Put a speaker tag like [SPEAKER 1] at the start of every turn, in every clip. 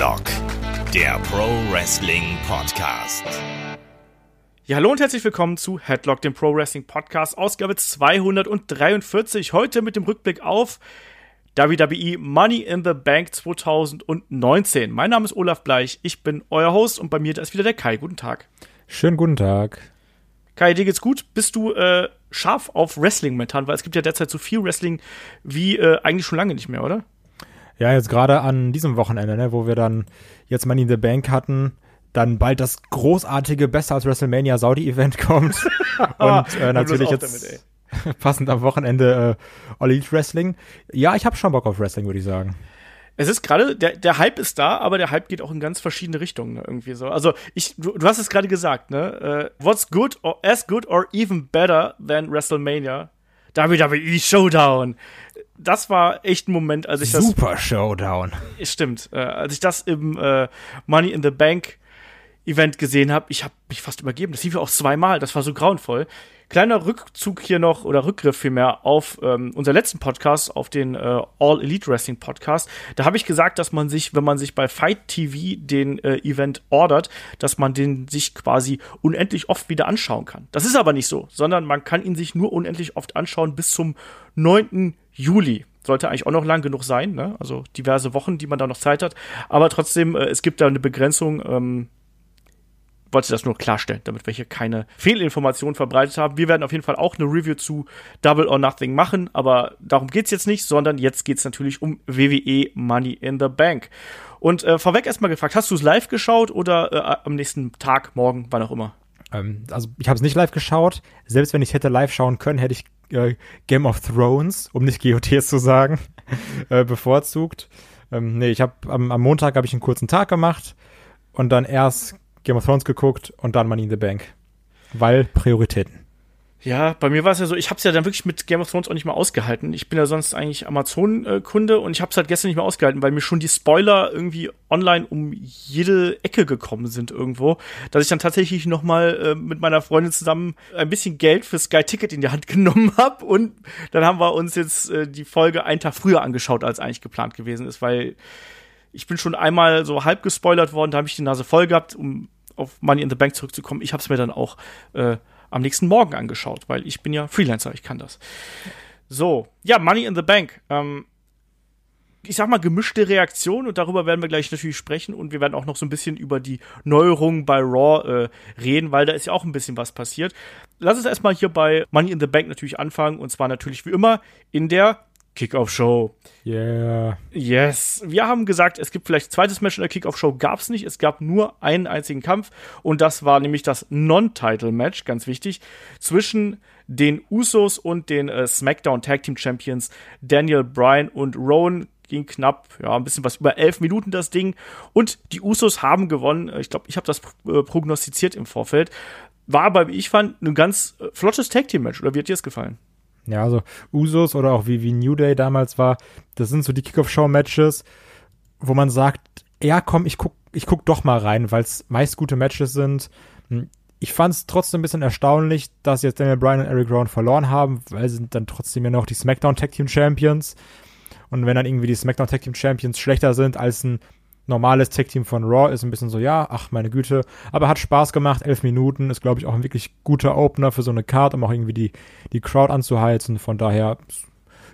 [SPEAKER 1] Headlock, der Pro Wrestling Podcast.
[SPEAKER 2] Ja, hallo und herzlich willkommen zu Headlock, dem Pro Wrestling Podcast, Ausgabe 243. Heute mit dem Rückblick auf WWE Money in the Bank 2019. Mein Name ist Olaf Bleich, ich bin euer Host und bei mir da ist wieder der Kai. Guten Tag.
[SPEAKER 3] Schönen guten Tag.
[SPEAKER 2] Kai, dir geht's gut? Bist du äh, scharf auf Wrestling momentan? Weil es gibt ja derzeit so viel Wrestling wie äh, eigentlich schon lange nicht mehr, oder?
[SPEAKER 3] Ja, jetzt gerade an diesem Wochenende, ne, wo wir dann jetzt Money in the Bank hatten, dann bald das großartige Besser als WrestleMania Saudi-Event kommt. Und äh, natürlich jetzt damit, passend am Wochenende äh, All Elite Wrestling. Ja, ich habe schon Bock auf Wrestling, würde ich sagen.
[SPEAKER 2] Es ist gerade, der, der Hype ist da, aber der Hype geht auch in ganz verschiedene Richtungen ne, irgendwie so. Also ich, du, du hast es gerade gesagt, ne? Uh, what's good or as good or even better than WrestleMania? WWE Showdown das war echt ein Moment, als ich
[SPEAKER 3] das. Super Showdown.
[SPEAKER 2] Stimmt. Äh, als ich das im äh, Money in the Bank Event gesehen habe, ich habe mich fast übergeben. Das lief ja auch zweimal. Das war so grauenvoll. Kleiner Rückzug hier noch oder Rückgriff vielmehr auf ähm, unser letzten Podcast, auf den äh, All Elite Wrestling Podcast. Da habe ich gesagt, dass man sich, wenn man sich bei Fight TV den äh, Event ordert, dass man den sich quasi unendlich oft wieder anschauen kann. Das ist aber nicht so, sondern man kann ihn sich nur unendlich oft anschauen bis zum 9. Juli. Sollte eigentlich auch noch lang genug sein, ne? also diverse Wochen, die man da noch Zeit hat. Aber trotzdem, äh, es gibt da eine Begrenzung. Ähm, wollte das nur klarstellen, damit wir hier keine Fehlinformationen verbreitet haben. Wir werden auf jeden Fall auch eine Review zu Double or Nothing machen, aber darum geht's jetzt nicht, sondern jetzt geht's natürlich um WWE Money in the Bank. Und äh, vorweg erstmal gefragt, hast du es live geschaut oder äh, am nächsten Tag, morgen, wann auch immer?
[SPEAKER 3] Ähm, also ich habe es nicht live geschaut. Selbst wenn ich hätte live schauen können, hätte ich äh, Game of Thrones, um nicht GOTs zu sagen, äh, bevorzugt. Ähm, nee, ich habe am, am Montag habe ich einen kurzen Tag gemacht und dann erst Game of Thrones geguckt und dann Money in the Bank. Weil Prioritäten.
[SPEAKER 2] Ja, bei mir war es ja so, ich habe es ja dann wirklich mit Game of Thrones auch nicht mehr ausgehalten. Ich bin ja sonst eigentlich Amazon-Kunde und ich habe es halt gestern nicht mehr ausgehalten, weil mir schon die Spoiler irgendwie online um jede Ecke gekommen sind irgendwo, dass ich dann tatsächlich noch mal äh, mit meiner Freundin zusammen ein bisschen Geld für Sky Ticket in die Hand genommen habe und dann haben wir uns jetzt äh, die Folge einen Tag früher angeschaut, als eigentlich geplant gewesen ist, weil ich bin schon einmal so halb gespoilert worden, da habe ich die Nase voll gehabt, um auf Money in the Bank zurückzukommen. Ich habe es mir dann auch äh, am nächsten Morgen angeschaut, weil ich bin ja Freelancer, ich kann das. So, ja, Money in the Bank. Ähm, ich sag mal, gemischte Reaktion und darüber werden wir gleich natürlich sprechen und wir werden auch noch so ein bisschen über die Neuerungen bei Raw äh, reden, weil da ist ja auch ein bisschen was passiert. Lass uns erstmal hier bei Money in the Bank natürlich anfangen und zwar natürlich wie immer in der Kickoff-Show.
[SPEAKER 3] Yeah.
[SPEAKER 2] Yes. Wir haben gesagt, es gibt vielleicht ein zweites Match in der Kickoff-Show. Gab es nicht. Es gab nur einen einzigen Kampf. Und das war nämlich das Non-Title-Match, ganz wichtig, zwischen den Usos und den äh, SmackDown Tag Team Champions Daniel Bryan und Rowan. Ging knapp, ja, ein bisschen was über elf Minuten das Ding. Und die Usos haben gewonnen. Ich glaube, ich habe das äh, prognostiziert im Vorfeld. War aber, wie ich fand, ein ganz äh, flottes Tag Team Match. Oder wie hat dir das gefallen?
[SPEAKER 3] Ja, also Usos oder auch wie, wie New Day damals war, das sind so die Kickoff-Show-Matches, wo man sagt, ja, komm, ich guck, ich guck doch mal rein, weil es meist gute Matches sind. Hm, ich fand es trotzdem ein bisschen erstaunlich, dass jetzt Daniel Bryan und Eric Rowan verloren haben, weil sie sind dann trotzdem ja noch die SmackDown Tag Team Champions. Und wenn dann irgendwie die SmackDown Tag Team Champions schlechter sind als ein normales Tech-Team von Raw ist ein bisschen so, ja, ach meine Güte, aber hat Spaß gemacht, elf Minuten, ist glaube ich auch ein wirklich guter Opener für so eine Card, um auch irgendwie die, die Crowd anzuheizen, von daher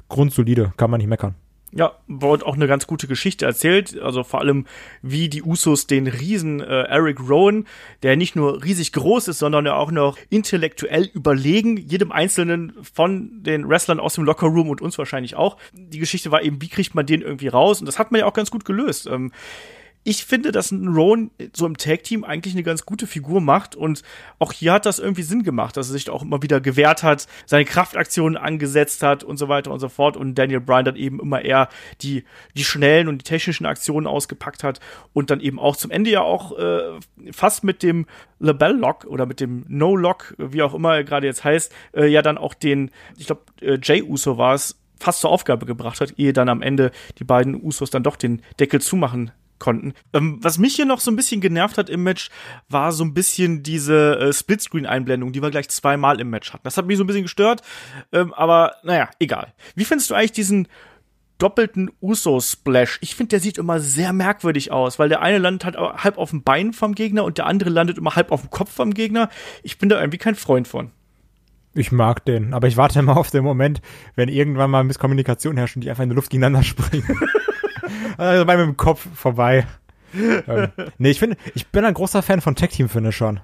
[SPEAKER 3] grundsolide, kann man nicht meckern.
[SPEAKER 2] Ja, wurde auch eine ganz gute Geschichte erzählt. Also vor allem, wie die Usos den Riesen äh, Eric Rowan, der nicht nur riesig groß ist, sondern auch noch intellektuell überlegen, jedem Einzelnen von den Wrestlern aus dem Lockerroom und uns wahrscheinlich auch. Die Geschichte war eben, wie kriegt man den irgendwie raus? Und das hat man ja auch ganz gut gelöst. Ähm, ich finde, dass ein Rowan so im Tag-Team eigentlich eine ganz gute Figur macht und auch hier hat das irgendwie Sinn gemacht, dass er sich auch immer wieder gewehrt hat, seine Kraftaktionen angesetzt hat und so weiter und so fort und Daniel Bryan dann eben immer eher die, die schnellen und die technischen Aktionen ausgepackt hat und dann eben auch zum Ende ja auch äh, fast mit dem Label-Lock oder mit dem No-Lock, wie auch immer er gerade jetzt heißt, äh, ja dann auch den, ich glaube, äh, Jay Uso war es, fast zur Aufgabe gebracht hat, ehe dann am Ende die beiden Usos dann doch den Deckel zumachen konnten. Ähm, was mich hier noch so ein bisschen genervt hat im Match, war so ein bisschen diese äh, Splitscreen-Einblendung, die wir gleich zweimal im Match hatten. Das hat mich so ein bisschen gestört, ähm, aber naja, egal. Wie findest du eigentlich diesen doppelten Uso-Splash. Ich finde, der sieht immer sehr merkwürdig aus, weil der eine landet halt halb auf dem Bein vom Gegner und der andere landet immer halb auf dem Kopf vom Gegner. Ich bin da irgendwie kein Freund von.
[SPEAKER 3] Ich mag den, aber ich warte immer auf den Moment, wenn irgendwann mal Misskommunikation herrscht und die einfach in die Luft gegeneinander springen. also bei mit dem Kopf vorbei. ähm, nee, ich finde, ich bin ein großer Fan von Tag Team Finishern.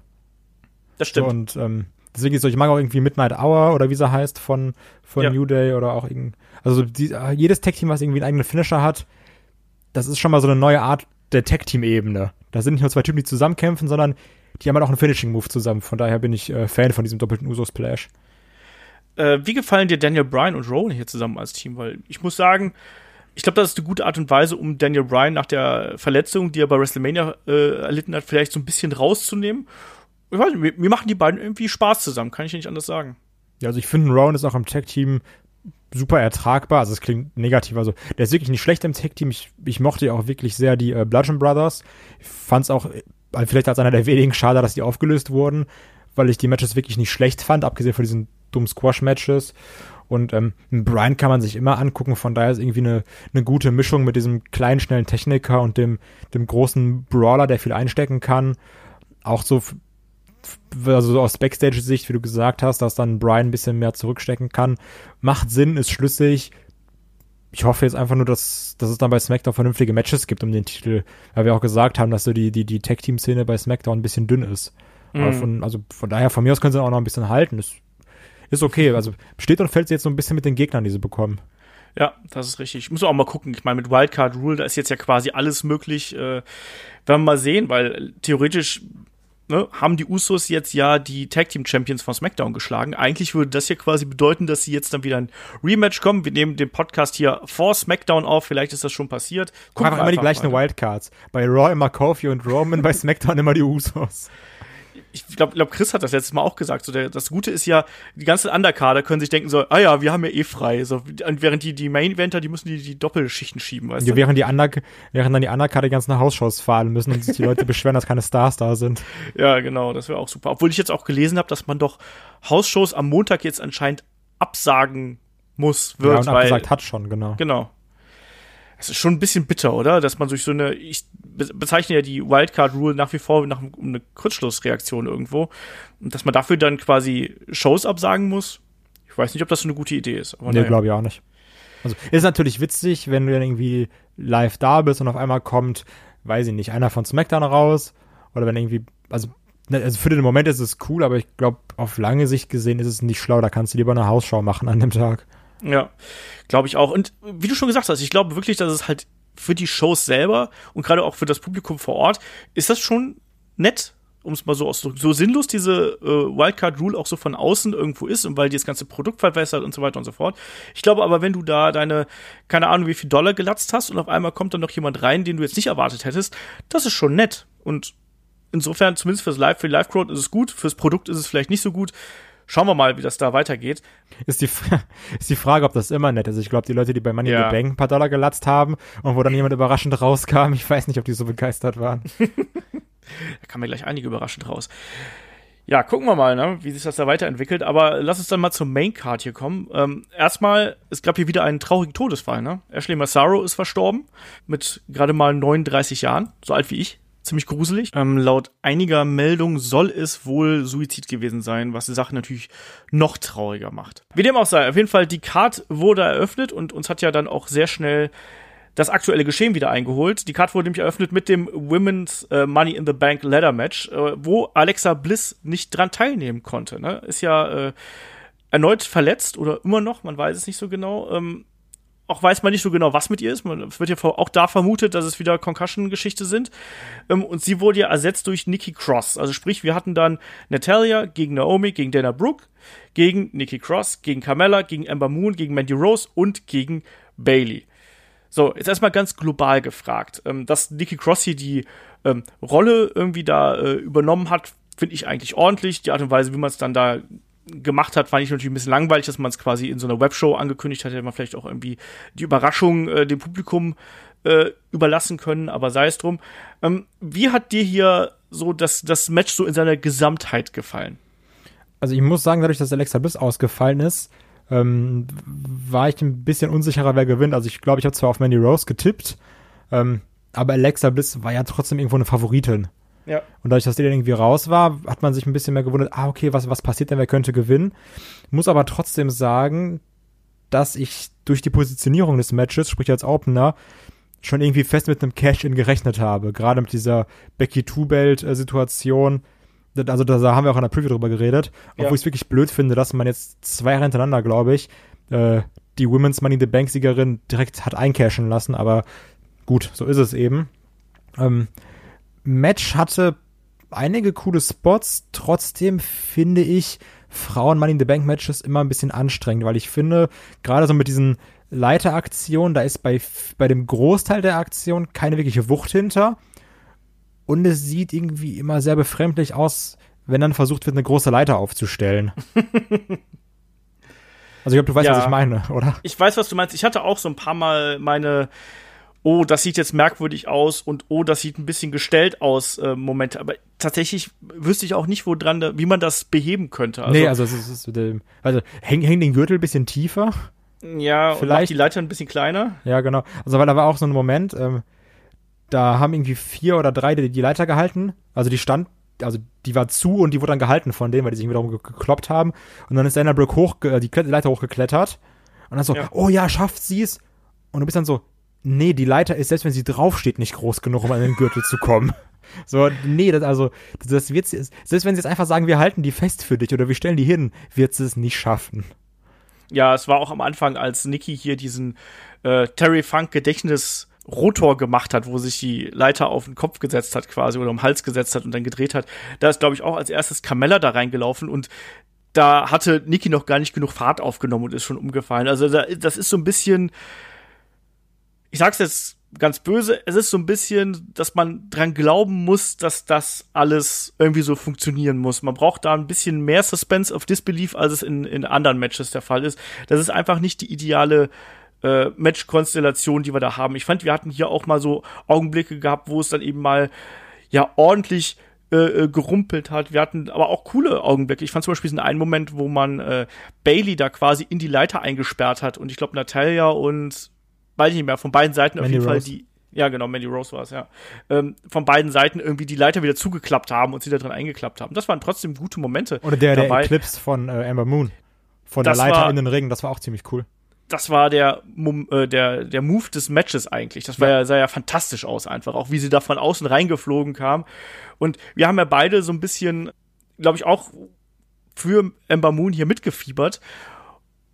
[SPEAKER 2] Das stimmt.
[SPEAKER 3] So, und ähm, deswegen ist so, ich mag auch irgendwie Midnight Hour oder wie sie heißt von, von
[SPEAKER 2] Ja.
[SPEAKER 3] New Day oder auch irgend, also die, äh, jedes Tag Team, was irgendwie einen eigenen Finisher hat, das ist schon mal so eine neue Art der Tag Team Ebene. Da sind nicht nur zwei Typen, die zusammenkämpfen, sondern die haben halt auch einen Finishing Move zusammen. Von daher bin ich äh, Fan von diesem doppelten Uso Splash.
[SPEAKER 2] Äh, wie gefallen dir Daniel Bryan und Rowan hier zusammen als Team? Weil ich muss sagen, ich glaube, das ist eine gute Art und Weise, um Daniel Bryan nach der Verletzung, die er bei WrestleMania äh, erlitten hat, vielleicht so ein bisschen rauszunehmen. Ich weiß nicht, mir, machen die beiden irgendwie Spaß zusammen, kann ich nicht anders sagen.
[SPEAKER 3] Ja, also ich finde, Rowan ist auch im Tag-Team super ertragbar. Also es klingt negativ. Also der ist wirklich nicht schlecht im Tag-Team. Ich, ich mochte ja auch wirklich sehr die äh, Bludgeon Brothers. Ich fand es auch äh, vielleicht als einer der wenigen schade, dass die aufgelöst wurden, weil ich die Matches wirklich nicht schlecht fand, abgesehen von diesen dummen Squash-Matches. Und ähm, Brian kann man sich immer angucken, von daher ist irgendwie eine, eine gute Mischung mit diesem kleinen, schnellen Techniker und dem, dem großen Brawler, der viel einstecken kann. Auch so also so aus Backstage-Sicht, wie du gesagt hast, dass dann Brian ein bisschen mehr zurückstecken kann. Macht Sinn, ist schlüssig. Ich hoffe jetzt einfach nur, dass, dass es dann bei SmackDown vernünftige Matches gibt um den Titel. Weil wir auch gesagt haben, dass so die, die, die Tag-Team-Szene bei SmackDown ein bisschen dünn ist.
[SPEAKER 2] Mhm.
[SPEAKER 3] von, also von daher, von mir aus können sie auch noch ein bisschen halten. Ist, ist okay. Also steht und fällt sie jetzt so ein bisschen mit den Gegnern, die sie bekommen.
[SPEAKER 2] Ja, das ist richtig. Ich muss auch mal gucken. Ich meine, mit Wildcard Rule, da ist jetzt ja quasi alles möglich. Äh, werden wir mal sehen, weil theoretisch ne, haben die Usos jetzt ja die Tag Team Champions von SmackDown geschlagen. Eigentlich würde das hier quasi bedeuten, dass sie jetzt dann wieder ein Rematch kommen. Wir nehmen den Podcast hier vor SmackDown auf. Vielleicht ist das schon passiert. Gucken
[SPEAKER 3] einfach immer die gleichen. Wildcards. Bei Raw immer Kofi und Roman, bei SmackDown immer die Usos.
[SPEAKER 2] Ich glaube, glaub, Chris hat das letztes Mal auch gesagt. So der, das Gute ist ja, die ganzen Undercarder können sich denken so, ah ja, wir haben ja eh frei. So, und während die, die Main-Eventer, die müssen die, die Doppelschichten schieben, weißt
[SPEAKER 3] Ja,
[SPEAKER 2] du?
[SPEAKER 3] während die Under, während dann die Undercard die ganzen Hausshows fahren müssen und sich die Leute beschweren, dass keine Stars da sind.
[SPEAKER 2] Ja, genau, das wäre auch super. Obwohl ich jetzt auch gelesen habe, dass man doch Hausshows am Montag jetzt anscheinend absagen muss, wird,
[SPEAKER 3] ja, und
[SPEAKER 2] weil,
[SPEAKER 3] abgesagt hat schon, genau.
[SPEAKER 2] Genau. Es ist schon ein bisschen bitter, oder? Dass man durch so eine, ich be- bezeichne ja die Wildcard Rule nach wie vor nach um eine Kurzschlussreaktion irgendwo. Und dass man dafür dann quasi Shows absagen muss. Ich weiß nicht, ob das so eine gute Idee ist. Aber
[SPEAKER 3] Nee,
[SPEAKER 2] naja.
[SPEAKER 3] glaube ich auch nicht. Also ist natürlich witzig, wenn du dann irgendwie live da bist und auf einmal kommt, weiß ich nicht, einer von SmackDown raus oder wenn irgendwie, also, ne, also für den Moment ist es cool, aber ich glaube, auf lange Sicht gesehen ist es nicht schlau, da kannst du lieber eine Hausschau machen an dem Tag.
[SPEAKER 2] Ja, glaube ich auch. Und wie du schon gesagt hast, ich glaube wirklich, dass es halt für die Shows selber und gerade auch für das Publikum vor Ort ist das schon nett, um es mal so auszudrücken. So sinnlos diese äh, Wildcard Rule auch so von außen irgendwo ist und weil die das ganze Produkt verbessert und so weiter und so fort. Ich glaube aber, wenn du da deine, keine Ahnung, wie viel Dollar gelatzt hast und auf einmal kommt dann noch jemand rein, den du jetzt nicht erwartet hättest, das ist schon nett. Und insofern, zumindest fürs Live, für die Live-Crowd ist es gut, fürs Produkt ist es vielleicht nicht so gut. Schauen wir mal, wie das da weitergeht.
[SPEAKER 3] Ist die, ist die Frage, ob das immer nett ist. Ich glaube, die Leute, die bei Money in
[SPEAKER 2] Ja.
[SPEAKER 3] the Bank ein paar Dollar gelatzt haben und wo dann jemand überraschend rauskam, ich weiß nicht, ob die so begeistert waren.
[SPEAKER 2] Da kamen ja gleich einige überraschend raus. Ja, gucken wir mal, ne, wie sich das da weiterentwickelt. Aber lass uns dann mal zur Maincard hier kommen. Ähm, erstmal, es gab hier wieder einen traurigen Todesfall, ne? Ashley Massaro ist verstorben mit gerade mal 39 Jahren, so alt wie ich. Ziemlich gruselig. Ähm, laut einiger Meldungen soll es wohl Suizid gewesen sein, was die Sache natürlich noch trauriger macht. Wie dem auch sei, auf jeden Fall, die Card wurde eröffnet und uns hat ja dann auch sehr schnell das aktuelle Geschehen wieder eingeholt. Die Card wurde nämlich eröffnet mit dem Women's äh, Money in the Bank Ladder Match, äh, wo Alexa Bliss nicht dran teilnehmen konnte. Ne? Ist ja äh, erneut verletzt oder immer noch, man weiß es nicht so genau. Ähm, auch weiß man nicht so genau, was mit ihr ist. Man wird ja auch da vermutet, dass es wieder Concussion-Geschichte sind. Ähm, und sie wurde ja ersetzt durch Nikki Cross. Also sprich, wir hatten dann Natalia gegen Naomi, gegen Dana Brooke, gegen Nikki Cross, gegen Carmella, gegen Ember Moon, gegen Mandy Rose und gegen Bailey. So, jetzt erstmal ganz global gefragt. Ähm, dass Nikki Cross hier die ähm, Rolle irgendwie da äh, übernommen hat, finde ich eigentlich ordentlich. Die Art und Weise, wie man es dann da gemacht hat, fand ich natürlich ein bisschen langweilig, dass man es quasi in so einer Webshow angekündigt hat, hätte man vielleicht auch irgendwie die Überraschung äh, dem Publikum äh, überlassen können, aber sei es drum. Ähm, wie hat dir hier so das, das Match so in seiner Gesamtheit gefallen?
[SPEAKER 3] Also ich muss sagen, dadurch, dass Alexa Bliss ausgefallen ist, ähm, war ich ein bisschen unsicherer, wer gewinnt. Also ich glaube, ich habe zwar auf Mandy Rose getippt, ähm, aber Alexa Bliss war ja trotzdem irgendwo eine Favoritin.
[SPEAKER 2] Ja.
[SPEAKER 3] Und dadurch, dass dann irgendwie raus war, hat man sich ein bisschen mehr gewundert, ah, okay, was, was passiert denn, wer könnte gewinnen? Muss aber trotzdem sagen, dass ich durch die Positionierung des Matches, sprich als Opener, schon irgendwie fest mit einem Cash-In gerechnet habe. Gerade mit dieser Becky Two-Belt-Situation. Also da haben wir auch in der Preview drüber geredet. Obwohl
[SPEAKER 2] Ja.
[SPEAKER 3] ich es wirklich blöd finde, dass man jetzt zwei Jahre hintereinander, glaube ich, äh, die Women's Money in the Bank-Siegerin direkt hat eincashen lassen. Aber gut, so ist es eben. Ähm, Match hatte einige coole Spots. Trotzdem finde ich Frauen Money in the Bank Matches immer ein bisschen anstrengend, weil ich finde, gerade so mit diesen Leiteraktionen, da ist bei, bei dem Großteil der Aktion keine wirkliche Wucht hinter. Und es sieht irgendwie immer sehr befremdlich aus, wenn dann versucht wird, eine große Leiter aufzustellen. also ich glaube, du weißt,
[SPEAKER 2] Ja.
[SPEAKER 3] was ich meine, oder?
[SPEAKER 2] Ich weiß, was du meinst. Ich hatte auch so ein paar Mal meine, oh, das sieht jetzt merkwürdig aus und oh, das sieht ein bisschen gestellt aus, äh, Momente. Aber tatsächlich wüsste ich auch nicht, wo dran, da- wie man das beheben könnte. Also,
[SPEAKER 3] nee, also es ist, es dem, also häng, häng den Gürtel ein bisschen tiefer.
[SPEAKER 2] ja,
[SPEAKER 3] vielleicht-
[SPEAKER 2] die Leiter ein bisschen kleiner.
[SPEAKER 3] Ja, genau. Also, weil da war auch so ein Moment, ähm, da haben irgendwie vier oder drei die, die Leiter gehalten. Also, die stand, also, die war zu und die wurde dann gehalten von denen, weil die sich wiederum ge- gekloppt haben. Und dann ist Dana Brooke hoch, äh, die Leiter hochgeklettert. Und dann so,
[SPEAKER 2] Ja.
[SPEAKER 3] oh ja, schafft sie's? Und du bist dann so, nee, die Leiter ist, selbst wenn sie draufsteht, nicht groß genug, um an den Gürtel zu kommen. So, nee, das, also, das wird sie, selbst wenn sie jetzt einfach sagen, wir halten die fest für dich oder wir stellen die hin, wird sie es nicht schaffen.
[SPEAKER 2] Ja, es war auch am Anfang, als Nikki hier diesen äh, Terry Funk Gedächtnis Rotor gemacht hat, wo sich die Leiter auf den Kopf gesetzt hat quasi oder um den Hals gesetzt hat und dann gedreht hat. Da ist, glaube ich, auch als erstes Carmella da reingelaufen und da hatte Nikki noch gar nicht genug Fahrt aufgenommen und ist schon umgefallen. Also da, das ist so ein bisschen, ich sag's jetzt ganz böse, es ist so ein bisschen, dass man dran glauben muss, dass das alles irgendwie so funktionieren muss. Man braucht da ein bisschen mehr Suspense of Disbelief, als es in, in anderen Matches der Fall ist. Das ist einfach nicht die ideale äh, Match-Konstellation, die wir da haben. Ich fand, wir hatten hier auch mal so Augenblicke gehabt, wo es dann eben mal ja ordentlich äh, äh, gerumpelt hat. Wir hatten aber auch coole Augenblicke. Ich fand zum Beispiel diesen einen Moment, wo man äh, Bailey da quasi in die Leiter eingesperrt hat und ich glaube Natalia und weiß ich nicht mehr, von beiden Seiten auf
[SPEAKER 3] Mandy
[SPEAKER 2] jeden Fall
[SPEAKER 3] Rose.
[SPEAKER 2] die ja, genau, Mandy Rose war es, ja. Ähm, von beiden Seiten irgendwie die Leiter wieder zugeklappt haben und sie da drin eingeklappt haben. Das waren trotzdem gute Momente.
[SPEAKER 3] Oder der, der
[SPEAKER 2] dabei.
[SPEAKER 3] Eclipse von äh, Amber Moon. Von
[SPEAKER 2] Das
[SPEAKER 3] der Leiter
[SPEAKER 2] war-
[SPEAKER 3] in den Ring, das war auch ziemlich cool.
[SPEAKER 2] das war der, äh, der, der Move des Matches eigentlich. Das war ja. sah ja fantastisch aus einfach, auch wie sie da von außen reingeflogen kam. Und wir haben ja beide so ein bisschen, glaube ich, auch für Ember Moon hier mitgefiebert.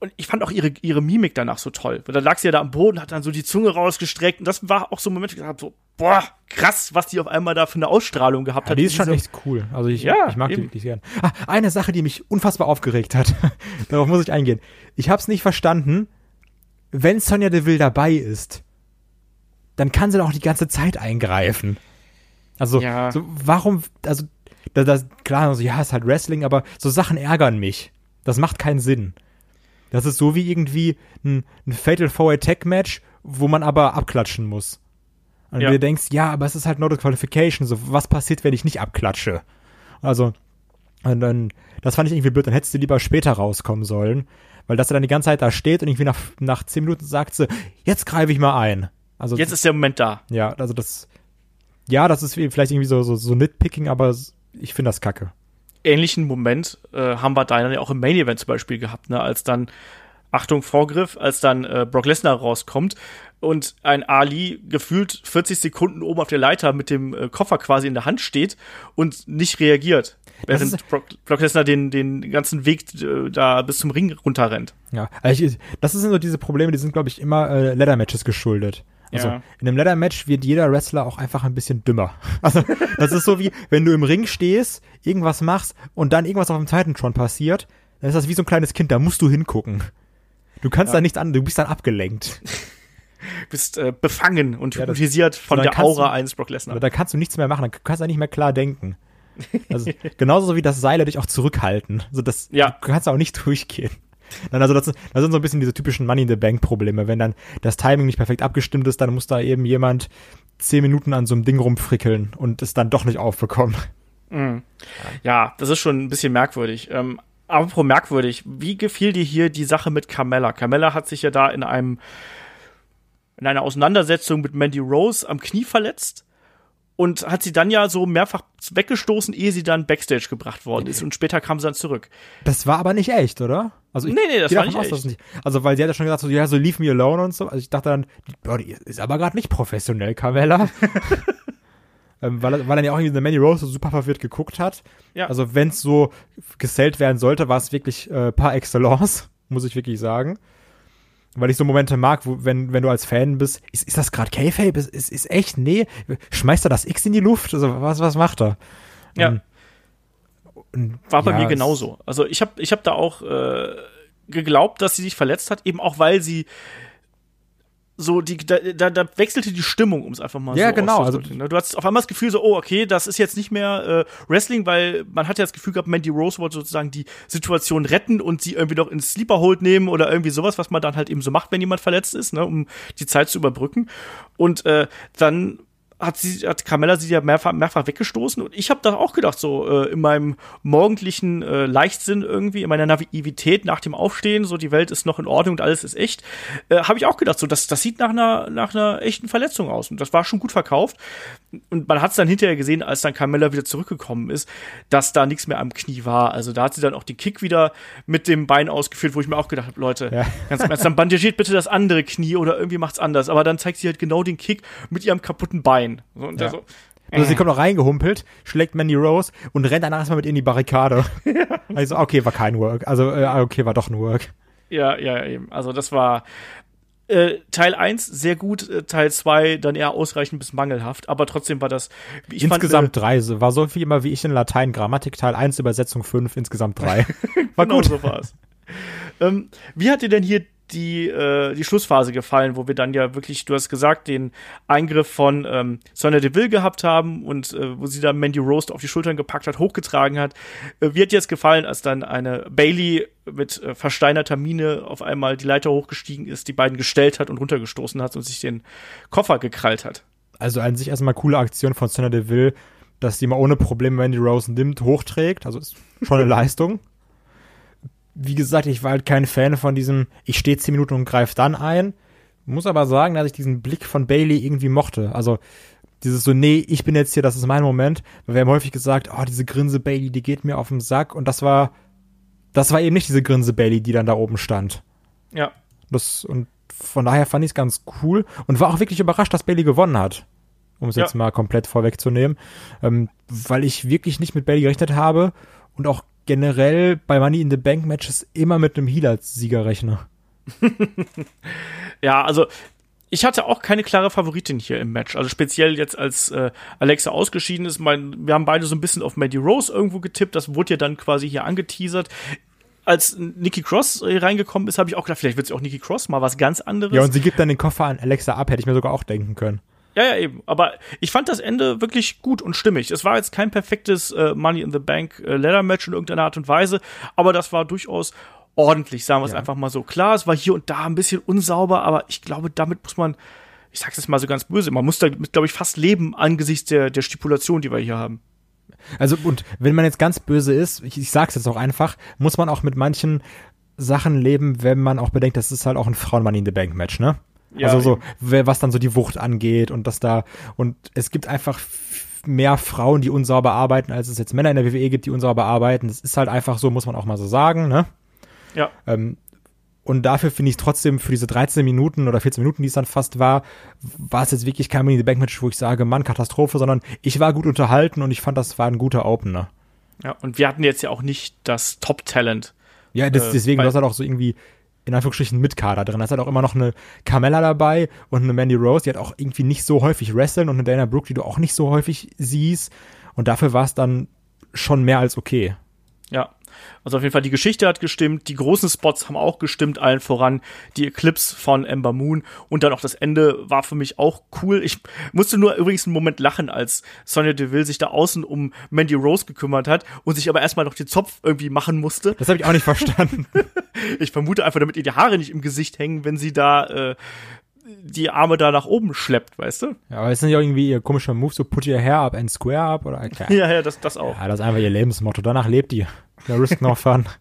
[SPEAKER 2] Und ich fand auch ihre, ihre Mimik danach so toll. Weil da lag sie ja da am Boden, hat dann so die Zunge rausgestreckt. Und das war auch so ein Moment, wo ich gesagt habe, so, boah, krass, was die auf einmal da für eine Ausstrahlung gehabt
[SPEAKER 3] Ja,
[SPEAKER 2] hat.
[SPEAKER 3] die ist schon echt cool. Also ich,
[SPEAKER 2] Ja,
[SPEAKER 3] ich mag die
[SPEAKER 2] eben.
[SPEAKER 3] wirklich gern. Ah, eine Sache, die mich unfassbar aufgeregt hat. Darauf muss ich eingehen. Ich habe es nicht verstanden. Wenn Sonja Deville dabei ist, dann kann sie doch auch die ganze Zeit eingreifen. Also,
[SPEAKER 2] Ja.
[SPEAKER 3] so, warum, also, das, das, klar, also, ja, ist halt Wrestling, aber so Sachen ärgern mich. Das macht keinen Sinn. Das ist so wie irgendwie ein, ein Fatal Four Attack Match, wo man aber abklatschen muss. Und
[SPEAKER 2] Ja.
[SPEAKER 3] du denkst, ja, aber es ist halt no disqualification. So, was passiert, wenn ich nicht abklatsche? Also, und dann, das fand ich irgendwie blöd. Dann hättest du lieber später rauskommen sollen. Weil dass er dann die ganze Zeit da steht und irgendwie nach, nach zehn Minuten sagt sie, jetzt greife ich mal ein. Also,
[SPEAKER 2] Jetzt ist der Moment da.
[SPEAKER 3] ja, also das, ja, das ist vielleicht irgendwie so, so, so Nitpicking, aber ich finde das kacke.
[SPEAKER 2] Ähnlichen Moment äh, haben wir da dann ja auch im Main Event zum Beispiel gehabt, ne, als dann Achtung Vorgriff, als dann äh, Brock Lesnar rauskommt und ein Ali gefühlt 40 Sekunden oben auf der Leiter mit dem äh, Koffer quasi in der Hand steht und nicht reagiert, während Brock, Brock Lesnar den den ganzen Weg äh, da bis zum Ring runterrennt.
[SPEAKER 3] Ja, also ich, das sind so diese Probleme, die sind, glaube ich, immer äh, Ladder-Matches geschuldet. Also
[SPEAKER 2] Ja.
[SPEAKER 3] in einem Ladder-Match wird jeder Wrestler auch einfach ein bisschen dümmer. Also das ist so wie, wenn du im Ring stehst, irgendwas machst und dann irgendwas auf dem Titantron passiert, dann ist das wie so ein kleines Kind, da musst du hingucken. Du kannst da nichts an, du bist dann abgelenkt.
[SPEAKER 2] Bist äh, befangen und
[SPEAKER 3] Ja,
[SPEAKER 2] hypnotisiert von der Aura
[SPEAKER 3] du-
[SPEAKER 2] eines Brock Lesnar.
[SPEAKER 3] Da kannst du nichts mehr machen, dann kannst du nicht mehr klar denken. Also, genauso wie das Seile dich auch zurückhalten. Also das,
[SPEAKER 2] Ja.
[SPEAKER 3] du kannst auch nicht durchgehen. Dann also das, das sind so ein bisschen diese typischen Money in the Bank Probleme. Wenn dann das Timing nicht perfekt abgestimmt ist, dann muss da eben jemand zehn Minuten an so einem Ding rumfrickeln und es dann doch nicht aufbekommen.
[SPEAKER 2] Ja, das ist schon ein bisschen merkwürdig. Ähm, apropos merkwürdig, wie gefiel dir hier die Sache mit Carmella? Carmella hat sich ja da in einem in einer Auseinandersetzung mit Mandy Rose am Knie verletzt und hat sie dann ja so mehrfach weggestoßen, ehe sie dann Backstage gebracht worden ist und später kam sie dann zurück.
[SPEAKER 3] Das war aber nicht echt, oder?
[SPEAKER 2] Also ich nee, nee, das war nicht aus,
[SPEAKER 3] echt. Nicht, also weil sie hat ja schon gesagt, so, ja, so leave me alone und so. Also ich dachte dann, boah, die ist aber gerade nicht professionell, Carmella. ähm, weil, weil dann ja auch irgendwie eine Manny Rose so super verwirrt geguckt hat. Ja. Also wenn es so gesellt werden sollte, war es wirklich äh, par excellence, muss ich wirklich sagen weil ich so Momente mag, wo, wenn, wenn du als Fan bist, ist, ist das gerade K-Fape? Ist, ist, ist echt? Nee. Schmeißt er das X in die Luft? Also, was, was macht er?
[SPEAKER 2] Ja. Und, War bei ja, mir genauso. Also ich habe ich hab da auch äh, geglaubt, dass sie sich verletzt hat, eben auch weil sie so die da, da, da wechselte die Stimmung, um es einfach mal
[SPEAKER 3] ja,
[SPEAKER 2] so
[SPEAKER 3] genau. Also
[SPEAKER 2] ne? du hast auf einmal das Gefühl so, oh okay, das ist jetzt nicht mehr äh, Wrestling, weil man hat ja das Gefühl gehabt, Mandy Rose wollte sozusagen die Situation retten und sie irgendwie noch ins Sleeper Hold nehmen oder irgendwie sowas, was man dann halt eben so macht, wenn jemand verletzt ist, ne, um die Zeit zu überbrücken. Und äh, dann hat sie, hat Carmella sie ja mehrfach, mehrfach weggestoßen und ich habe da auch gedacht, so äh, in meinem morgendlichen äh, Leichtsinn irgendwie, in meiner Naivität nach dem Aufstehen, so die Welt ist noch in Ordnung und alles ist echt, äh, habe ich auch gedacht, so das, das sieht nach einer, nach einer echten Verletzung aus und das war schon gut verkauft und man hat es dann hinterher gesehen, als dann Carmella wieder zurückgekommen ist, dass da nichts mehr am Knie war, also da hat sie dann auch den Kick wieder mit dem Bein ausgeführt, wo ich mir auch gedacht habe, Leute, ja. ganz Ernst, dann bandagiert bitte das andere Knie oder irgendwie macht's anders, aber dann zeigt sie halt genau den Kick mit ihrem kaputten Bein und ja. so,
[SPEAKER 3] also sie äh. kommt noch reingehumpelt, schlägt Mandy Rose und rennt danach erstmal mit in die Barrikade. Also, okay, war kein Work. Also, äh, okay, war doch ein Work.
[SPEAKER 2] Ja, ja, eben. Also, das war äh, Teil 1 sehr gut, äh, Teil 2 dann eher ausreichend bis mangelhaft, aber trotzdem war das,
[SPEAKER 3] wie ich Insgesamt fand, äh, drei, war so viel immer wie ich in Latein, Grammatik, Teil 1, Übersetzung 5, insgesamt drei.
[SPEAKER 2] war genau gut. so war's. ähm, wie hat dir denn hier die, äh, die Schlussphase gefallen, wo wir dann ja wirklich, du hast gesagt, den Eingriff von ähm, Sonya Deville gehabt haben und äh, wo sie dann Mandy Roast auf die Schultern gepackt hat, hochgetragen hat. Äh, dir jetzt gefallen, als dann eine Bailey mit äh, versteinerter Miene auf einmal die Leiter hochgestiegen ist, die beiden gestellt hat und runtergestoßen hat und sich den Koffer gekrallt hat?
[SPEAKER 3] Also an sich erstmal coole Aktion von Sonya Deville, dass die mal ohne Probleme Mandy Rose nimmt, hochträgt. Also ist schon eine Leistung wie gesagt, ich war halt kein Fan von diesem, ich stehe zehn Minuten und greife dann ein. Muss aber sagen, dass ich diesen Blick von Bailey irgendwie mochte. Also dieses so, nee, ich bin jetzt hier, das ist mein Moment. Weil wir haben häufig gesagt, oh, diese Grinse Bailey, die geht mir auf den Sack. Und das war, das war eben nicht diese Grinse Bailey, die dann da oben stand.
[SPEAKER 2] Ja.
[SPEAKER 3] Das, und von daher fand ich es ganz cool und war auch wirklich überrascht, dass Bailey gewonnen hat. Um es ja. jetzt mal komplett vorwegzunehmen. Ähm, weil ich wirklich nicht mit Bailey gerechnet habe und auch generell bei Money in the Bank Matches immer mit einem Heal als Sieger rechne.
[SPEAKER 2] ja, also ich hatte auch keine klare Favoritin hier im Match. Also speziell jetzt als äh, Alexa ausgeschieden ist. Mein, wir haben beide so ein bisschen auf Maddie Rose irgendwo getippt. Das wurde ja dann quasi hier angeteasert. Als Nikki Cross reingekommen ist, habe ich auch gedacht, vielleicht wird es auch Nikki Cross mal was ganz anderes.
[SPEAKER 3] Ja, und sie gibt dann den Koffer an Alexa ab, hätte ich mir sogar auch denken können.
[SPEAKER 2] Ja, ja, eben. Aber ich fand das Ende wirklich gut und stimmig. Es war jetzt kein perfektes äh, Money in the Bank äh, Leather Match in irgendeiner Art und Weise, aber das war durchaus ordentlich, sagen wir es ja. einfach mal so. Klar, es war hier und da ein bisschen unsauber, aber ich glaube, damit muss man, ich sag's jetzt mal so ganz böse, man muss damit, glaube ich, fast leben angesichts der, der Stipulation, die wir hier haben.
[SPEAKER 3] Also, und wenn man jetzt ganz böse ist, ich, ich sag's jetzt auch einfach, muss man auch mit manchen Sachen leben, wenn man auch bedenkt, das ist halt auch ein Frauen-Money in the Bank Match, ne? Ja, also so, was dann so die Wucht angeht und das da, und es gibt einfach mehr Frauen, die unsauber arbeiten, als es jetzt Männer in der WWE gibt, die unsauber arbeiten. Das ist halt einfach so, muss man auch mal so sagen, ne?
[SPEAKER 2] Ja.
[SPEAKER 3] Ähm, und dafür finde ich trotzdem für diese 13 Minuten oder 14 Minuten, die es dann fast war, war es jetzt wirklich kein Money the Bank Match, wo ich sage, Mann, Katastrophe, sondern ich war gut unterhalten und ich fand, das war ein guter Opener.
[SPEAKER 2] Ja, und wir hatten jetzt ja auch nicht das Top-Talent.
[SPEAKER 3] Ja, das, äh, deswegen, äh, du hast halt auch so irgendwie in Anführungsstrichen mit Kader drin. Da ist halt auch immer noch eine Carmella dabei und eine Mandy Rose, die hat auch irgendwie nicht so häufig wresteln und eine Dana Brooke, die du auch nicht so häufig siehst. Und dafür war es dann schon mehr als okay.
[SPEAKER 2] Ja, also auf jeden Fall die Geschichte hat gestimmt, die großen Spots haben auch gestimmt, allen voran die Eclipse von Ember Moon und dann auch das Ende war für mich auch cool. Ich musste nur übrigens einen Moment lachen, als Sonya Deville sich da außen um Mandy Rose gekümmert hat und sich aber erstmal noch den Zopf irgendwie machen musste.
[SPEAKER 3] Das habe ich auch nicht verstanden.
[SPEAKER 2] ich vermute einfach, damit ihr die Haare nicht im Gesicht hängen, wenn sie da äh, die Arme da nach oben schleppt, weißt du?
[SPEAKER 3] Ja, aber ist nicht irgendwie ihr komischer Move, so put your hair up and square up oder?
[SPEAKER 2] Okay. Ja, ja, das, das auch.
[SPEAKER 3] Ja, das ist einfach ihr Lebensmotto. Danach lebt die. Der Risk no fun.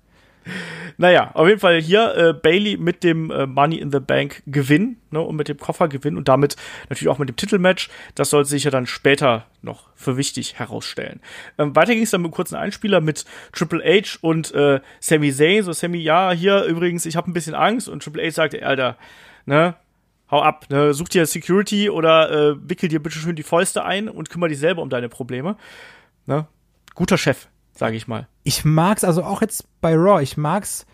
[SPEAKER 2] Naja, auf jeden Fall hier äh, Bailey mit dem äh, Money in the Bank Gewinn ne, und mit dem Koffer Gewinn und damit natürlich auch mit dem Titelmatch. Das soll sich ja dann später noch für wichtig herausstellen. Ähm, weiter ging es dann mit einem kurzen Einspieler mit Triple H und äh, Sami Zayn. So Sami, ja, hier übrigens, ich habe ein bisschen Angst und Triple H sagte, Alter, ne, hau ab, ne, such dir Security oder äh, wickel dir bitte schön die Fäuste ein und kümmere dich selber um deine Probleme. Ne? Guter Chef, sage ich mal.
[SPEAKER 3] Ich mag's also auch jetzt bei Raw, ich mag's,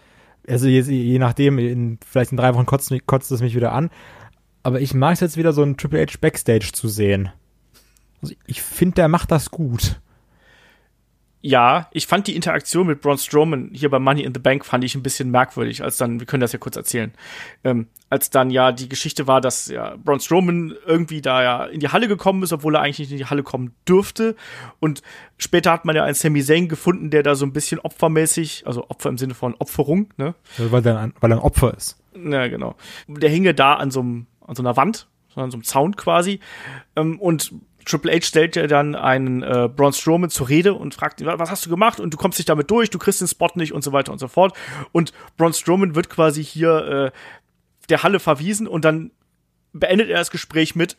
[SPEAKER 3] also je, je nachdem, in, vielleicht in drei Wochen kotzt, kotzt es mich wieder an, aber ich mag's jetzt wieder so ein Triple H Backstage zu sehen. Also ich finde, der macht das gut
[SPEAKER 2] ja, ich fand die Interaktion mit Braun Strowman hier bei Money in the Bank fand ich ein bisschen merkwürdig, als dann, wir können das ja kurz erzählen, ähm, als dann ja die Geschichte war, dass ja Braun Strowman irgendwie da ja in die Halle gekommen ist, obwohl er eigentlich nicht in die Halle kommen dürfte und später hat man ja einen Sami Zayn gefunden, der da so ein bisschen opfermäßig, also Opfer im Sinne von Opferung, ne?
[SPEAKER 3] Ja, weil, er ein, weil er ein Opfer ist.
[SPEAKER 2] Ja, genau. Der hinge da an so, einem, an so einer Wand, an so einem Zaun quasi ähm, und Triple H stellt ja dann einen äh, Braun Strowman zur Rede und fragt ihn, was hast du gemacht? Und du kommst nicht damit durch, du kriegst den Spot nicht und so weiter und so fort. Und Braun Strowman wird quasi hier äh, der Halle verwiesen und dann beendet er das Gespräch mit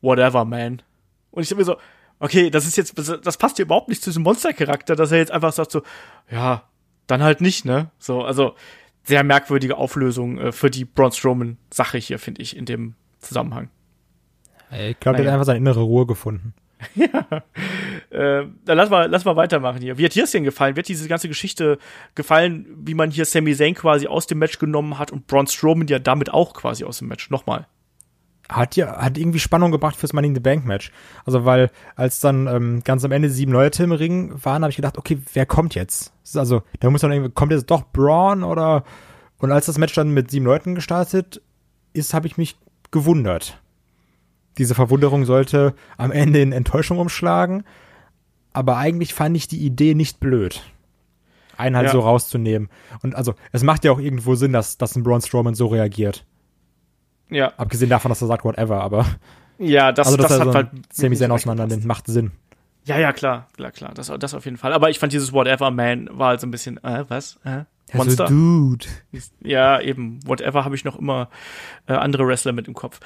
[SPEAKER 2] Whatever, man. Und ich dachte mir so, okay, das ist jetzt, das passt hier überhaupt nicht zu diesem Monstercharakter, dass er jetzt einfach sagt so, ja, dann halt nicht, ne? So, also sehr merkwürdige Auflösung äh, für die Braun Strowman Sache hier, finde ich, in dem Zusammenhang.
[SPEAKER 3] Ich glaube, der hat einfach seine innere Ruhe gefunden.
[SPEAKER 2] ja. Äh, dann lass mal, lass mal weitermachen hier. Wie hat dir das denn gefallen? Wie hat diese ganze Geschichte gefallen, wie man hier Sami Zayn quasi aus dem Match genommen hat und Braun Strowman ja damit auch quasi aus dem Match? Nochmal.
[SPEAKER 3] Hat ja, hat irgendwie Spannung gebracht fürs Money in the Bank Match. Also, weil, als dann ähm, ganz am Ende sieben Leute im Ring waren, habe ich gedacht, okay, wer kommt jetzt? Also, da muss man irgendwie, kommt jetzt doch Braun oder, und als das Match dann mit sieben Leuten gestartet ist, habe ich mich gewundert diese Verwunderung sollte am Ende in Enttäuschung umschlagen. Aber eigentlich fand ich die Idee nicht blöd. Einen halt ja. so rauszunehmen. Und also, es macht ja auch irgendwo Sinn, dass, dass ein Braun Strowman so reagiert.
[SPEAKER 2] Ja.
[SPEAKER 3] Abgesehen davon, dass er sagt, whatever, aber.
[SPEAKER 2] Ja, das,
[SPEAKER 3] also,
[SPEAKER 2] das hat
[SPEAKER 3] so
[SPEAKER 2] halt.
[SPEAKER 3] Semi Zen auseinander nimmt, macht Sinn.
[SPEAKER 2] Ja, ja, klar, klar, klar. Das, das auf jeden Fall. Aber ich fand dieses Whatever Man war halt so ein bisschen, äh, was? Äh?
[SPEAKER 3] Monster. Also, dude.
[SPEAKER 2] Ja, eben, whatever habe ich noch immer äh, andere Wrestler mit im Kopf.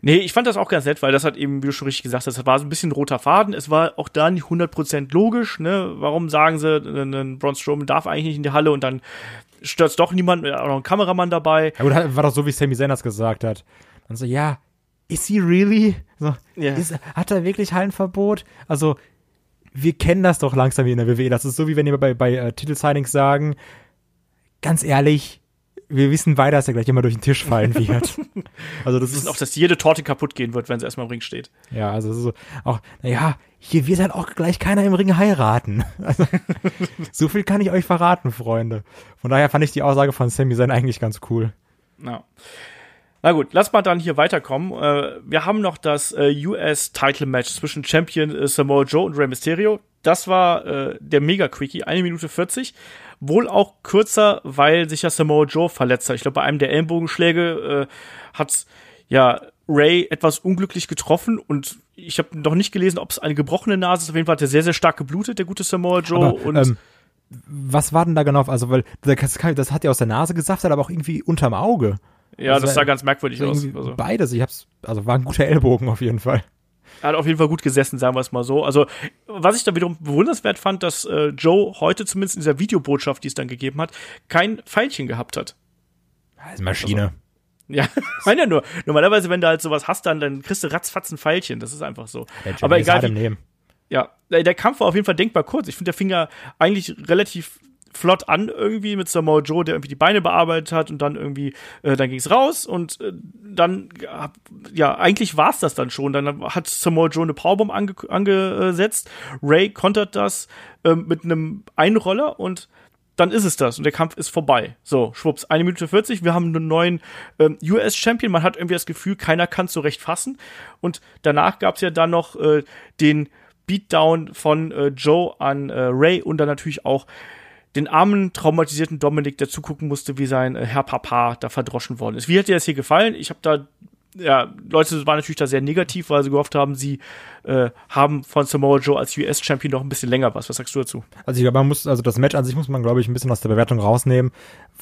[SPEAKER 2] Nee, ich fand das auch ganz nett, weil das hat eben, wie du schon richtig gesagt hast, das war so ein bisschen roter Faden. Es war auch da nicht 100% logisch, ne? Warum sagen sie, ein Braun Strowman darf eigentlich nicht in die Halle und dann stört doch niemand, auch noch ein Kameramann dabei.
[SPEAKER 3] Ja gut, war doch so, wie Sammy Sanders gesagt hat. Dann so, ja, is he really? So, yeah. ist, hat er wirklich Hallenverbot? Also, wir kennen das doch langsam hier in der WWE. Das ist so, wie wenn ihr bei, bei äh, Titelsignings sagen, ganz ehrlich, wir wissen beide, dass er gleich immer durch den Tisch fallen wird.
[SPEAKER 2] also das ist auch, dass jede Torte kaputt gehen wird, wenn sie erstmal im Ring steht.
[SPEAKER 3] Ja, also so auch, naja, hier wird halt auch gleich keiner im Ring heiraten. Also, so viel kann ich euch verraten, Freunde. Von daher fand ich die Aussage von Sammy Zayn eigentlich ganz cool.
[SPEAKER 2] Ja. Na gut, lass mal dann hier weiterkommen. Äh, wir haben noch das äh, US-Title-Match zwischen Champion äh, Samoa Joe und Rey Mysterio. Das war äh, der Mega-Quickie, eine Minute 40 wohl auch kürzer, weil sich ja Samoa Joe verletzt hat. Ich glaube, bei einem der Ellenbogenschläge äh, hat ja Ray etwas unglücklich getroffen und ich habe noch nicht gelesen, ob es eine gebrochene Nase ist. Auf jeden Fall hat er sehr, sehr stark geblutet, der gute Samoa Joe.
[SPEAKER 3] Aber, und ähm, was war denn da genau? Also, weil das, das hat ja aus der Nase gesaftet, aber auch irgendwie unterm Auge.
[SPEAKER 2] Ja, also, das sah ganz merkwürdig aus.
[SPEAKER 3] Also. Beides. Ich hab's, also war ein guter Ellbogen auf jeden Fall.
[SPEAKER 2] Er hat auf jeden Fall gut gesessen, sagen wir es mal so. Also, was ich da wiederum bewundernswert fand, dass äh, Joe heute zumindest in dieser Videobotschaft, die es dann gegeben hat, kein Pfeilchen gehabt hat.
[SPEAKER 3] Das ist Maschine. Also,
[SPEAKER 2] ja, meine ja nur. Normalerweise, wenn du halt sowas hast, dann, dann kriegst du ratzfatz ein Pfeilchen. Das ist einfach so. Aber egal. Wie, ja, der Kampf war auf jeden Fall denkbar kurz. Ich finde, der fing ja eigentlich relativ flott an irgendwie mit Samoa Joe, der irgendwie die Beine bearbeitet hat und dann irgendwie, äh, dann ging's raus und äh, dann, ja, eigentlich war's das dann schon. Dann hat Samoa Joe eine Powerbomb ange angesetzt. Ray kontert das äh, mit einem Einroller und dann ist es das und der Kampf ist vorbei. So, schwupps, eine Minute 40, wir haben einen neuen ähm, US-Champion, man hat irgendwie das Gefühl, keiner kann so recht fassen. Und danach gab's ja dann noch äh, den Beatdown von äh, Joe an äh, Ray und dann natürlich auch den armen, traumatisierten Dominik, der zugucken musste, wie sein äh, Herr Papa da verdroschen worden ist. Wie hat dir das hier gefallen? Ich habe da ja, Leute waren natürlich da sehr negativ, weil sie gehofft haben, sie äh, haben von Samoa Joe als US-Champion noch ein bisschen länger was. Was sagst du dazu?
[SPEAKER 3] Also ich glaube, man muss, also das Match an sich muss man, glaube ich, ein bisschen aus der Bewertung rausnehmen,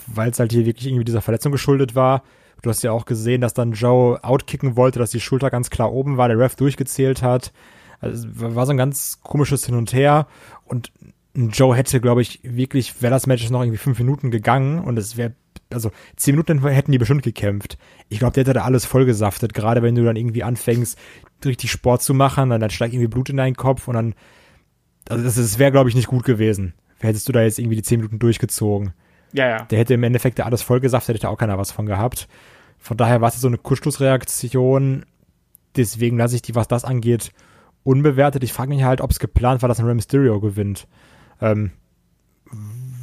[SPEAKER 3] weil es halt hier wirklich irgendwie dieser Verletzung geschuldet war. Du hast ja auch gesehen, dass dann Joe outkicken wollte, dass die Schulter ganz klar oben war, der Ref durchgezählt hat. Also war so ein ganz komisches Hin und Her und Joe hätte, glaube ich, wirklich, wäre das Match noch irgendwie fünf Minuten gegangen und es wäre, also zehn Minuten hätten die bestimmt gekämpft. Ich glaube, der hätte da alles vollgesaftet, gerade wenn du dann irgendwie anfängst, richtig Sport zu machen, dann, dann steigt irgendwie Blut in deinen Kopf und dann, also das, das wäre, glaube ich, nicht gut gewesen. Hättest du da jetzt irgendwie die zehn Minuten durchgezogen.
[SPEAKER 2] Ja, ja.
[SPEAKER 3] Der hätte im Endeffekt da alles vollgesaftet, hätte auch keiner was von gehabt. Von daher war es so eine Kurzschlussreaktion. Deswegen lasse ich die, was das angeht, unbewertet. Ich frage mich halt, ob es geplant war, dass ein Rey Mysterio gewinnt. Ähm,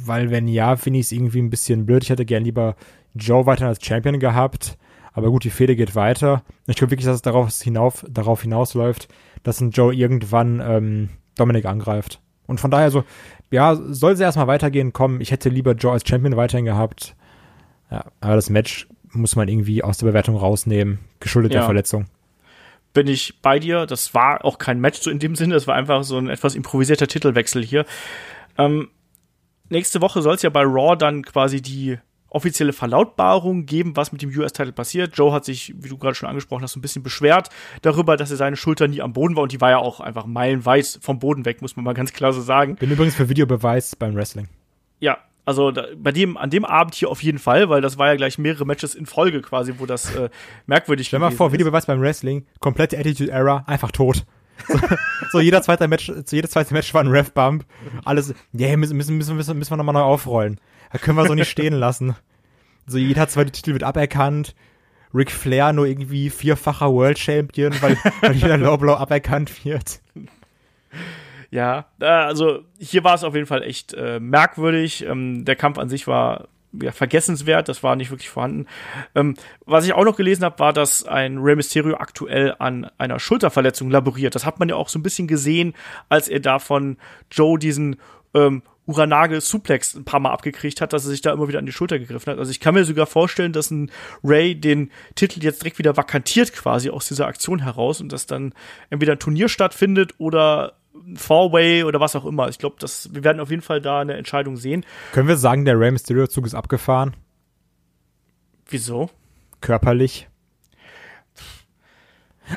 [SPEAKER 3] weil wenn ja, finde ich es irgendwie ein bisschen blöd. Ich hätte gern lieber Joe weiter als Champion gehabt. Aber gut, die Fehde geht weiter. Ich glaube wirklich, dass es darauf, hinauf, darauf hinausläuft, dass ein Joe irgendwann ähm, Dominik angreift. Und von daher so, ja, soll sie erstmal weitergehen, kommen. Ich hätte lieber Joe als Champion weiterhin gehabt. Ja, aber das Match muss man irgendwie aus der Bewertung rausnehmen, geschuldet ja. der Verletzung
[SPEAKER 2] bin ich bei dir. Das war auch kein Match so in dem Sinne, das war einfach so ein etwas improvisierter Titelwechsel hier. Ähm, nächste Woche soll es ja bei Raw dann quasi die offizielle Verlautbarung geben, was mit dem US-Title passiert. Joe hat sich, wie du gerade schon angesprochen hast, ein bisschen beschwert darüber, dass er seine Schulter nie am Boden war und die war ja auch einfach meilenweit vom Boden weg, muss man mal ganz klar so sagen.
[SPEAKER 3] Bin übrigens für Videobeweis beim Wrestling.
[SPEAKER 2] Ja, also da, bei dem, an dem Abend hier auf jeden Fall, weil das war ja gleich mehrere Matches in Folge quasi, wo das äh, merkwürdig
[SPEAKER 3] Stell mal vor, Videobeweis beim Wrestling, komplette Attitude Era, einfach tot. So, so, jeder zweite Match, so jedes zweite Match war ein Ref-Bump. Alles, ja, yeah, müssen, müssen, müssen, müssen, müssen wir nochmal neu aufrollen. Da können wir so nicht stehen lassen. So jeder zweite Titel wird aberkannt. Ric Flair nur irgendwie vierfacher World Champion, weil, weil jeder Low Blow aberkannt wird.
[SPEAKER 2] Ja, äh, also hier war es auf jeden Fall echt äh, merkwürdig. Ähm, der Kampf an sich war ja, vergessenswert, das war nicht wirklich vorhanden. Ähm, was ich auch noch gelesen habe, war, dass ein Rey Mysterio aktuell an einer Schulterverletzung laboriert. Das hat man ja auch so ein bisschen gesehen, als er da von Joe diesen ähm, Uranage Suplex ein paar Mal abgekriegt hat, dass er sich da immer wieder an die Schulter gegriffen hat. Also ich kann mir sogar vorstellen, dass ein Ray den Titel jetzt direkt wieder vakantiert quasi aus dieser Aktion heraus und dass dann entweder ein Turnier stattfindet oder Four-Way oder was auch immer. Ich glaube, wir werden auf jeden Fall da eine Entscheidung sehen.
[SPEAKER 3] Können wir sagen, der Rey Mysterio-Zug ist abgefahren?
[SPEAKER 2] Wieso?
[SPEAKER 3] Körperlich.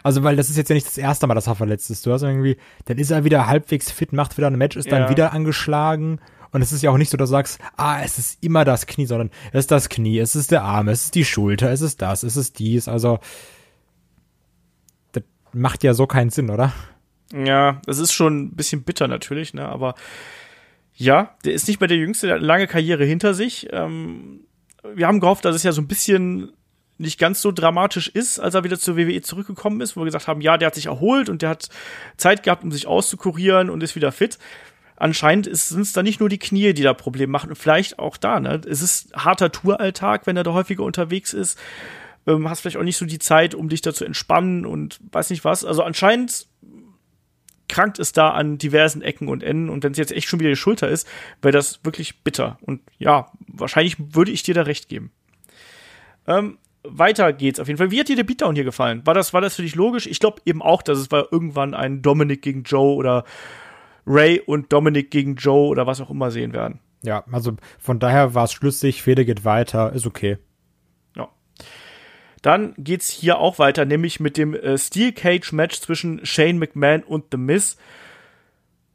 [SPEAKER 3] Also, weil das ist jetzt ja nicht das erste Mal, dass er verletzt ist. Du hast irgendwie, dann ist er wieder halbwegs fit, macht wieder ein Match, ist ja. dann wieder angeschlagen. Und es ist ja auch nicht so, dass du sagst, ah, es ist immer das Knie, sondern es ist das Knie, es ist der Arm, es ist die Schulter, es ist das, es ist dies. Also, das macht ja so keinen Sinn, oder?
[SPEAKER 2] Ja, es ist schon ein bisschen bitter natürlich, ne? Aber ja, der ist nicht mehr der Jüngste, der hat eine lange Karriere hinter sich. Ähm, wir haben gehofft, dass es ja so ein bisschen nicht ganz so dramatisch ist, als er wieder zur WWE zurückgekommen ist, wo wir gesagt haben, ja, der hat sich erholt und der hat Zeit gehabt, um sich auszukurieren und ist wieder fit. Anscheinend sind es da nicht nur die Knie, die da Probleme machen, und vielleicht auch da, ne? Es ist harter Touralltag, wenn er da häufiger unterwegs ist. Ähm, hast vielleicht auch nicht so die Zeit, um dich da zu entspannen und weiß nicht was. Also anscheinend krankt es da an diversen Ecken und Enden. Und wenn es jetzt echt schon wieder die Schulter ist, wäre das wirklich bitter. Und ja, wahrscheinlich würde ich dir da recht geben. Ähm, weiter geht's auf jeden Fall. Wie hat dir der Beatdown hier gefallen? War das, war das für dich logisch? Ich glaube eben auch, dass es war irgendwann ein Dominic gegen Joe oder Ray und Dominic gegen Joe oder was auch immer sehen werden.
[SPEAKER 3] Ja, also von daher war es schlüssig, Fede geht weiter, ist okay.
[SPEAKER 2] Dann geht's hier auch weiter, nämlich mit dem äh, Steel Cage Match zwischen Shane McMahon und The Miz.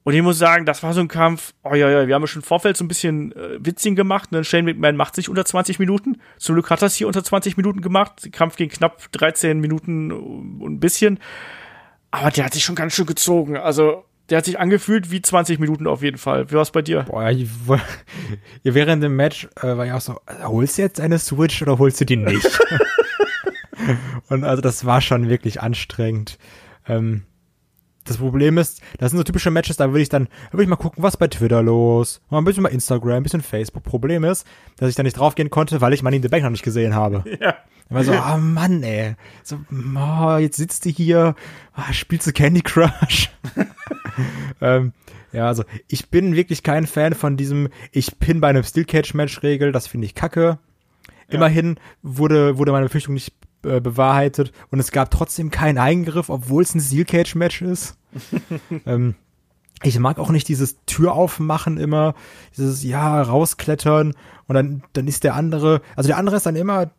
[SPEAKER 2] Und ich muss sagen, das war so ein Kampf, oh ja, ja, wir haben ja schon im Vorfeld so ein bisschen äh, Witzing gemacht. Ne? Shane McMahon macht sich unter 20 Minuten. Zum Glück hat er es hier unter 20 Minuten gemacht. Der Kampf ging knapp 13 Minuten und ein bisschen. Aber der hat sich schon ganz schön gezogen. Also, der hat sich angefühlt wie 20 Minuten auf jeden Fall. Wie war es bei dir?
[SPEAKER 3] Boah, ich, während dem Match äh, war ich auch so, holst du jetzt eine Switch oder holst du die nicht? Und also das war schon wirklich anstrengend. Ähm, das Problem ist, das sind so typische Matches, da würde ich dann, da würde ich mal gucken, was bei Twitter los, mal ein bisschen bei Instagram, ein bisschen Facebook. Problem ist, dass ich da nicht draufgehen konnte, weil ich Money in the Bank noch nicht gesehen habe. Ja. Immer so, ah oh Mann, ey. So, oh, jetzt sitzt du hier, oh, spielst du Candy Crush? ähm, ja, also ich bin wirklich kein Fan von diesem, ich pin bei einem Steel Cage Match Regel, das finde ich kacke. Immerhin wurde, wurde meine Befürchtung nicht äh, bewahrheitet und es gab trotzdem keinen Eingriff, obwohl es ein Steel Cage Match ist. ähm, ich mag auch nicht dieses Tür aufmachen immer, dieses ja rausklettern und dann dann ist der andere, also der andere ist dann immer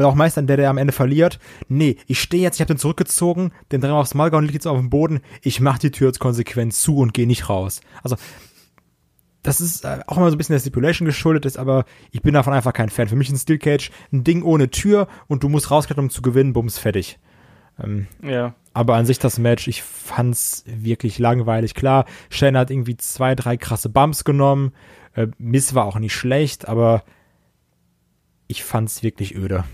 [SPEAKER 3] auch meist dann der, der am Ende verliert. Nee, ich stehe jetzt, ich habe den zurückgezogen, den Dreh aufs Maul und liegt jetzt auf dem Boden. Ich mache die Tür jetzt konsequent zu und gehe nicht raus. Also das ist äh, auch immer so ein bisschen der Stipulation geschuldet ist, aber ich bin davon einfach kein Fan. Für mich ist ein Steel Cage ein Ding ohne Tür und du musst rausklettern, um zu gewinnen, bums, fertig. Ähm,
[SPEAKER 2] Ja.
[SPEAKER 3] aber an sich das Match, ich fand's wirklich langweilig. Klar, Shane hat irgendwie zwei, drei krasse Bumps genommen. Äh, Miss war auch nicht schlecht, aber ich fand's wirklich öde.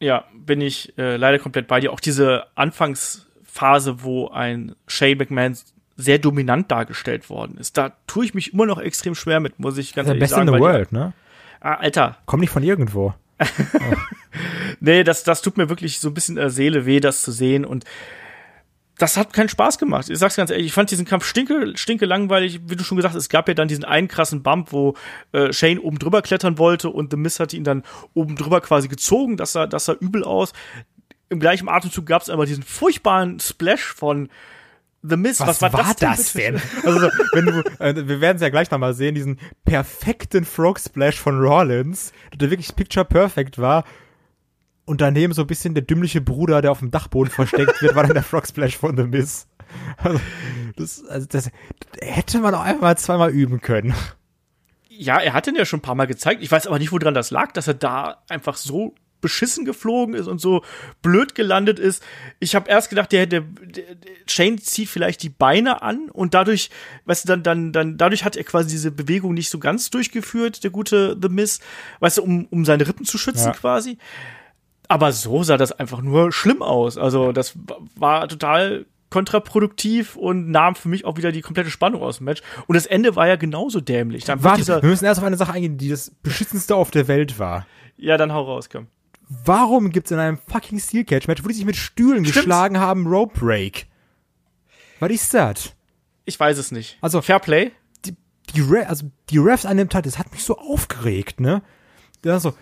[SPEAKER 2] Ja, bin ich äh, leider komplett bei dir. Auch diese Anfangsphase, wo ein Shay McMahon sehr dominant dargestellt worden ist, da tue ich mich immer noch extrem schwer mit, muss ich ganz
[SPEAKER 3] Der
[SPEAKER 2] ehrlich
[SPEAKER 3] Beste
[SPEAKER 2] sagen.
[SPEAKER 3] in the world, ne?
[SPEAKER 2] Ah, Alter,
[SPEAKER 3] Kommt nicht von irgendwo.
[SPEAKER 2] nee, das, das tut mir wirklich so ein bisschen der Seele weh, das zu sehen und das hat keinen Spaß gemacht. Ich sag's ganz ehrlich, ich fand diesen Kampf stinke, stinke langweilig. Wie du schon gesagt hast, es gab ja dann diesen einen krassen Bump, wo äh, Shane oben drüber klettern wollte und The Miz hat ihn dann oben drüber quasi gezogen. Das sah, das sah übel aus. Im gleichen Atemzug gab's aber diesen furchtbaren Splash von The Miz. Was, war, das, denn? bitte?
[SPEAKER 3] Also, so, wenn du, äh, wir werden es ja gleich nochmal sehen, diesen perfekten Frog Splash von Rollins, der wirklich picture perfect war. Und daneben so ein bisschen der dümmliche Bruder, der auf dem Dachboden versteckt wird, war dann der Frog Splash von The Miz. Also, das, also das hätte man auch einfach mal zweimal üben können.
[SPEAKER 2] Ja, er hat den ja schon ein paar Mal gezeigt. Ich weiß aber nicht, woran das lag, dass er da einfach so beschissen geflogen ist und so blöd gelandet ist. Ich habe erst gedacht, der, der Shane zieht vielleicht die Beine an und dadurch, weißt du, dann, dann, dann, dadurch hat er quasi diese Bewegung nicht so ganz durchgeführt, der gute The Miz, weißt du, um, um seine Rippen zu schützen
[SPEAKER 3] Ja.
[SPEAKER 2] quasi. Aber so sah das einfach nur schlimm aus. Also das wa- war total kontraproduktiv und nahm für mich auch wieder die komplette Spannung aus dem Match. Und das Ende war ja genauso dämlich. Dann
[SPEAKER 3] Warte, wir müssen erst auf eine Sache eingehen, die das beschissenste auf der Welt war.
[SPEAKER 2] ja, dann hau raus, komm.
[SPEAKER 3] Warum gibt's in einem fucking Steel Cage Match, wo die sich mit Stühlen
[SPEAKER 2] Stimmt.
[SPEAKER 3] geschlagen haben, Rope Break? Was ist das?
[SPEAKER 2] Ich weiß es nicht.
[SPEAKER 3] Also-
[SPEAKER 2] Fairplay?
[SPEAKER 3] die, die, Re also die Refs an dem Tag, das hat mich so aufgeregt, ne? Ja, so.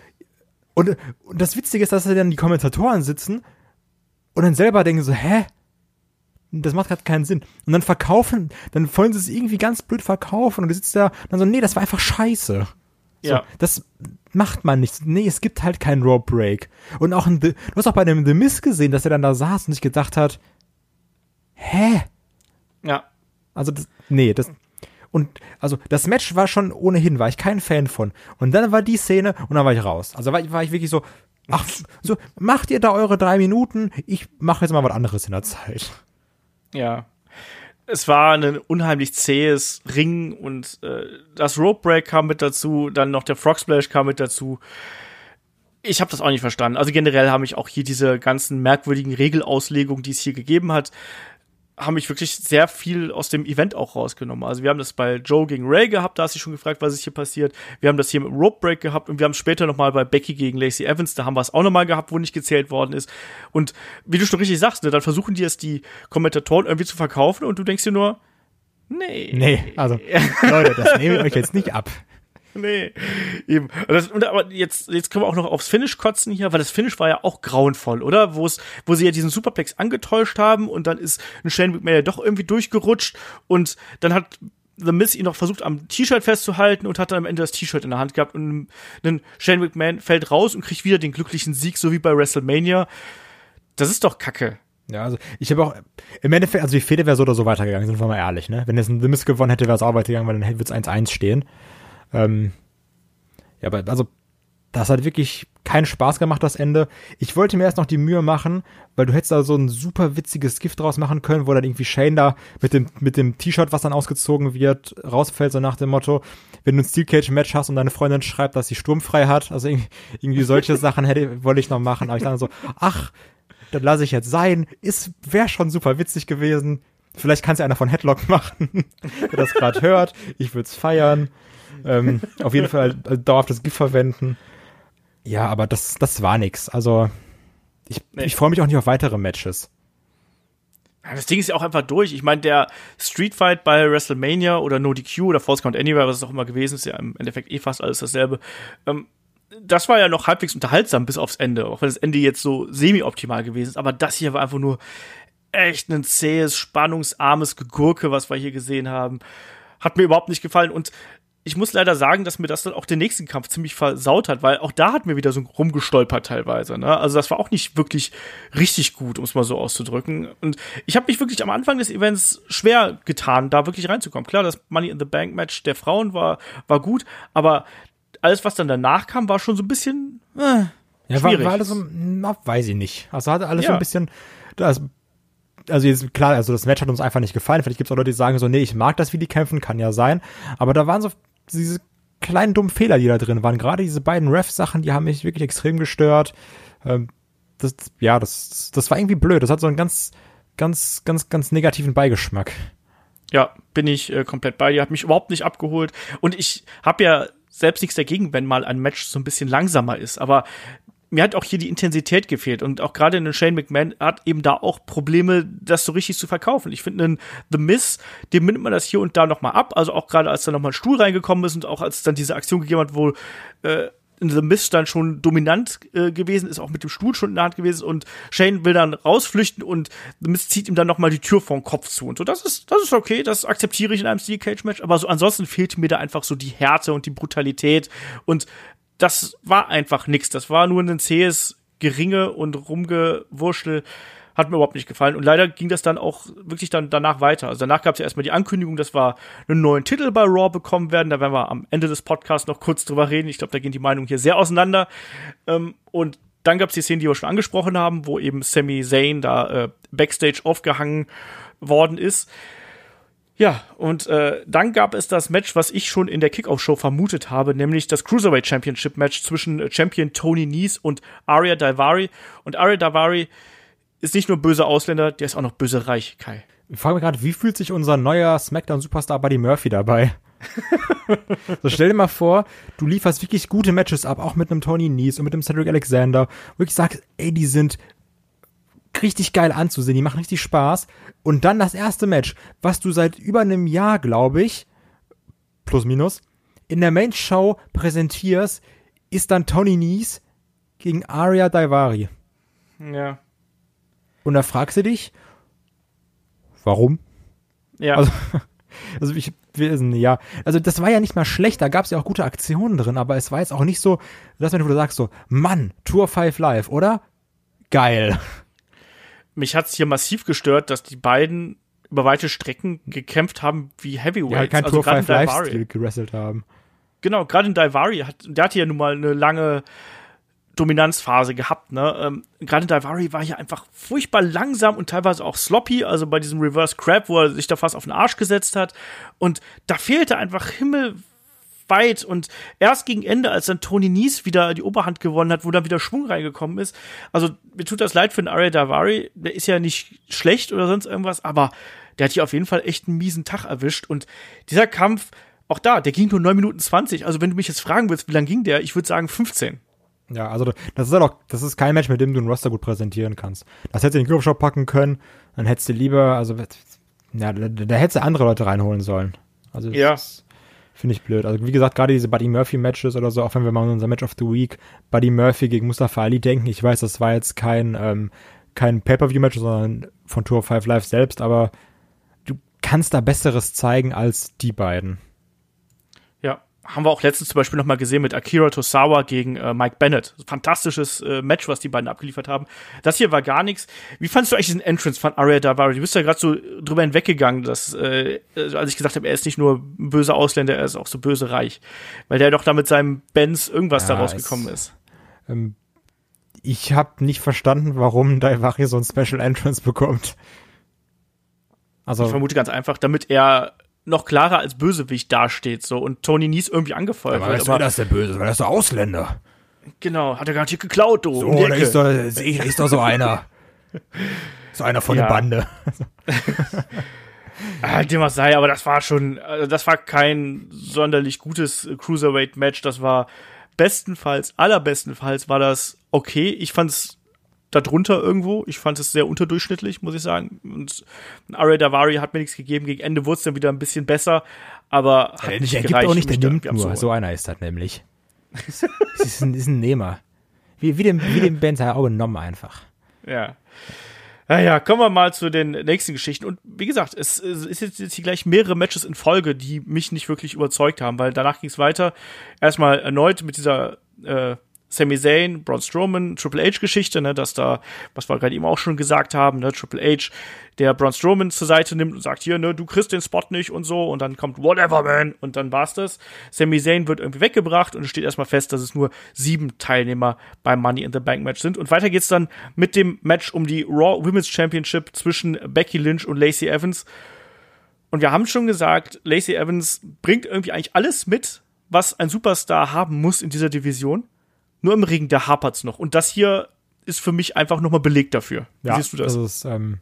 [SPEAKER 3] Und, und das Witzige ist, dass da dann die Kommentatoren sitzen und dann selber denken so, hä? Das macht gerade keinen Sinn. Und dann verkaufen, dann wollen sie es irgendwie ganz blöd verkaufen und du sitzt da und dann so, nee, das war einfach scheiße. So,
[SPEAKER 2] Ja.
[SPEAKER 3] Das macht man nicht. Nee, es gibt halt keinen Rope Break. Und auch ein The, du hast auch bei dem The Miz gesehen, dass er dann da saß und sich gedacht hat, hä?
[SPEAKER 2] Ja.
[SPEAKER 3] Also, das, nee, das. Und also das Match war schon ohnehin, war ich kein Fan von. Und dann war die Szene und dann war ich raus. Also war, ich- war ich wirklich so, ach, so, macht ihr da eure drei Minuten, ich mache jetzt mal was anderes in der Zeit.
[SPEAKER 2] Ja. Es war ein unheimlich zähes Ring und äh, das Rope Break kam mit dazu, dann noch der Frog Splash kam mit dazu. Ich habe das auch nicht verstanden. Also generell haben mich auch hier diese ganzen merkwürdigen Regelauslegungen, die es hier gegeben hat, haben mich wirklich sehr viel aus dem Event auch rausgenommen. Also wir haben das bei Joe gegen Ray gehabt, da hast du schon gefragt, was ist hier passiert. Wir haben das hier mit Rope Break gehabt und wir haben es später noch mal bei Becky gegen Lacey Evans, da haben wir es auch noch mal gehabt, wo nicht gezählt worden ist. Und wie du schon richtig sagst, ne, dann versuchen die es die Kommentatoren irgendwie zu verkaufen und du denkst dir nur, nee.
[SPEAKER 3] Nee, also, Leute, das nehme ich euch jetzt nicht ab.
[SPEAKER 2] Nee, eben. Das, und aber jetzt, jetzt können wir auch noch aufs Finish kotzen hier, weil das Finish war ja auch grauenvoll, oder? Wo es, wo sie ja diesen Superplex angetäuscht haben und dann ist ein Shane McMahon ja doch irgendwie durchgerutscht und dann hat The Miz ihn noch versucht am T-Shirt festzuhalten und hat dann am Ende das T-Shirt in der Hand gehabt und ein Shane McMahon fällt raus und kriegt wieder den glücklichen Sieg, so wie bei WrestleMania. Das ist doch Kacke.
[SPEAKER 3] Ja, also ich habe auch, im Endeffekt, also die Fehde wäre so oder so weitergegangen, sind wir mal ehrlich, ne? Wenn jetzt ein The Miz gewonnen hätte, wäre es auch weitergegangen, weil dann hätte es 1-1 stehen. Ähm, ja, aber also, das hat wirklich keinen Spaß gemacht, das Ende. Ich wollte mir erst noch die Mühe machen, weil du hättest da so ein super witziges Gift draus machen können, wo dann irgendwie Shane da mit dem, mit dem T-Shirt, was dann ausgezogen wird, rausfällt, so nach dem Motto, wenn du ein Steel Cage Match hast und deine Freundin schreibt, dass sie sturmfrei hat, also irgendwie, irgendwie solche Sachen hätte, wollte ich noch machen, aber ich dachte so, ach, das lasse ich jetzt sein, ist, wäre schon super witzig gewesen. Vielleicht kann es ja einer von Headlock machen, der das gerade hört. Ich würde es feiern. Ähm, auf jeden Fall äh, dauerhaftes Gift verwenden. Ja, aber das, das war nix. Also, ich,
[SPEAKER 2] Nee.
[SPEAKER 3] ich freue mich auch nicht auf weitere Matches.
[SPEAKER 2] Das Ding ist ja auch einfach durch. Ich meine, der Street Fight bei WrestleMania oder No DQ oder False Count Anywhere, was es auch immer gewesen ist, ja im Endeffekt eh fast alles dasselbe. Ähm, das war ja noch halbwegs unterhaltsam bis aufs Ende, auch wenn das Ende jetzt so semi-optimal gewesen ist. Aber das hier war einfach nur echt ein zähes, spannungsarmes Gegurke, was wir hier gesehen haben. Hat mir überhaupt nicht gefallen. Und ich muss leider sagen, dass mir das dann auch den nächsten Kampf ziemlich versaut hat, weil auch da hat mir wieder so rumgestolpert teilweise. Ne? Also das war auch nicht wirklich richtig gut, um es mal so auszudrücken. Und ich habe mich wirklich am Anfang des Events schwer getan, da wirklich reinzukommen. Klar, das Money in the Bank Match der Frauen war war gut, aber alles, was dann danach kam, war schon so ein bisschen äh,
[SPEAKER 3] ja,
[SPEAKER 2] schwierig.
[SPEAKER 3] War, war alles so, na, weiß ich nicht. Also hatte alles ja. so ein bisschen, das, also jetzt klar, also das Match hat uns einfach nicht gefallen. Vielleicht gibt es auch Leute, die sagen so, nee, ich mag das, wie die kämpfen, kann ja sein. Aber da waren so diese kleinen dummen Fehler, die da drin waren. Gerade diese beiden Ref-Sachen, die haben mich wirklich extrem gestört. Ähm, das, ja, das, das war irgendwie blöd. Das hat so einen ganz, ganz, ganz, ganz negativen Beigeschmack.
[SPEAKER 2] Ja, bin ich äh, komplett bei dir. Hat mich überhaupt nicht abgeholt. Und ich habe ja selbst nichts dagegen, wenn mal ein Match so ein bisschen langsamer ist. Aber mir hat auch hier die Intensität gefehlt und auch gerade in Shane McMahon hat eben da auch Probleme, das so richtig zu verkaufen. Ich finde, einen The Miss, dem nimmt man das hier und da nochmal ab. Also auch gerade als da nochmal ein Stuhl reingekommen ist und auch als dann diese Aktion gegeben hat, wo äh, The Miss dann schon dominant äh, gewesen ist, auch mit dem Stuhl schon in der Hand gewesen und Shane will dann rausflüchten und The Miss zieht ihm dann nochmal die Tür den Kopf zu und so. Das ist, das ist okay, das akzeptiere ich in einem Steel Cage Match, aber so ansonsten fehlt mir da einfach so die Härte und die Brutalität und das war einfach nix. Das war nur ein zähes Geringe und Rumgewurschtel. Hat mir überhaupt nicht gefallen. Und leider ging das dann auch wirklich dann danach weiter. Also danach gab es ja erstmal die Ankündigung, dass wir einen neuen Titel bei Raw bekommen werden. Da werden wir am Ende des Podcasts noch kurz drüber reden. Ich glaube, da gehen die Meinungen hier sehr auseinander. Ähm, und dann gab es die Szene, die wir schon angesprochen haben, wo eben Sami Zayn da äh, backstage aufgehangen worden ist. Ja, und äh, dann gab es das Match, was ich schon in der Kickoff-Show vermutet habe, nämlich das Cruiserweight Championship Match zwischen Champion Tony Nese und Arya Daivari. Und Arya Daivari ist nicht nur böse Ausländer, der ist auch noch böse reich, Kai.
[SPEAKER 3] Ich frage mich gerade, wie fühlt sich unser neuer SmackDown-Superstar Buddy Murphy dabei? so stell dir mal vor, du lieferst wirklich gute Matches ab, auch mit einem Tony Nese und mit einem Cedric Alexander, wo ich sage, ey, die sind richtig geil anzusehen, die machen richtig Spaß. Und dann das erste Match, was du seit über einem Jahr, glaube ich, plus minus, in der Main Show präsentierst, ist dann Tony Nies gegen Arya Daivari.
[SPEAKER 2] Ja.
[SPEAKER 3] Und da fragst du dich, warum?
[SPEAKER 2] Ja.
[SPEAKER 3] Also, also ich wissen, ja. Also das war ja nicht mal schlecht, da gab es ja auch gute Aktionen drin, aber es war jetzt auch nicht so, dass du sagst so, Mann, Tour 5 Live, oder? Geil
[SPEAKER 2] mich hat's hier massiv gestört, dass die beiden über weite Strecken gekämpft haben wie Heavyweights. Ja,
[SPEAKER 3] kein also Tour 5 Live-Stil gewrestelt haben.
[SPEAKER 2] Genau, gerade in Daivari hat, der hatte ja nun mal eine lange Dominanzphase gehabt, ne? Ähm, gerade in Daivari war ja einfach furchtbar langsam und teilweise auch sloppy, also bei diesem Reverse Crab, wo er sich da fast auf den Arsch gesetzt hat. Und da fehlte einfach Himmel weit und erst gegen Ende, als dann Tony Nies wieder die Oberhand gewonnen hat, wo dann wieder Schwung reingekommen ist. Also mir tut das leid für den Arya Davari, der ist ja nicht schlecht oder sonst irgendwas, aber der hat hier auf jeden Fall echt einen miesen Tag erwischt und dieser Kampf, auch da, der ging nur 9 Minuten 20. Also wenn du mich jetzt fragen willst, wie lang ging der, ich würde sagen 15.
[SPEAKER 3] Ja, also das ist halt auch, das ist kein Match, mit dem du einen Roster gut präsentieren kannst. Das hättest du in den Clubshop packen können, dann hättest du lieber, also ja, da, da hättest du andere Leute reinholen sollen. Also
[SPEAKER 2] ja.
[SPEAKER 3] Finde ich blöd. Also wie gesagt, gerade diese Buddy Murphy Matches oder so, auch wenn wir mal an unser Match of the Week Buddy Murphy gegen Mustafa Ali denken, ich weiß, das war jetzt kein, ähm, kein Pay-Per-View-Match, sondern von Tour 5 Live selbst, aber du kannst da Besseres zeigen als die beiden
[SPEAKER 2] haben wir auch letztens zum Beispiel nochmal gesehen mit Akira Tosawa gegen äh, Mike Bennett. Fantastisches äh, Match, was die beiden abgeliefert haben. Das hier war gar nichts. Wie fandest du eigentlich diesen Entrance von Arya Davari? Du bist ja gerade so drüber hinweggegangen, dass, äh, als ich gesagt habe, er ist nicht nur ein böser Ausländer, er ist auch so böse reich. Weil der doch da mit seinem Benz irgendwas ja, da rausgekommen ist.
[SPEAKER 3] Ähm, ich habe nicht verstanden, warum Daivari so ein Special Entrance bekommt.
[SPEAKER 2] Also, ich vermute ganz einfach, damit er noch klarer als Bösewicht dasteht so und Tony Nies irgendwie angefeuert
[SPEAKER 3] aber wird. Aber das der Böse, weil das der Ausländer.
[SPEAKER 2] Genau, hat er garantiert geklaut, du.
[SPEAKER 3] So, um da ist doch, ist doch so einer. so einer von ja. der Bande.
[SPEAKER 2] ah, dem was sei, aber das war schon, also das war kein sonderlich gutes Cruiserweight-Match. Das war bestenfalls, allerbestenfalls war das okay. Ich fand's darunter irgendwo. Ich fand es sehr unterdurchschnittlich, muss ich sagen. Und Arya Davari hat mir nichts gegeben. Gegen Ende wurde es dann wieder ein bisschen besser, aber
[SPEAKER 3] hat ja, nicht der gereicht, gibt auch nicht, der nimmt nur. So einer ist das nämlich. Das ist ein, ist ein Nehmer. Wie, wie dem, wie dem sei auch genommen einfach.
[SPEAKER 2] Ja. Naja, kommen wir mal zu den nächsten Geschichten. Und wie gesagt, es, es ist jetzt, jetzt hier gleich mehrere Matches in Folge, die mich nicht wirklich überzeugt haben, weil danach ging es weiter. Erstmal erneut mit dieser äh, Sami Zayn, Braun Strowman, Triple H-Geschichte, ne, dass da, was wir gerade eben auch schon gesagt haben, ne, Triple H, der Braun Strowman zur Seite nimmt und sagt, hier, ne, du kriegst den Spot nicht und so, und dann kommt Whatever, man, und dann war's das. Sami Zayn wird irgendwie weggebracht und es steht erstmal fest, dass es nur sieben Teilnehmer beim Money in the Bank Match sind. Und weiter geht's dann mit dem Match um die Raw Women's Championship zwischen Becky Lynch und Lacey Evans. Und wir haben schon gesagt, Lacey Evans bringt irgendwie eigentlich alles mit, was ein Superstar haben muss in dieser Division. Nur im Ring, da hapert's noch. Und das hier ist für mich einfach nochmal Beleg dafür. Wie
[SPEAKER 3] Ja,
[SPEAKER 2] siehst du das?
[SPEAKER 3] Das, ist, ähm,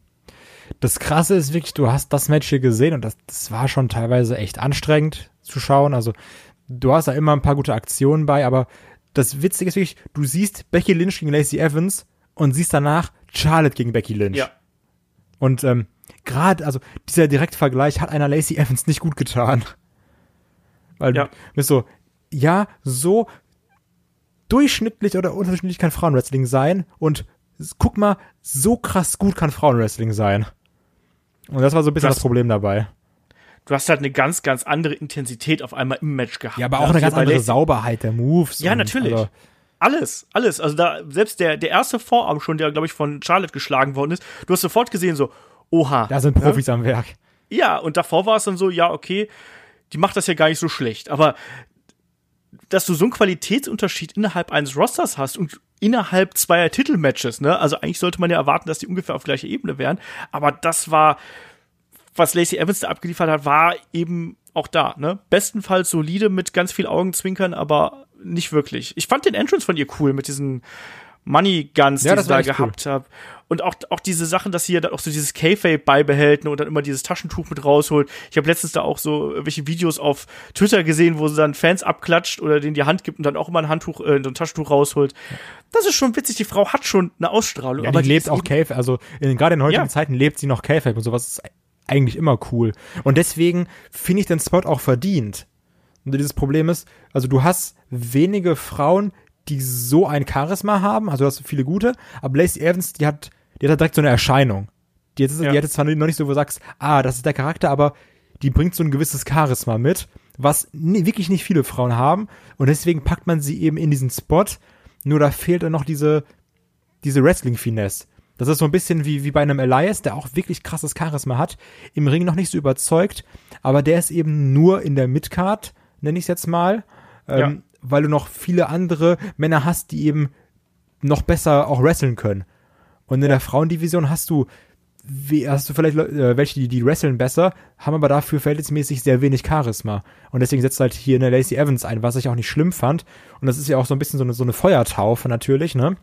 [SPEAKER 3] das Krasse ist wirklich, du hast das Match hier gesehen und das, das war schon teilweise echt anstrengend zu schauen. Also du hast da immer ein paar gute Aktionen bei, aber das Witzige ist wirklich, du siehst Becky Lynch gegen Lacey Evans und siehst danach Charlotte gegen Becky Lynch.
[SPEAKER 2] ja.
[SPEAKER 3] Und ähm, gerade, also dieser Direktvergleich hat einer Lacey Evans nicht gut getan. Weil
[SPEAKER 2] Ja.
[SPEAKER 3] du bist so, ja, so durchschnittlich oder unterdurchschnittlich kann Frauenwrestling sein und guck mal, so krass gut kann Frauenwrestling sein. Und das war so ein bisschen
[SPEAKER 2] Das-
[SPEAKER 3] das, Problem dabei.
[SPEAKER 2] Du hast halt eine ganz, ganz andere Intensität auf einmal im Match gehabt.
[SPEAKER 3] Ja, aber auch
[SPEAKER 2] Also
[SPEAKER 3] eine ganz
[SPEAKER 2] bei
[SPEAKER 3] andere Sauberheit der Moves.
[SPEAKER 2] Ja, natürlich.
[SPEAKER 3] Also,
[SPEAKER 2] Alles, alles. Also da, selbst der, der erste Vorarm schon, der, glaube ich, von Charlotte geschlagen worden ist, du hast sofort gesehen, so, oha.
[SPEAKER 3] da sind Profis am Werk.
[SPEAKER 2] Ja, und davor war es dann so, ja, okay, die macht das ja gar nicht so schlecht. Aber dass du so einen Qualitätsunterschied innerhalb eines Rosters hast und innerhalb zweier Titelmatches, ne? Also eigentlich sollte man ja erwarten, dass die ungefähr auf gleicher Ebene wären. Aber das war, was Lacey Evans da abgeliefert hat, war eben auch da, ne? Bestenfalls solide mit ganz viel Augenzwinkern, aber nicht wirklich. Ich fand den Entrance von ihr cool mit diesen Money Guns,
[SPEAKER 3] Ja,
[SPEAKER 2] die
[SPEAKER 3] war
[SPEAKER 2] da
[SPEAKER 3] echt cool.
[SPEAKER 2] gehabt hat. Und auch, auch diese Sachen, dass sie ja da auch so dieses K-Fape beibehält ne, und dann immer dieses Taschentuch mit rausholt. Ich habe letztens da auch so welche Videos auf Twitter gesehen, wo sie dann Fans abklatscht oder denen die Hand gibt und dann auch immer ein Handtuch, äh, so ein Taschentuch rausholt. Das ist schon witzig. Die Frau hat schon eine Ausstrahlung.
[SPEAKER 3] Ja,
[SPEAKER 2] aber
[SPEAKER 3] die lebt
[SPEAKER 2] ist
[SPEAKER 3] auch K-Fape, also in, gerade in heutigen
[SPEAKER 2] Ja.
[SPEAKER 3] Zeiten lebt sie noch K-Fape und sowas ist eigentlich immer cool. Und deswegen finde ich den Spot auch verdient. Und dieses Problem ist, also du hast wenige Frauen, die so ein Charisma haben, also du hast viele gute, aber Lacey Evans, die hat, die hat direkt so eine Erscheinung. Die, hat,
[SPEAKER 2] Ja.
[SPEAKER 3] die hat jetzt zwar noch nicht so, wo du sagst, ah, das ist der Charakter, aber die bringt so ein gewisses Charisma mit, was wirklich nicht viele Frauen haben. Und deswegen packt man sie eben in diesen Spot. Nur da fehlt dann noch diese, diese Wrestling-Finesse. Das ist so ein bisschen wie, wie bei einem Elias, der auch wirklich krasses Charisma hat, im Ring noch nicht so überzeugt, aber der ist eben nur in der Midcard, nenne ich es jetzt mal, ähm, weil du noch viele andere Männer hast, die eben noch besser auch wresteln können. Und in der Frauendivision hast du, wie, hast du vielleicht äh, welche, die, die wresteln besser, haben aber dafür verhältnismäßig sehr wenig Charisma. Und deswegen setzt halt hier eine Lacey Evans ein, was ich auch nicht schlimm fand. Und das ist ja auch so ein bisschen so eine, so eine Feuertaufe natürlich, ne?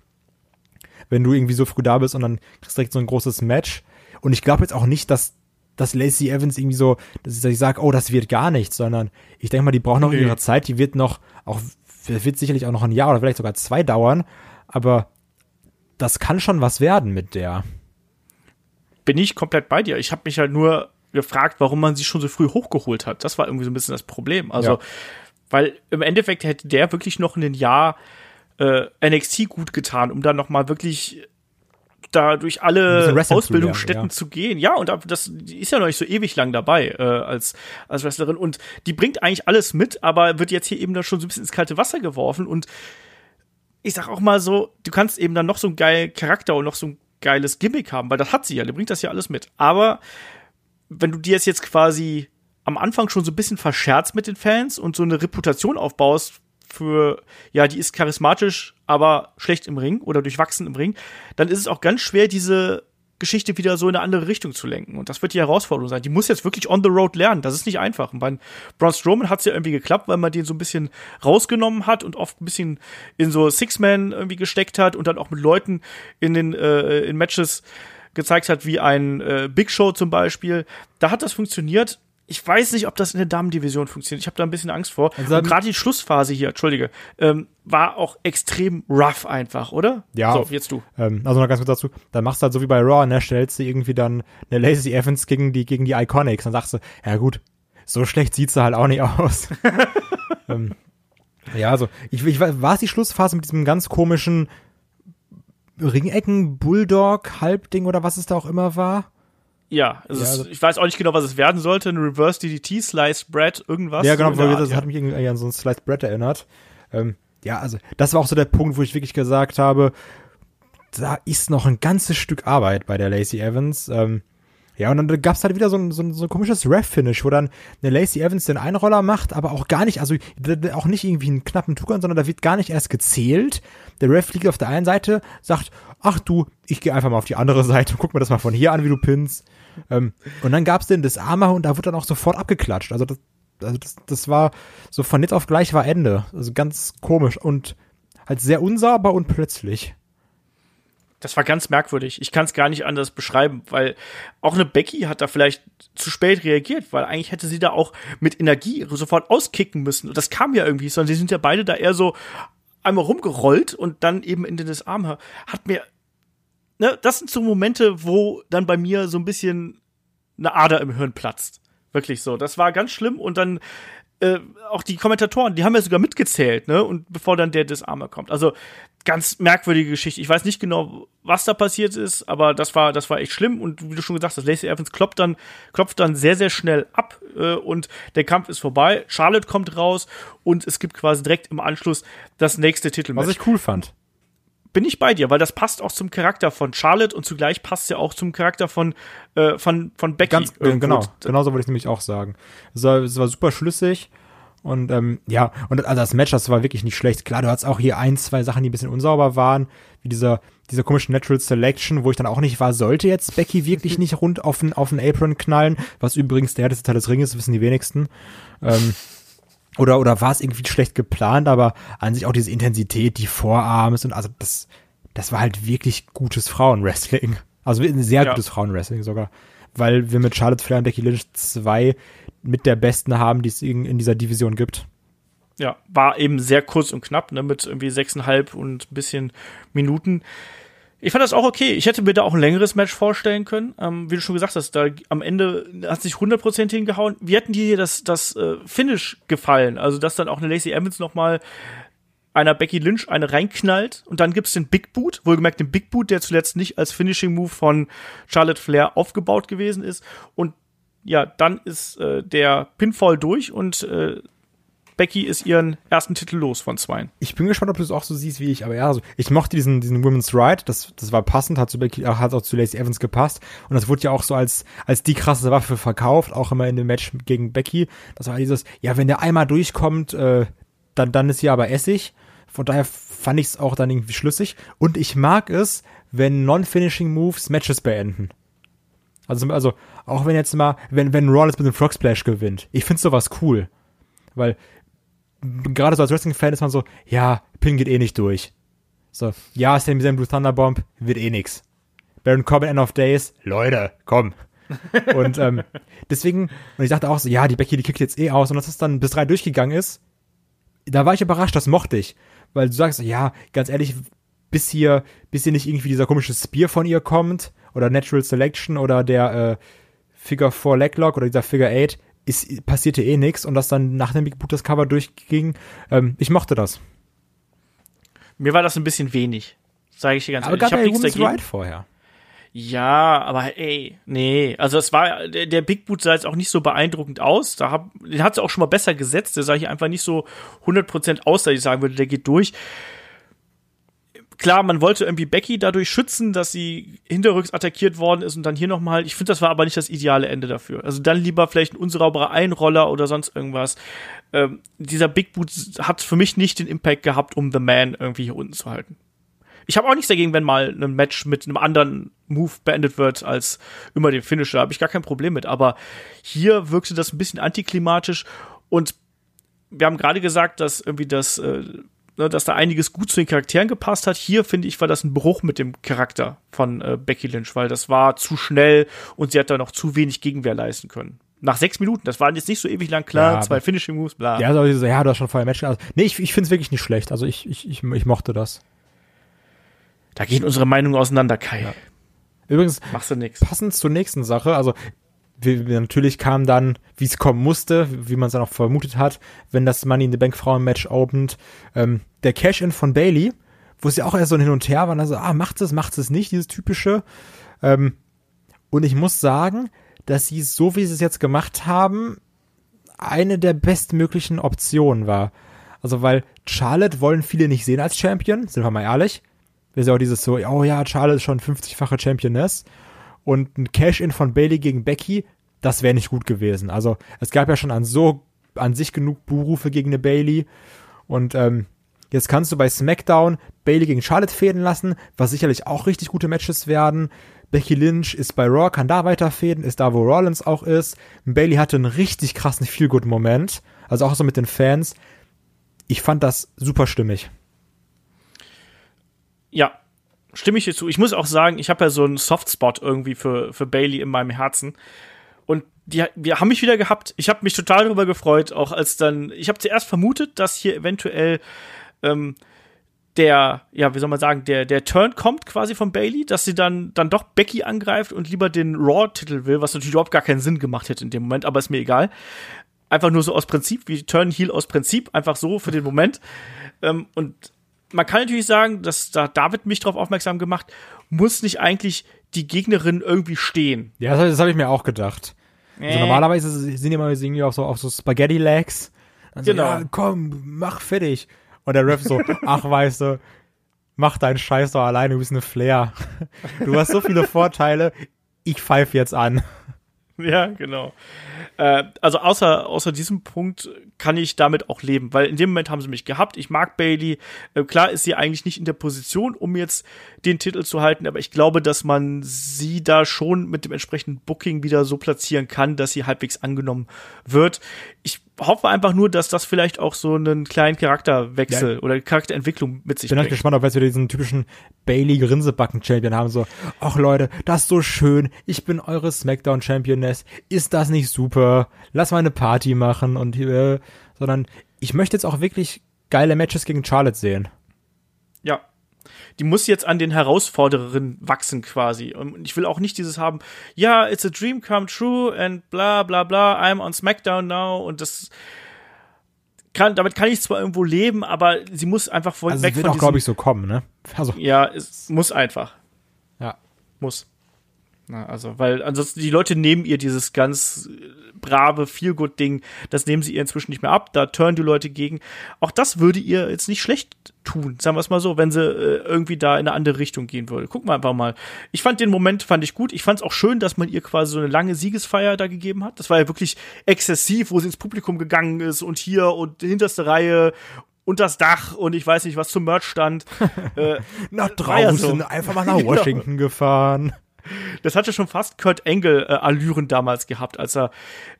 [SPEAKER 3] wenn du irgendwie so früh da bist und dann kriegst du direkt so ein großes Match. Und ich glaube jetzt auch nicht, dass, dass Lacey Evans irgendwie so, dass ich sage, oh, das wird gar nichts, sondern ich denke mal, die braucht noch
[SPEAKER 2] Nee.
[SPEAKER 3] ihre Zeit, die wird noch, auch, wird sicherlich auch noch ein Jahr oder vielleicht sogar zwei dauern, aber das kann schon was werden mit der.
[SPEAKER 2] bin ich komplett bei dir. Ich habe mich halt nur gefragt, warum man sie schon so früh hochgeholt hat. Das war irgendwie so ein bisschen das Problem. Also,
[SPEAKER 3] Ja.
[SPEAKER 2] weil im Endeffekt hätte der wirklich noch ein Jahr äh, NXT gut getan, um dann noch mal wirklich da durch alle Ausbildungsstätten
[SPEAKER 3] ja.
[SPEAKER 2] zu gehen. Ja, und das ist ja noch nicht so ewig lang dabei äh, als als Wrestlerin und die bringt eigentlich alles mit, aber wird jetzt hier eben da schon so ein bisschen ins kalte Wasser geworfen und ich sag auch mal so, du kannst eben dann noch so einen geilen Charakter und noch so ein geiles Gimmick haben, weil das hat sie ja, die bringt das ja alles mit. Aber wenn du dir es jetzt quasi am Anfang schon so ein bisschen verscherzt mit den Fans und so eine Reputation aufbaust für, ja, die ist charismatisch, aber schlecht im Ring oder durchwachsen im Ring, dann ist es auch ganz schwer, diese Geschichte wieder so in eine andere Richtung zu lenken. Und das wird die Herausforderung sein. Die muss jetzt wirklich on the road lernen. Das ist nicht einfach. Und bei Braun Strowman hat es ja irgendwie geklappt, weil man den so ein bisschen rausgenommen hat und oft ein bisschen in so Six-Man irgendwie gesteckt hat und dann auch mit Leuten in den äh, in Matches gezeigt hat, wie ein äh, Big Show zum Beispiel. Da hat das funktioniert. Ich weiß nicht, ob das in der Damendivision funktioniert. Ich habe da ein bisschen Angst vor.
[SPEAKER 3] Also,
[SPEAKER 2] gerade die Schlussphase hier, entschuldige, ähm, war auch extrem rough einfach, oder?
[SPEAKER 3] Ja.
[SPEAKER 2] So, jetzt du.
[SPEAKER 3] Ähm, also noch ganz kurz dazu, dann machst du halt so wie bei Raw, ne, stellst du irgendwie dann eine Lacey Evans gegen die, gegen die Iconics, dann sagst du, ja gut, so schlecht sieht sie halt auch nicht aus. ähm, Ja, also, ich, ich war es die Schlussphase mit diesem ganz komischen Ringecken, Bulldog, Halbding oder was es da auch immer war?
[SPEAKER 2] Ja, also ja, also ich weiß auch nicht genau, was es werden sollte. Ein Reverse DDT, Sliced Bread, irgendwas.
[SPEAKER 3] Ja, genau, weil das ja. hat mich irgendwie an so ein Sliced Bread erinnert. Ähm, ja, also das war auch so der Punkt, wo ich wirklich gesagt habe, da ist noch ein ganzes Stück Arbeit bei der Lacey Evans. Ähm, ja, und dann gab's halt wieder so ein, so ein, so ein komisches Ref-Finish, wo dann eine Lacey Evans den Einroller macht, aber auch gar nicht, also auch nicht irgendwie einen knappen Tukan, sondern da wird gar nicht erst gezählt. Der Ref liegt auf der einen Seite, sagt, ach du, ich gehe einfach mal auf die andere Seite und guck mir das mal von hier an, wie du pinnst. Ähm, und dann gab's den Disarmer und da wurde dann auch sofort abgeklatscht. Also das, also das, das war so von jetzt auf gleich war Ende. Also ganz komisch und halt sehr unsauber und plötzlich.
[SPEAKER 2] Das war ganz merkwürdig. Ich kann es gar nicht anders beschreiben, weil auch eine Becky hat da vielleicht zu spät reagiert, weil eigentlich hätte sie da auch mit Energie sofort auskicken müssen. Und das kam ja irgendwie, sondern sie sind ja beide da eher so einmal rumgerollt und dann eben in den Arm. Hat mir, ne, das sind so Momente, wo dann bei mir so ein bisschen eine Ader im Hirn platzt. Wirklich so. Das war ganz schlimm und dann äh, auch die Kommentatoren, die haben ja sogar mitgezählt, ne? Und bevor dann der Disarmer kommt. Also ganz merkwürdige Geschichte. Ich weiß nicht genau, was da passiert ist, aber das war, das war echt schlimm. Und wie du schon gesagt hast, Lacey Evans klopft dann, klopft dann sehr, sehr schnell ab äh, und der Kampf ist vorbei. Charlotte kommt raus und es gibt quasi direkt im Anschluss das nächste Titelmatch.
[SPEAKER 3] Was ich cool fand
[SPEAKER 2] bin ich bei dir, weil das passt auch zum Charakter von Charlotte und zugleich passt es ja auch zum Charakter von, äh, von, von Becky.
[SPEAKER 3] Ganz, äh, genau, genau so würde ich nämlich auch sagen. Es war, es war super schlüssig und ähm, ja, und also das Match, das war wirklich nicht schlecht. Klar, du hattest auch hier ein, zwei Sachen, die ein bisschen unsauber waren, wie dieser, dieser komische Natural Selection, wo ich dann auch nicht war, sollte jetzt Becky wirklich nicht rund auf den, auf den Apron knallen, was übrigens der härteste Teil des Ringes, wissen die wenigsten. Ähm, oder, oder war es irgendwie schlecht geplant, aber an sich auch diese Intensität, die Vorarms und also das, das war halt wirklich gutes Frauenwrestling. Also ein sehr ja. gutes Frauenwrestling sogar. Weil wir mit Charlotte Flair und Becky Lynch zwei mit der besten haben, die es in dieser Division gibt.
[SPEAKER 2] Ja, war eben sehr kurz und knapp, ne, mit irgendwie sechseinhalb und ein bisschen Minuten. Ich fand das auch okay. Ich hätte mir da auch ein längeres Match vorstellen können. Ähm, wie du schon gesagt hast, da am Ende hat sich 100% hingehauen. Wie hätten dir das, das äh, Finish gefallen? Also, dass dann auch eine Lacey Evans noch mal einer Becky Lynch eine reinknallt und dann gibt's den Big Boot, wohlgemerkt den Big Boot, der zuletzt nicht als Finishing Move von Charlotte Flair aufgebaut gewesen ist. Und ja, dann ist äh, der Pinfall durch und äh, Becky ist ihren ersten Titel los von zweien.
[SPEAKER 3] Ich bin gespannt, ob du es auch so siehst wie ich, aber ja, also ich mochte diesen, diesen Women's Ride, das, das war passend, hat zu Becky, hat auch zu Lacey Evans gepasst und das wurde ja auch so als, als die krasse Waffe verkauft, auch immer in dem Match gegen Becky. Das war dieses, ja, wenn der einmal durchkommt, äh, dann, dann ist hier aber Essig. Von daher fand ich es auch dann irgendwie schlüssig und ich mag es, wenn Non-Finishing Moves Matches beenden. Also, also, auch wenn jetzt mal, wenn, wenn Rollins mit dem Frog Splash gewinnt, ich finde sowas cool. Weil gerade so als Wrestling-Fan ist man so, ja, Pin geht eh nicht durch. So, ja, Sami Zayn Blue Thunderbomb wird eh nix. Baron Corbin End of Days, Leute, komm. und ähm, deswegen, und ich dachte auch so, ja, die Becky, die kickt jetzt eh aus. Und dass das dann bis drei durchgegangen ist, da war ich überrascht, das mochte ich. Weil du sagst, ja, ganz ehrlich, bis hier, bis hier nicht irgendwie dieser komische Spear von ihr kommt, oder Natural Selection, oder der äh, Figure 4 Leglock, oder dieser Figure 8, ist, passierte eh nichts und dass dann nach dem Big Boot das Cover durchging. Ähm, ich mochte das.
[SPEAKER 2] Mir war das ein bisschen wenig, sage ich dir ganz
[SPEAKER 3] aber
[SPEAKER 2] ehrlich.
[SPEAKER 3] Aber gab ja nichts Ride vorher.
[SPEAKER 2] Ja, aber ey, nee. Also es war, der, der Big Boot sah jetzt auch nicht so beeindruckend aus. Da hab, den hat es auch schon mal besser gesetzt. Der sah hier einfach nicht so 100% aus, dass ich sagen würde, der geht durch klar, man wollte irgendwie Becky dadurch schützen, dass sie hinterrücks attackiert worden ist und dann hier nochmal. Ich finde, das war aber nicht das ideale Ende dafür. Also dann lieber vielleicht ein unsauberer Einroller oder sonst irgendwas. Ähm, dieser Big Boot hat für mich nicht den Impact gehabt, um The Man irgendwie hier unten zu halten. Ich habe auch nichts dagegen, wenn mal ein Match mit einem anderen Move beendet wird als immer den Finisher. Habe ich gar kein Problem mit. Aber hier wirkte das ein bisschen antiklimatisch und wir haben gerade gesagt, dass irgendwie das äh, ne, dass da einiges gut zu den Charakteren gepasst hat. Hier finde ich, war das ein Bruch mit dem Charakter von äh, Becky Lynch, weil das war zu schnell und sie hat da noch zu wenig Gegenwehr leisten können. Nach sechs Minuten, das waren jetzt nicht so ewig lang klar, ja, zwei Finishing Moves, bla.
[SPEAKER 3] Ja, also, ja, du hast schon vorher Match. Also, nee, ich, ich finde es wirklich nicht schlecht. Also ich, ich, ich, ich mochte das.
[SPEAKER 2] Da gehen unsere Meinungen auseinander, Kai. Ja.
[SPEAKER 3] Übrigens, machst du nix. passend zur nächsten Sache, also natürlich kam dann, wie es kommen musste, wie man es dann auch vermutet hat, wenn das Money in the Bank Frauen-Match opent, ähm, der Cash-In von Bailey, wo ja auch erst so ein Hin und Her war, also, ah, macht es, macht es nicht, dieses typische. Ähm, und ich muss sagen, dass sie so, wie sie es jetzt gemacht haben, eine der bestmöglichen Optionen war. Also, weil Charlotte wollen viele nicht sehen als Champion, sind wir mal ehrlich. Wir sehen auch dieses so, oh ja, Charlotte ist schon 50-fache Championess und ein Cash-In von Bailey gegen Becky, das wäre nicht gut gewesen. Also es gab ja schon an so an sich genug Buhrufe gegen eine Bailey und ähm, jetzt kannst du bei SmackDown Bailey gegen Charlotte fäden lassen, was sicherlich auch richtig gute Matches werden. Becky Lynch ist bei Raw, kann da weiter fäden, ist da, wo Rollins auch ist. Bailey hatte einen richtig krassen Feel-Good-Moment, also auch so mit den Fans. Ich fand das super stimmig.
[SPEAKER 2] Ja, stimme ich dir zu. Ich muss auch sagen, ich habe ja so einen Softspot irgendwie für, für Bailey in meinem Herzen. Und die, wir haben mich wieder gehabt. Ich habe mich total darüber gefreut, auch als dann, ich habe zuerst vermutet, dass hier eventuell ähm, der, ja, wie soll man sagen, der, der Turn kommt quasi von Bailey, dass sie dann, dann doch Becky angreift und lieber den Raw-Titel will, was natürlich überhaupt gar keinen Sinn gemacht hätte in dem Moment, aber ist mir egal. Einfach nur so aus Prinzip, wie Turn Heel aus Prinzip, einfach so für den Moment. Ähm, und man kann natürlich sagen, dass da David mich darauf aufmerksam gemacht, muss nicht eigentlich die Gegnerin irgendwie stehen.
[SPEAKER 3] Ja, das, das habe ich mir auch gedacht. Äh. Also normalerweise sind die immer irgendwie auf so, auf so Spaghetti Legs. Also, genau. Ja, komm, mach fertig. Und der Ref so, ach, weißt du, mach deinen Scheiß doch alleine, du bist eine Flair. Du hast so viele Vorteile, ich pfeife jetzt an.
[SPEAKER 2] Ja, genau. Äh, also außer, außer diesem Punkt kann ich damit auch leben, weil in dem Moment haben sie mich gehabt. Ich mag Bailey. Äh, klar ist sie eigentlich nicht in der Position, um jetzt den Titel zu halten, aber ich glaube, dass man sie da schon mit dem entsprechenden Booking wieder so platzieren kann, dass sie halbwegs angenommen wird. Ich hoffe einfach nur, dass das vielleicht auch so einen kleinen Charakterwechsel ja. oder Charakterentwicklung mit sich
[SPEAKER 3] bringt. Ich bin gespannt, ob wir diesen typischen Bailey Grinsebacken Champion haben. So, ach Leute, das ist so schön. Ich bin eure Smackdown Championess. Ist das nicht super? Lass mal eine Party machen und äh, sondern ich möchte jetzt auch wirklich geile Matches gegen Charlotte sehen.
[SPEAKER 2] Ja, die muss jetzt an den Herausfordererinnen wachsen quasi. Und ich will auch nicht dieses haben, ja, it's a dream come true and bla bla bla, I'm on SmackDown now und das kann, damit kann ich zwar irgendwo leben, aber sie muss einfach
[SPEAKER 3] von also weg wird von auch, glaube ich, so kommen, ne?
[SPEAKER 2] Also. Ja, es muss einfach.
[SPEAKER 3] Ja.
[SPEAKER 2] Muss. Na, also, weil ansonsten die Leute nehmen ihr dieses ganz brave Feel-Good-Ding, das nehmen sie ihr inzwischen nicht mehr ab, da turnen die Leute gegen. Auch das würde ihr jetzt nicht schlecht tun, sagen wir es mal so, wenn sie äh, irgendwie da in eine andere Richtung gehen würde. Gucken wir einfach mal. Ich fand den Moment, fand ich gut. Ich fand es auch schön, dass man ihr quasi so eine lange Siegesfeier da gegeben hat. Das war ja wirklich exzessiv, wo sie ins Publikum gegangen ist und hier und hinterste Reihe und das Dach und ich weiß nicht, was zum Merch stand.
[SPEAKER 3] Äh, nach draußen, ja so. einfach mal nach genau. Washington genau. gefahren.
[SPEAKER 2] Das hatte schon fast Kurt Engel äh, Allüren damals gehabt, als er,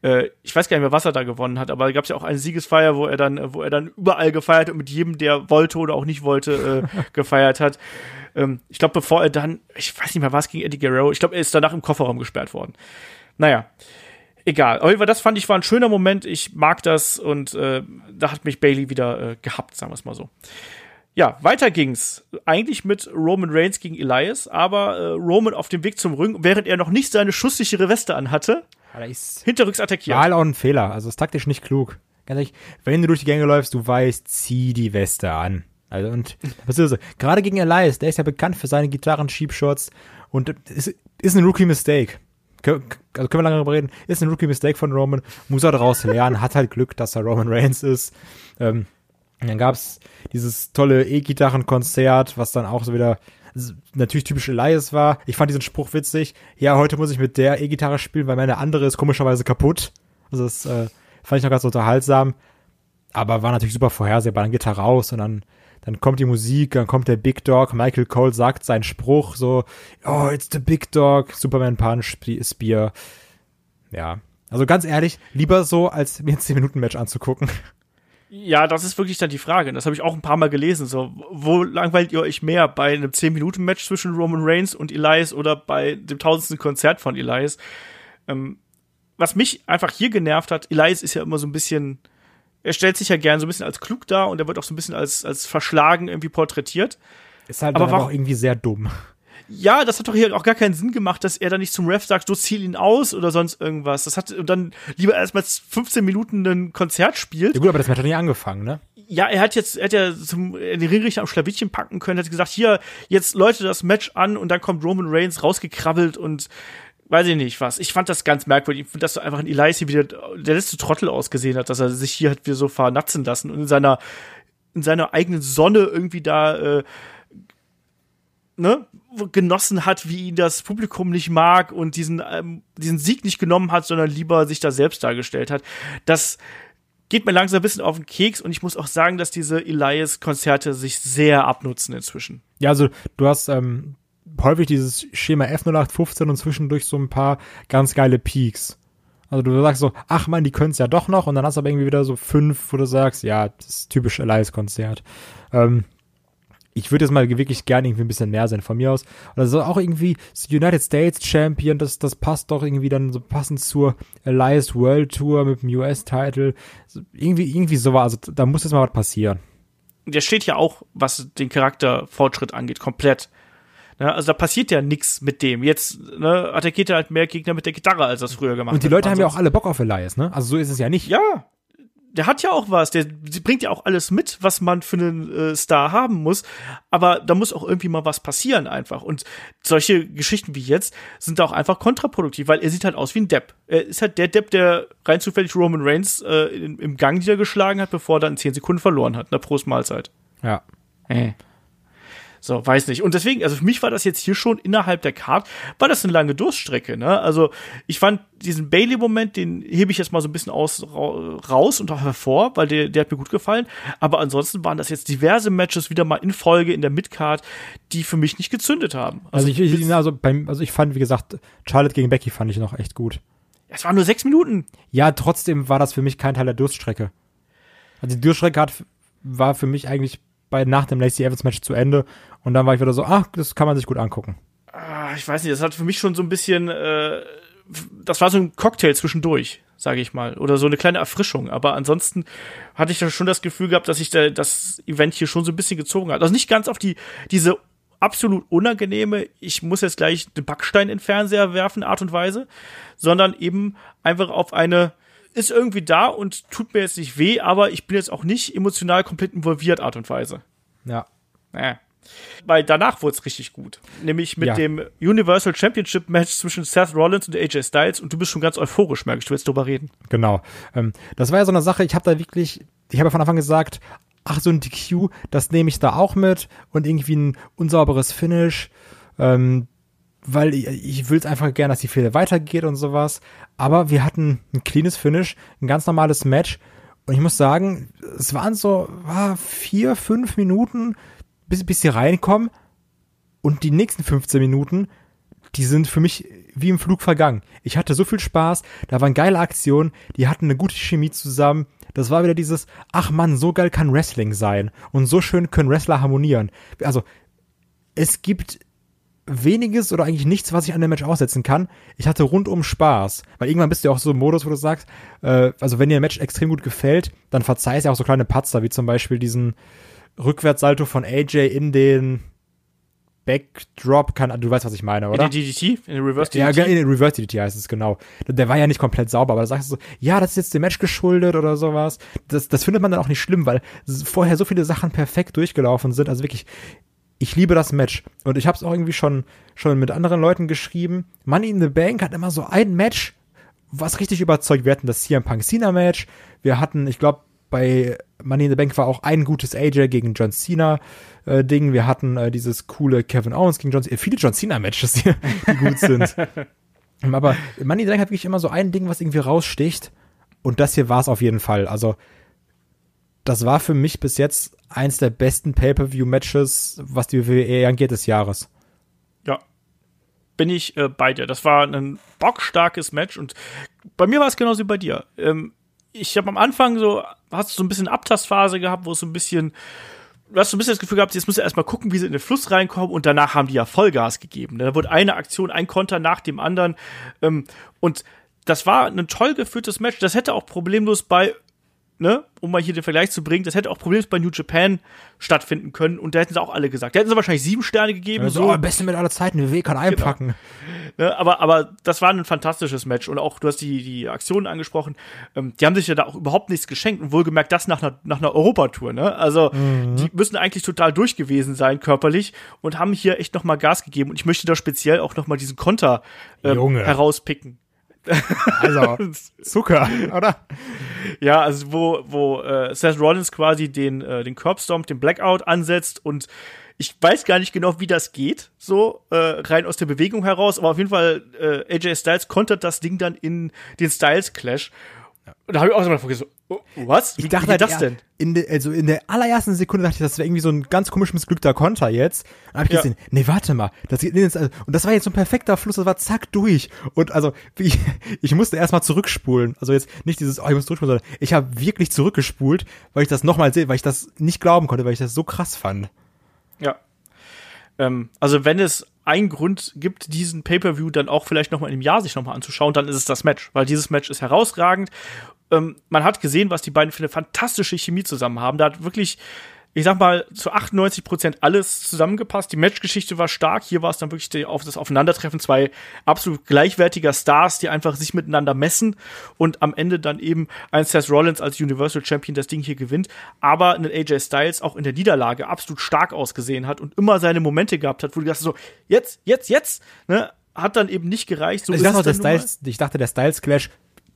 [SPEAKER 2] äh, ich weiß gar nicht mehr, was er da gewonnen hat, aber da gab es ja auch eine Siegesfeier, wo er dann, wo er dann überall gefeiert und mit jedem, der wollte oder auch nicht wollte, äh, gefeiert hat. Ähm, ich glaube, bevor er dann, ich weiß nicht mehr, was gegen Eddie Guerrero, ich glaube, er ist danach im Kofferraum gesperrt worden. Naja egal. Aber das fand ich war ein schöner Moment. Ich mag das und äh, da hat mich Bailey wieder äh, gehabt, sagen wir es mal so. Ja, weiter ging's. Eigentlich mit Roman Reigns gegen Elias, aber äh, Roman auf dem Weg zum Ring, während er noch nicht seine schusssichere Weste anhatte, hinterrücks attackiert.
[SPEAKER 3] War halt auch ein Fehler. Also ist taktisch nicht klug. Ganz ehrlich, wenn du durch die Gänge läufst, du weißt, zieh die Weste an. Also und was ist das? Gerade gegen Elias, der ist ja bekannt für seine Gitarren-Sheepshots und ist, ist ein Rookie-Mistake. Also können wir lange darüber reden. Ist ein Rookie-Mistake von Roman. Muss er daraus lernen. Hat halt Glück, dass er Roman Reigns ist. Ähm, und dann gab's dieses tolle E-Gitarren-Konzert, was dann auch so wieder natürlich typisch Elias war. Ich fand diesen Spruch witzig. Ja, heute muss ich mit der E-Gitarre spielen, weil meine andere ist komischerweise kaputt. Also das äh, fand ich noch ganz unterhaltsam. Aber war natürlich super vorhersehbar. Dann geht er raus und dann, dann kommt die Musik, dann kommt der Big Dog. Michael Cole sagt seinen Spruch so, oh, it's the Big Dog, Superman Punch, Spear. Ja. Also ganz ehrlich, lieber so, als mir ein 10-Minuten-Match anzugucken.
[SPEAKER 2] Ja, das ist wirklich dann die Frage. Das habe ich auch ein paar Mal gelesen. So, wo langweilt ihr euch mehr? Bei einem 10-Minuten-Match zwischen Roman Reigns und Elias oder bei dem tausendsten Konzert von Elias? Ähm, was mich einfach hier genervt hat, Elias ist ja immer so ein bisschen, er stellt sich ja gern so ein bisschen als klug dar und er wird auch so ein bisschen als, als verschlagen irgendwie porträtiert.
[SPEAKER 3] Ist halt aber, aber auch irgendwie sehr dumm.
[SPEAKER 2] Ja, das hat doch hier auch gar keinen Sinn gemacht, dass er dann nicht zum Ref sagt, du ziel ihn aus oder sonst irgendwas. Das hat und dann lieber erstmal 15 Minuten ein Konzert spielt.
[SPEAKER 3] Ja gut, aber das hat doch nie angefangen, ne?
[SPEAKER 2] Ja, er hat jetzt, er hat ja zum, den Ringrichter am Schlawittchen packen können, hat gesagt, hier, jetzt läute das Match an und dann kommt Roman Reigns rausgekrabbelt und weiß ich nicht was. Ich fand das ganz merkwürdig. Dass so einfach ein Elias hier wieder der letzte Trottel ausgesehen hat, dass er sich hier hat wieder so vernatzen lassen und in seiner, in seiner eigenen Sonne irgendwie da, äh, ne, genossen hat, wie ihn das Publikum nicht mag und diesen, ähm, diesen Sieg nicht genommen hat, sondern lieber sich da selbst dargestellt hat. Das geht mir langsam ein bisschen auf den Keks und ich muss auch sagen, dass diese Elias-Konzerte sich sehr abnutzen inzwischen.
[SPEAKER 3] Ja, also du hast ähm, häufig dieses Schema F0815 und zwischendurch so ein paar ganz geile Peaks. Also du sagst so, ach man, die können es ja doch noch und dann hast du aber irgendwie wieder so fünf, wo du sagst, ja, das ist typisch Elias-Konzert. Ähm, ich würde jetzt mal wirklich gerne irgendwie ein bisschen mehr sein von mir aus. Oder so auch irgendwie United States Champion, das, das passt doch irgendwie dann so passend zur Elias World Tour mit dem US-Title. Irgendwie, irgendwie so war, also da muss jetzt mal was passieren.
[SPEAKER 2] Der steht ja auch, was den Charakterfortschritt angeht, komplett. Ne, also da passiert ja nichts mit dem. Jetzt ne, attackiert er halt mehr Gegner mit der Gitarre, als das früher gemacht hat.
[SPEAKER 3] Und die Leute haben ja auch alle Bock auf Elias, ne? Also so ist es ja nicht.
[SPEAKER 2] Ja, der hat ja auch was, der bringt ja auch alles mit, was man für einen äh, Star haben muss, aber da muss auch irgendwie mal was passieren einfach. Und solche Geschichten wie jetzt sind auch einfach kontraproduktiv, weil er sieht halt aus wie ein Depp. Er ist halt der Depp, der rein zufällig Roman Reigns äh, im, im Gang niedergeschlagen hat, bevor er dann 10 Sekunden verloren hat, in der Prost Mahlzeit.
[SPEAKER 3] Ja.
[SPEAKER 2] Äh. So, weiß nicht. Und deswegen, also für mich war das jetzt hier schon innerhalb der Card, war das eine lange Durststrecke, ne? Also, ich fand diesen Bailey-Moment, den hebe ich jetzt mal so ein bisschen aus, raus und auch hervor, weil der, der hat mir gut gefallen. Aber ansonsten waren das jetzt diverse Matches wieder mal in Folge in der Midcard, die für mich nicht gezündet haben.
[SPEAKER 3] Also, also ich, ich, also, beim, also ich fand, wie gesagt, Charlotte gegen Becky fand ich noch echt gut.
[SPEAKER 2] Es waren nur sechs Minuten.
[SPEAKER 3] Ja, trotzdem war das für mich kein Teil der Durststrecke. Also die Durststrecke hat, war für mich eigentlich bei, nach dem Lacey Evans Match zu Ende. Und dann war ich wieder so, ach, das kann man sich gut angucken.
[SPEAKER 2] Ah, ich weiß nicht, das hat für mich schon so ein bisschen, äh, das war so ein Cocktail zwischendurch, sage ich mal, oder so eine kleine Erfrischung. Aber ansonsten hatte ich da schon das Gefühl gehabt, dass sich da das Event hier schon so ein bisschen gezogen hat. Also nicht ganz auf die diese absolut unangenehme, ich muss jetzt gleich den Backstein in den Fernseher werfen Art und Weise, sondern eben einfach auf eine ist irgendwie da und tut mir jetzt nicht weh, aber ich bin jetzt auch nicht emotional komplett involviert Art und Weise.
[SPEAKER 3] Ja.
[SPEAKER 2] Naja. Weil danach wurde es richtig gut. Nämlich mit
[SPEAKER 3] Ja.
[SPEAKER 2] dem Universal Championship Match zwischen Seth Rollins und AJ Styles und du bist schon ganz euphorisch, merke ich, du willst drüber reden.
[SPEAKER 3] Genau. Ähm, das war ja so eine Sache, ich habe da wirklich, ich habe ja von Anfang gesagt, ach, so ein DQ, das nehme ich da auch mit und irgendwie ein unsauberes Finish, ähm, weil ich, ich will es einfach gerne, dass die Fehde weitergeht und sowas. Aber wir hatten ein cleanes Finish, ein ganz normales Match und ich muss sagen, es waren so ah, vier, fünf Minuten, bis, bis sie reinkommen und die nächsten 15 Minuten, die sind für mich wie im Flug vergangen. Ich hatte so viel Spaß, da waren geile Aktionen, die hatten eine gute Chemie zusammen. Das war wieder dieses, ach man, so geil kann Wrestling sein und so schön können Wrestler harmonieren. Also, es gibt weniges oder eigentlich nichts, was ich an dem Match aussetzen kann. Ich hatte rundum Spaß, weil irgendwann bist du ja auch so im Modus, wo du sagst, äh, also wenn dir ein Match extrem gut gefällt, dann verzeihst ja auch so kleine Patzer, wie zum Beispiel diesen Rückwärtssalto von AJ in den Backdrop, kann, du weißt, was ich meine, oder?
[SPEAKER 2] In den DDT, in den Reverse DDT.
[SPEAKER 3] Ja, in den Reverse DDT heißt es genau. Der war ja nicht komplett sauber, aber da sagst du so, ja, das ist jetzt dem Match geschuldet oder sowas. Das, das findet man dann auch nicht schlimm, weil vorher so viele Sachen perfekt durchgelaufen sind. Also wirklich, ich liebe das Match. Und ich habe es auch irgendwie schon, schon mit anderen Leuten geschrieben. Money in the Bank hat immer so ein Match, was richtig überzeugt. Wir hatten das CM Punk Cena Match. Wir hatten, ich glaube, bei Money in the Bank war auch ein gutes AJ gegen John Cena äh, Ding. Wir hatten äh, dieses coole Kevin Owens gegen John Cena. Viele John Cena Matches, die, die gut sind. Aber Money in the Bank hat wirklich immer so ein Ding, was irgendwie raussticht. Und das hier war es auf jeden Fall. Also, das war für mich bis jetzt eins der besten Pay-Per-View-Matches, was die WWE angeht des Jahres.
[SPEAKER 2] Ja. Bin ich äh, bei dir. Das war ein bockstarkes Match und bei mir war es genauso wie bei dir. Ähm, ich habe am Anfang so, hast du so ein bisschen Abtastphase gehabt, wo es so ein bisschen, du hast so ein bisschen das Gefühl gehabt, jetzt du erstmal gucken, wie sie in den Fluss reinkommen und danach haben die ja Vollgas gegeben. Da wurde eine Aktion, ein Konter nach dem anderen ähm, und das war ein toll geführtes Match. Das hätte auch problemlos bei ne, um mal hier den Vergleich zu bringen, das hätte auch problemlos bei New Japan stattfinden können und da hätten sie auch alle gesagt. Da hätten sie wahrscheinlich sieben Sterne gegeben.
[SPEAKER 3] Also,
[SPEAKER 2] so.
[SPEAKER 3] oh, beste mit aller Zeiten, WWE kann einpacken.
[SPEAKER 2] Ne, aber, aber das war ein fantastisches Match und auch, du hast die, die Aktionen angesprochen, ähm, die haben sich ja da auch überhaupt nichts geschenkt und wohlgemerkt das nach einer, nach einer Europatour, ne? Also, die müssen eigentlich total durch gewesen sein, körperlich und haben hier echt nochmal Gas gegeben und ich möchte da speziell auch nochmal diesen Konter ähm, herauspicken.
[SPEAKER 3] Also, Zucker, oder?
[SPEAKER 2] Ja, also wo, wo äh, Seth Rollins quasi den, äh, den Curbstomp, den Blackout ansetzt und ich weiß gar nicht genau, wie das geht, so äh, rein aus der Bewegung heraus, aber auf jeden Fall äh, AJ Styles kontert das Ding dann in den Styles Clash. Und da habe ich auch so mal vergessen, so, oh, was? Wie,
[SPEAKER 3] Ich dachte
[SPEAKER 2] wie
[SPEAKER 3] halt,
[SPEAKER 2] das
[SPEAKER 3] ja,
[SPEAKER 2] denn?
[SPEAKER 3] In de, also in der allerersten Sekunde dachte ich, das wäre irgendwie so ein ganz komisch missglückter Konter jetzt. Dann hab ich
[SPEAKER 2] Ja.
[SPEAKER 3] gesehen, nee, warte mal. Das, geht jetzt, also, und das war jetzt so ein perfekter Fluss, das war zack durch. Und also, wie, ich musste erstmal zurückspulen. Also jetzt nicht dieses, oh, ich muss zurückspulen, sondern ich habe wirklich zurückgespult, weil ich das nochmal sehe, weil ich das nicht glauben konnte, weil ich das so krass fand.
[SPEAKER 2] Ja. Ähm, also wenn es einen Grund gibt, diesen Pay-Per-View dann auch vielleicht noch mal im Jahr sich noch mal anzuschauen, dann ist es das Match, weil dieses Match ist herausragend. Ähm, man hat gesehen, was die beiden für eine fantastische Chemie zusammen haben. Da hat wirklich, ich sag mal, zu 98 Prozent alles zusammengepasst. Die Matchgeschichte war stark. Hier war es dann wirklich die, auf das Aufeinandertreffen zwei absolut gleichwertiger Stars, die einfach sich miteinander messen und am Ende dann eben ein Seth Rollins als Universal Champion das Ding hier gewinnt, aber ein AJ Styles auch in der Niederlage absolut stark ausgesehen hat und immer seine Momente gehabt hat, wo du dachtest so, jetzt, jetzt, jetzt, ne, hat dann eben nicht gereicht. So
[SPEAKER 3] ich,
[SPEAKER 2] ist
[SPEAKER 3] dachte, der. Styles, ich dachte, der Styles Clash,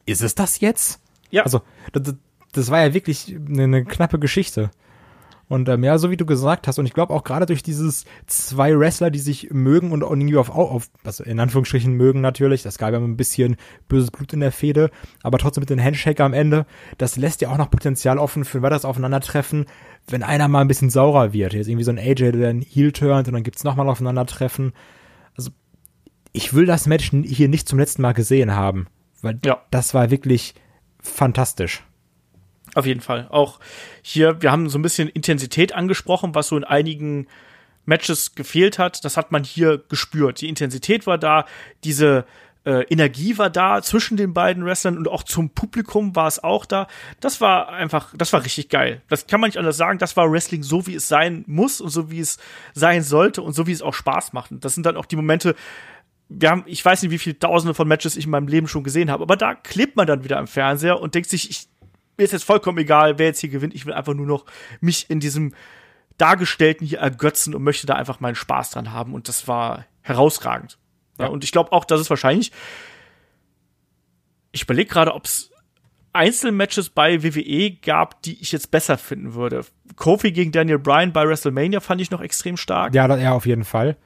[SPEAKER 3] ist es das jetzt?
[SPEAKER 2] Ja.
[SPEAKER 3] Also, das, das war ja wirklich eine, eine knappe Geschichte. Und ähm, ja, so wie du gesagt hast, und ich glaube auch gerade durch dieses zwei Wrestler, die sich mögen und auch irgendwie auf, auf also in Anführungsstrichen mögen natürlich, das gab ja ein bisschen böses Blut in der Fehde, aber trotzdem mit dem Handshake am Ende, das lässt ja auch noch Potenzial offen für ein weiteres Aufeinandertreffen, wenn einer mal ein bisschen saurer wird. Jetzt irgendwie so ein AJ, der dann Heel turnt und dann gibt's nochmal Aufeinandertreffen. Also ich will das Match hier nicht zum letzten Mal gesehen haben, weil
[SPEAKER 2] Ja.
[SPEAKER 3] das war wirklich fantastisch.
[SPEAKER 2] Auf jeden Fall. Auch hier, wir haben so ein bisschen Intensität angesprochen, was so in einigen Matches gefehlt hat. Das hat man hier gespürt. Die Intensität war da, diese äh, Energie war da zwischen den beiden Wrestlern und auch zum Publikum war es auch da. Das war einfach, das war richtig geil. Das kann man nicht anders sagen. Das war Wrestling so, wie es sein muss und so, wie es sein sollte und so, wie es auch Spaß macht. Und das sind dann auch die Momente, wir haben, ich weiß nicht, wie viele Tausende von Matches ich in meinem Leben schon gesehen habe, aber da klebt man dann wieder am Fernseher und denkt sich, ich, mir ist jetzt vollkommen egal, wer jetzt hier gewinnt. Ich will einfach nur noch mich in diesem Dargestellten hier ergötzen und möchte da einfach meinen Spaß dran haben. Und das war herausragend. Ja. und ich glaube auch, dass es wahrscheinlich, ich überlege gerade, ob es Einzelmatches bei WWE gab, die ich jetzt besser finden würde. Kofi gegen Daniel Bryan bei WrestleMania fand ich noch extrem stark.
[SPEAKER 3] Ja, ja, auf jeden Fall.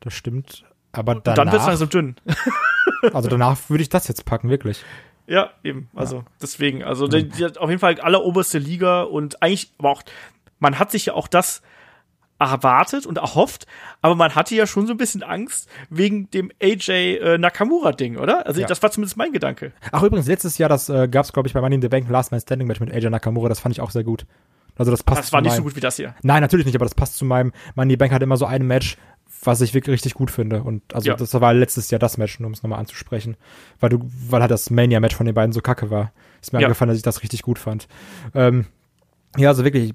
[SPEAKER 3] Das stimmt. Aber
[SPEAKER 2] und dann wird es
[SPEAKER 3] danach,
[SPEAKER 2] langsam dünn.
[SPEAKER 3] also danach würde ich das jetzt packen, wirklich.
[SPEAKER 2] Ja, eben. Also deswegen, also die, die hat auf jeden Fall alleroberste Liga und eigentlich, aber auch, man hat sich ja auch das erwartet und erhofft, aber man hatte ja schon so ein bisschen Angst wegen dem AJ äh, Nakamura Ding, oder? Also
[SPEAKER 3] Ja.
[SPEAKER 2] das war zumindest mein Gedanke.
[SPEAKER 3] Ach, übrigens, letztes Jahr, das äh, gab es, glaube ich, bei Money in the Bank Last Man Standing Match mit AJ Nakamura, das fand ich auch sehr gut. Also das passt
[SPEAKER 2] Das war nicht so gut wie das hier.
[SPEAKER 3] Nein, natürlich nicht, aber das passt zu meinem Money in the Bank hat immer so ein Match, was ich wirklich richtig gut finde. Und also
[SPEAKER 2] Ja.
[SPEAKER 3] das war letztes Jahr das Match, um es nochmal anzusprechen. Weil du, weil halt das Mania-Match von den beiden so kacke war. Ist mir
[SPEAKER 2] Ja.
[SPEAKER 3] angefallen, dass ich das richtig gut fand. Ähm, ja, also wirklich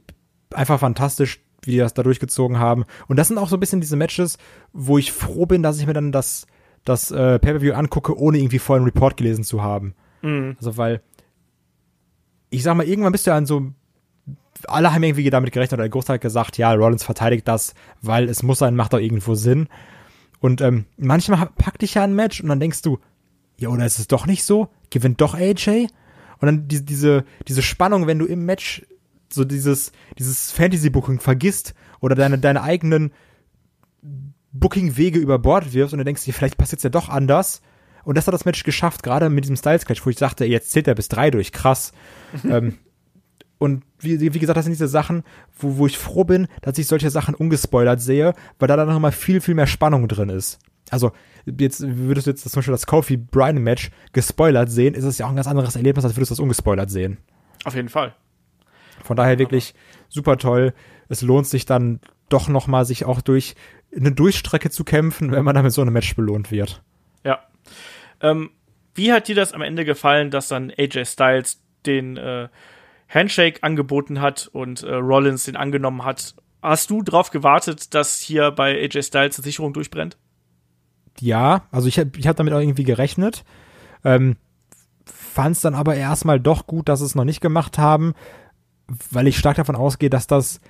[SPEAKER 3] einfach fantastisch, wie die das da durchgezogen haben. Und das sind auch so ein bisschen diese Matches, wo ich froh bin, dass ich mir dann das, das äh, Pay-Per-View angucke, ohne irgendwie vorher einen Report gelesen zu haben.
[SPEAKER 2] Mhm.
[SPEAKER 3] Also, weil ich sag mal, irgendwann bist du ja an so alle haben irgendwie damit gerechnet oder der Großteil hat gesagt, ja, Rollins verteidigt das, weil es muss sein, macht doch irgendwo Sinn. Und ähm, manchmal packt dich ja ein Match und dann denkst du, ja, oder ist es doch nicht so? Gewinnt doch AJ? Und dann die, diese, diese Spannung, wenn du im Match so dieses, dieses Fantasy-Booking vergisst oder deine, deine eigenen Booking-Wege über Bord wirfst und du denkst dir, vielleicht passiert ja doch anders. Und das hat das Match geschafft, gerade mit diesem Styles-Catch, wo ich dachte, jetzt zählt er bis drei durch, krass. ähm, und wie, wie gesagt, das sind diese Sachen, wo, wo ich froh bin, dass ich solche Sachen ungespoilert sehe, weil da dann noch mal viel, viel mehr Spannung drin ist. Also, jetzt würdest du jetzt zum Beispiel das Kofi Bryan Match gespoilert sehen, ist es ja auch ein ganz anderes Erlebnis, als würdest du das ungespoilert sehen.
[SPEAKER 2] Auf jeden Fall.
[SPEAKER 3] Von daher wirklich super toll. Es lohnt sich dann doch noch mal, sich auch durch eine Durchstrecke zu kämpfen, wenn man damit so einem Match belohnt wird.
[SPEAKER 2] Ja. Ähm, wie hat dir das am Ende gefallen, dass dann AJ Styles den, äh, Handshake angeboten hat und äh, Rollins den angenommen hat. Hast du drauf gewartet, dass hier bei AJ Styles die Sicherung durchbrennt?
[SPEAKER 3] Ja, also ich, hab- ich habe damit auch irgendwie gerechnet. Ähm, Fand es dann aber erstmal doch gut, dass es noch nicht gemacht haben, weil ich stark davon ausgehe, dass das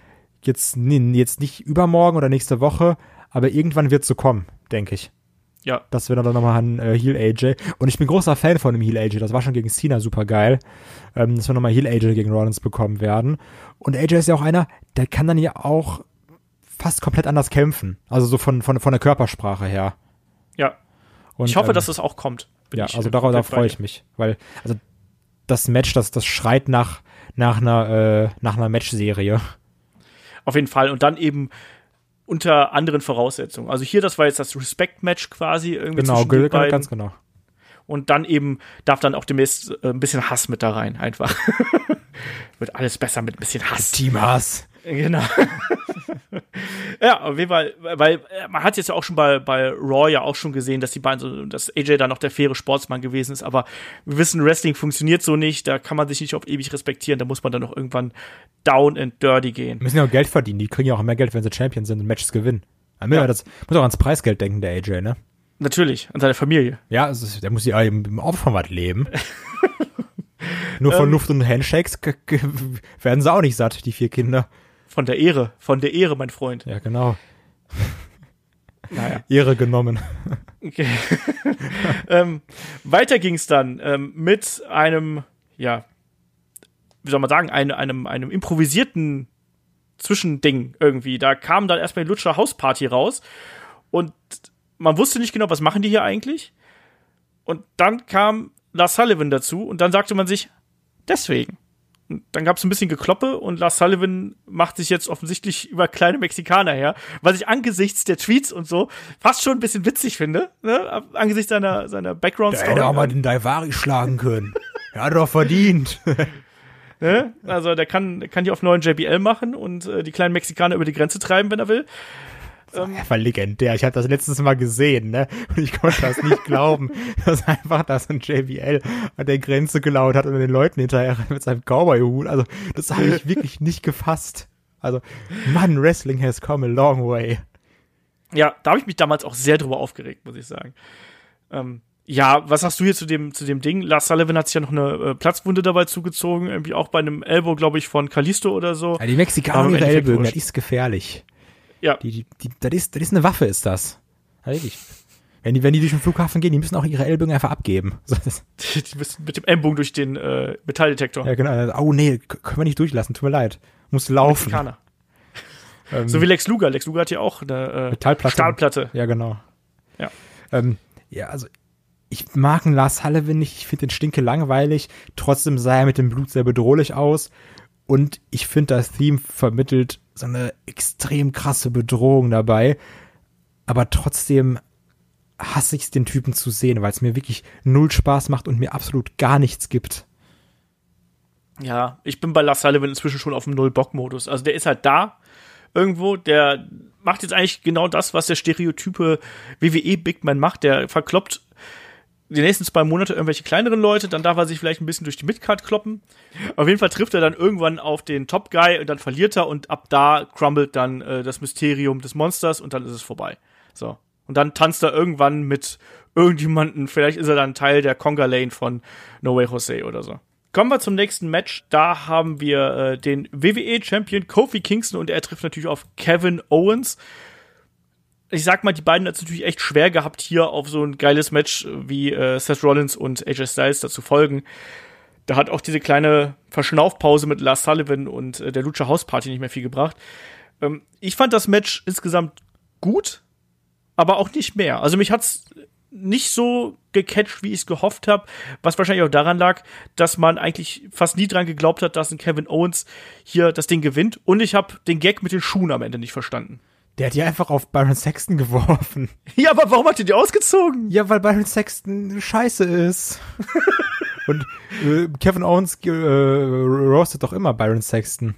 [SPEAKER 3] jetzt, nee, jetzt nicht übermorgen oder nächste Woche, aber irgendwann wird so kommen, denke ich.
[SPEAKER 2] Ja,
[SPEAKER 3] dass wir dann nochmal einen äh, Heal AJ. Und ich bin großer Fan von dem Heal AJ. Das war schon gegen Cena super geil, ähm, dass wir nochmal Heal AJ gegen Rollins bekommen werden. Und AJ ist ja auch einer, der kann dann ja auch fast komplett anders kämpfen. Also so von, von, von der Körpersprache her.
[SPEAKER 2] ja.
[SPEAKER 3] Und,
[SPEAKER 2] ich hoffe,
[SPEAKER 3] ähm,
[SPEAKER 2] dass es auch kommt.
[SPEAKER 3] Ja,
[SPEAKER 2] ich,
[SPEAKER 3] also darauf, da freue ich mich. Weil, also das Match, das, das schreit nach, nach einer, äh, nach einer Matchserie.
[SPEAKER 2] Auf jeden Fall. Und dann eben unter anderen Voraussetzungen. Also hier, das war jetzt das Respect-Match quasi irgendwie
[SPEAKER 3] Genau,
[SPEAKER 2] zwischen
[SPEAKER 3] ganz genau.
[SPEAKER 2] Und dann eben darf dann auch demnächst äh, ein bisschen Hass mit da rein, einfach. Wird alles besser mit ein bisschen Hass.
[SPEAKER 3] Team Hass.
[SPEAKER 2] Genau. ja, auf jeden Fall, weil äh, man hat jetzt ja auch schon bei, bei Raw ja auch schon gesehen, dass die beiden so, dass AJ da noch der faire Sportsmann gewesen ist, aber wir wissen, Wrestling funktioniert so nicht, da kann man sich nicht auf ewig respektieren, da muss man dann noch irgendwann down and dirty gehen.
[SPEAKER 3] müssen ja auch Geld verdienen. Die kriegen ja auch mehr Geld, wenn sie Champion sind und Matches gewinnen.
[SPEAKER 2] Ja.
[SPEAKER 3] das muss auch ans Preisgeld denken, der AJ, ne?
[SPEAKER 2] Natürlich, an seine Familie.
[SPEAKER 3] Ja, ist, der muss ja im, im Opfer was leben. Nur von
[SPEAKER 2] Ähm.
[SPEAKER 3] Luft und Handshakes werden sie auch nicht satt, die vier Kinder.
[SPEAKER 2] Von der Ehre, von der Ehre, mein Freund.
[SPEAKER 3] Ja, genau.
[SPEAKER 2] Naja.
[SPEAKER 3] Ehre genommen.
[SPEAKER 2] Okay. ähm, weiter ging es dann ähm, mit einem, ja, wie soll man sagen, ein, einem, einem improvisierten Zwischending irgendwie. Da kam dann erstmal die Lutscher Hausparty raus und man wusste nicht genau, was machen die hier eigentlich. Und dann kam Lars Sullivan dazu und dann sagte man sich, deswegen. Dann gab es ein bisschen Gekloppe und Lars Sullivan macht sich jetzt offensichtlich über kleine Mexikaner her, was ich angesichts der Tweets und so fast schon ein bisschen witzig finde, ne? angesichts seiner, seiner Background-Story.
[SPEAKER 3] den Daivari schlagen können. Er hat doch verdient.
[SPEAKER 2] Ne? Also der kann, der kann die auf neuen JBL machen und äh, die kleinen Mexikaner über die Grenze treiben, wenn er will.
[SPEAKER 3] Er war legendär. Ich habe das letztes Mal gesehen, ne? Und ich konnte das nicht glauben, dass einfach das ein JBL an der Grenze gelaut hat und den Leuten hinterher mit seinem Cowboy-Hut. Also, das habe ich wirklich nicht gefasst. Also, Mann, Wrestling has come a long way.
[SPEAKER 2] Ja, da habe ich mich damals auch sehr drüber aufgeregt, muss ich sagen. Ähm, ja, was sagst du hier zu dem, zu dem Ding? Lars Sullivan hat sich ja noch eine äh, Platzwunde dabei zugezogen, irgendwie auch bei einem Elbow, glaube ich, von Kalisto oder so.
[SPEAKER 3] Ja, die Mexikaner ihre
[SPEAKER 2] wurscht.
[SPEAKER 3] das ist gefährlich.
[SPEAKER 2] Ja.
[SPEAKER 3] Die, die, die, das, ist, das ist eine Waffe, ist das. Wirklich. Wenn die, wenn die durch den Flughafen gehen, die müssen auch ihre Ellbögen einfach abgeben.
[SPEAKER 2] Die müssen mit dem Ellbogen durch den äh, Metalldetektor.
[SPEAKER 3] ja, genau. Oh, nee, können wir nicht durchlassen, tut mir leid. Muss laufen.
[SPEAKER 2] Mexikaner.
[SPEAKER 3] Ähm,
[SPEAKER 2] So wie Lex Luger. Lex Luger hat ja auch eine äh,
[SPEAKER 3] Metallplatte.
[SPEAKER 2] Stahlplatte.
[SPEAKER 3] Ja, genau.
[SPEAKER 2] Ja.
[SPEAKER 3] Ähm, ja, also ich mag einen Lars Sullivan nicht, ich finde den stinke langweilig, trotzdem sah er mit dem Blut sehr bedrohlich aus und ich finde das Theme vermittelt so eine extrem krasse Bedrohung dabei, aber trotzdem hasse ich es, den Typen zu sehen, weil es mir wirklich null Spaß macht und mir absolut gar nichts gibt.
[SPEAKER 2] Ja, ich bin bei Lars Sullivan inzwischen schon auf dem Null-Bock-Modus. Also der ist halt da irgendwo, der macht jetzt eigentlich genau das, was der stereotype WWE-Bigman macht. Der verkloppt die nächsten zwei Monate irgendwelche kleineren Leute, dann darf er sich vielleicht ein bisschen durch die Midcard kloppen. Auf jeden Fall trifft er dann irgendwann auf den Top Guy und dann verliert er und ab da crumbled dann äh, das Mysterium des Monsters und dann ist es vorbei. So. Und dann tanzt er irgendwann mit irgendjemanden, vielleicht ist er dann Teil der Conga Lane von No Way Jose oder so. Kommen wir zum nächsten Match. Da haben wir äh, den WWE-Champion Kofi Kingston und er trifft natürlich auf Kevin Owens. Ich sag mal, die beiden hat es natürlich echt schwer gehabt, hier auf so ein geiles Match wie äh, Seth Rollins und AJ Styles dazu folgen. Da hat auch diese kleine Verschnaufpause mit Lars Sullivan und äh, der Lucha House Party nicht mehr viel gebracht. Ähm, ich fand das Match insgesamt gut, aber auch nicht mehr. Also mich hat's nicht so gecatcht, wie ich es gehofft habe, was wahrscheinlich auch daran lag, dass man eigentlich fast nie dran geglaubt hat, dass ein Kevin Owens hier das Ding gewinnt. Und ich habe den Gag mit den Schuhen am Ende nicht verstanden.
[SPEAKER 3] Der hat die einfach auf Byron Sexton geworfen.
[SPEAKER 2] Ja, aber warum hat ihr die ausgezogen?
[SPEAKER 3] Ja, weil Byron Sexton scheiße ist. Und äh, Kevin Owens äh, roastet doch immer Byron Sexton.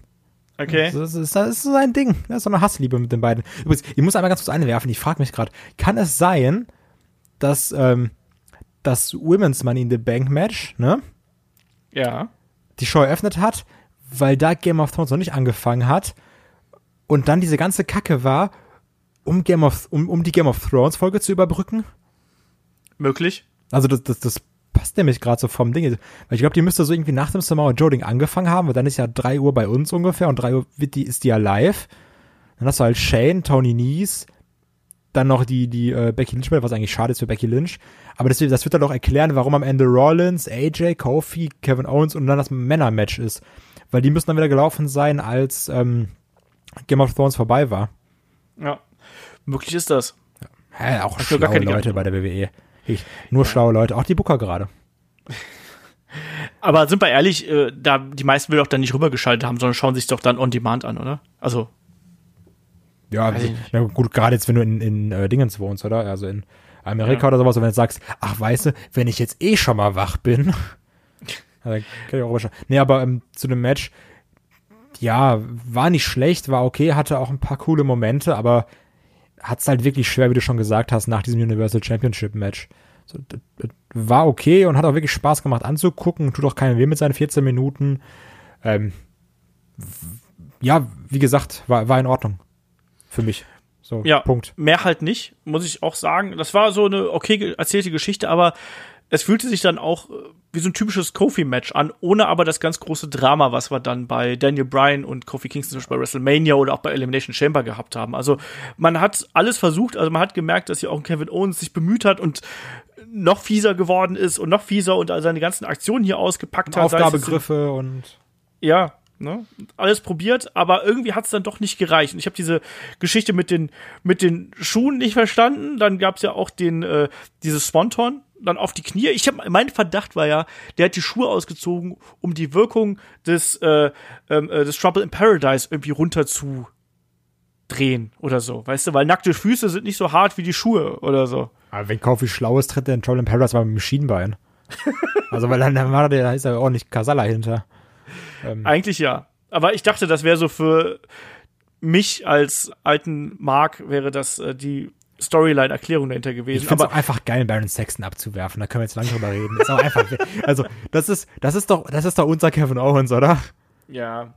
[SPEAKER 2] Okay.
[SPEAKER 3] Das ist, das ist so sein Ding. Das ist so eine Hassliebe mit den beiden. Übrigens, ich muss einmal ganz kurz einwerfen. Ich frage mich gerade, kann es sein, dass ähm, das Women's Money in the Bank Match, ne,
[SPEAKER 2] Ja.
[SPEAKER 3] die Show eröffnet hat, weil da Game of Thrones noch nicht angefangen hat und dann diese ganze Kacke war, um Game of, um, um die Game of Thrones Folge zu überbrücken?
[SPEAKER 2] Möglich.
[SPEAKER 3] Also das, das, das passt nämlich gerade so vom Ding. Weil ich glaube, die müsste so irgendwie nach dem Samoa Joe-Ding angefangen haben, weil dann ist ja drei Uhr bei uns ungefähr und drei Uhr wird die, ist die ja live. Dann hast du halt Shane, Tony Nies, dann noch die, die äh, Becky Lynch, was eigentlich schade ist für Becky Lynch. Aber das, das wird dann auch erklären, warum am Ende Rollins, AJ, Kofi, Kevin Owens und dann das Männer-Match ist. Weil die müssen dann wieder gelaufen sein, als ähm, Game of Thrones vorbei war.
[SPEAKER 2] Ja, möglich ist das.
[SPEAKER 3] Hä, auch schlaue Leute bei der WWE. Ich, nur ja. schlaue Leute, auch die Booker gerade.
[SPEAKER 2] Aber sind wir ehrlich, äh, da die meisten will doch dann nicht rübergeschaltet haben, sondern schauen sich doch dann on demand an, oder? Also.
[SPEAKER 3] Ja, also, gut, gerade jetzt, wenn du in, in äh, Dingens wohnst, oder? Also in Amerika ja. oder sowas, und wenn du sagst, ach, weißt du, wenn ich jetzt eh schon mal wach bin, dann kann ich auch rüberschauen. Nee, aber ähm, zu dem Match, ja, war nicht schlecht, war okay, hatte auch ein paar coole Momente, aber hat es halt wirklich schwer, wie du schon gesagt hast, nach diesem Universal Championship Match. So, war okay und hat auch wirklich Spaß gemacht anzugucken, tut auch keinen weh mit seinen 14 Minuten. Ähm, ja, wie gesagt, war, war in Ordnung. Für mich. So,
[SPEAKER 2] ja,
[SPEAKER 3] Punkt.
[SPEAKER 2] Mehr halt nicht, muss ich auch sagen. Das war so eine okay erzählte Geschichte, aber es fühlte sich dann auch äh, wie so ein typisches Kofi-Match an, ohne aber das ganz große Drama, was wir dann bei Daniel Bryan und Kofi Kingston zum Beispiel bei WrestleMania oder auch bei Elimination Chamber gehabt haben. Also man hat alles versucht, also man hat gemerkt, dass hier auch Kevin Owens sich bemüht hat und noch fieser geworden ist und noch fieser und seine ganzen Aktionen hier ausgepackt hat.
[SPEAKER 3] Aufgabegriffe und
[SPEAKER 2] ja, ne? Alles probiert, aber irgendwie hat es dann doch nicht gereicht. Und ich habe diese Geschichte mit den mit den Schuhen nicht verstanden. Dann gab es ja auch den äh, dieses Sponton dann auf die Knie. Ich habe mein Verdacht war ja, der hat die Schuhe ausgezogen, um die Wirkung des äh, ähm, äh, des Trouble in Paradise irgendwie runter zu drehen oder so, weißt du, weil nackte Füße sind nicht so hart wie die Schuhe oder so.
[SPEAKER 3] Aber wenn Kofi schlau ist, tritt der in Trouble in Paradise mal mit dem Schienbein. also weil dann, dann war der, da ist ja ordentlich Kasala hinter.
[SPEAKER 2] Ähm. Eigentlich ja. Aber ich dachte, das wäre so für mich als alten Mark wäre das äh, die Storyline-Erklärung dahinter gewesen.
[SPEAKER 3] Ich finde es einfach geil, Baron Sexton abzuwerfen. Da können wir jetzt lange drüber reden. Ist auch einfach, also das ist, das ist doch, das ist doch unser Kevin Owens, oder?
[SPEAKER 2] Ja.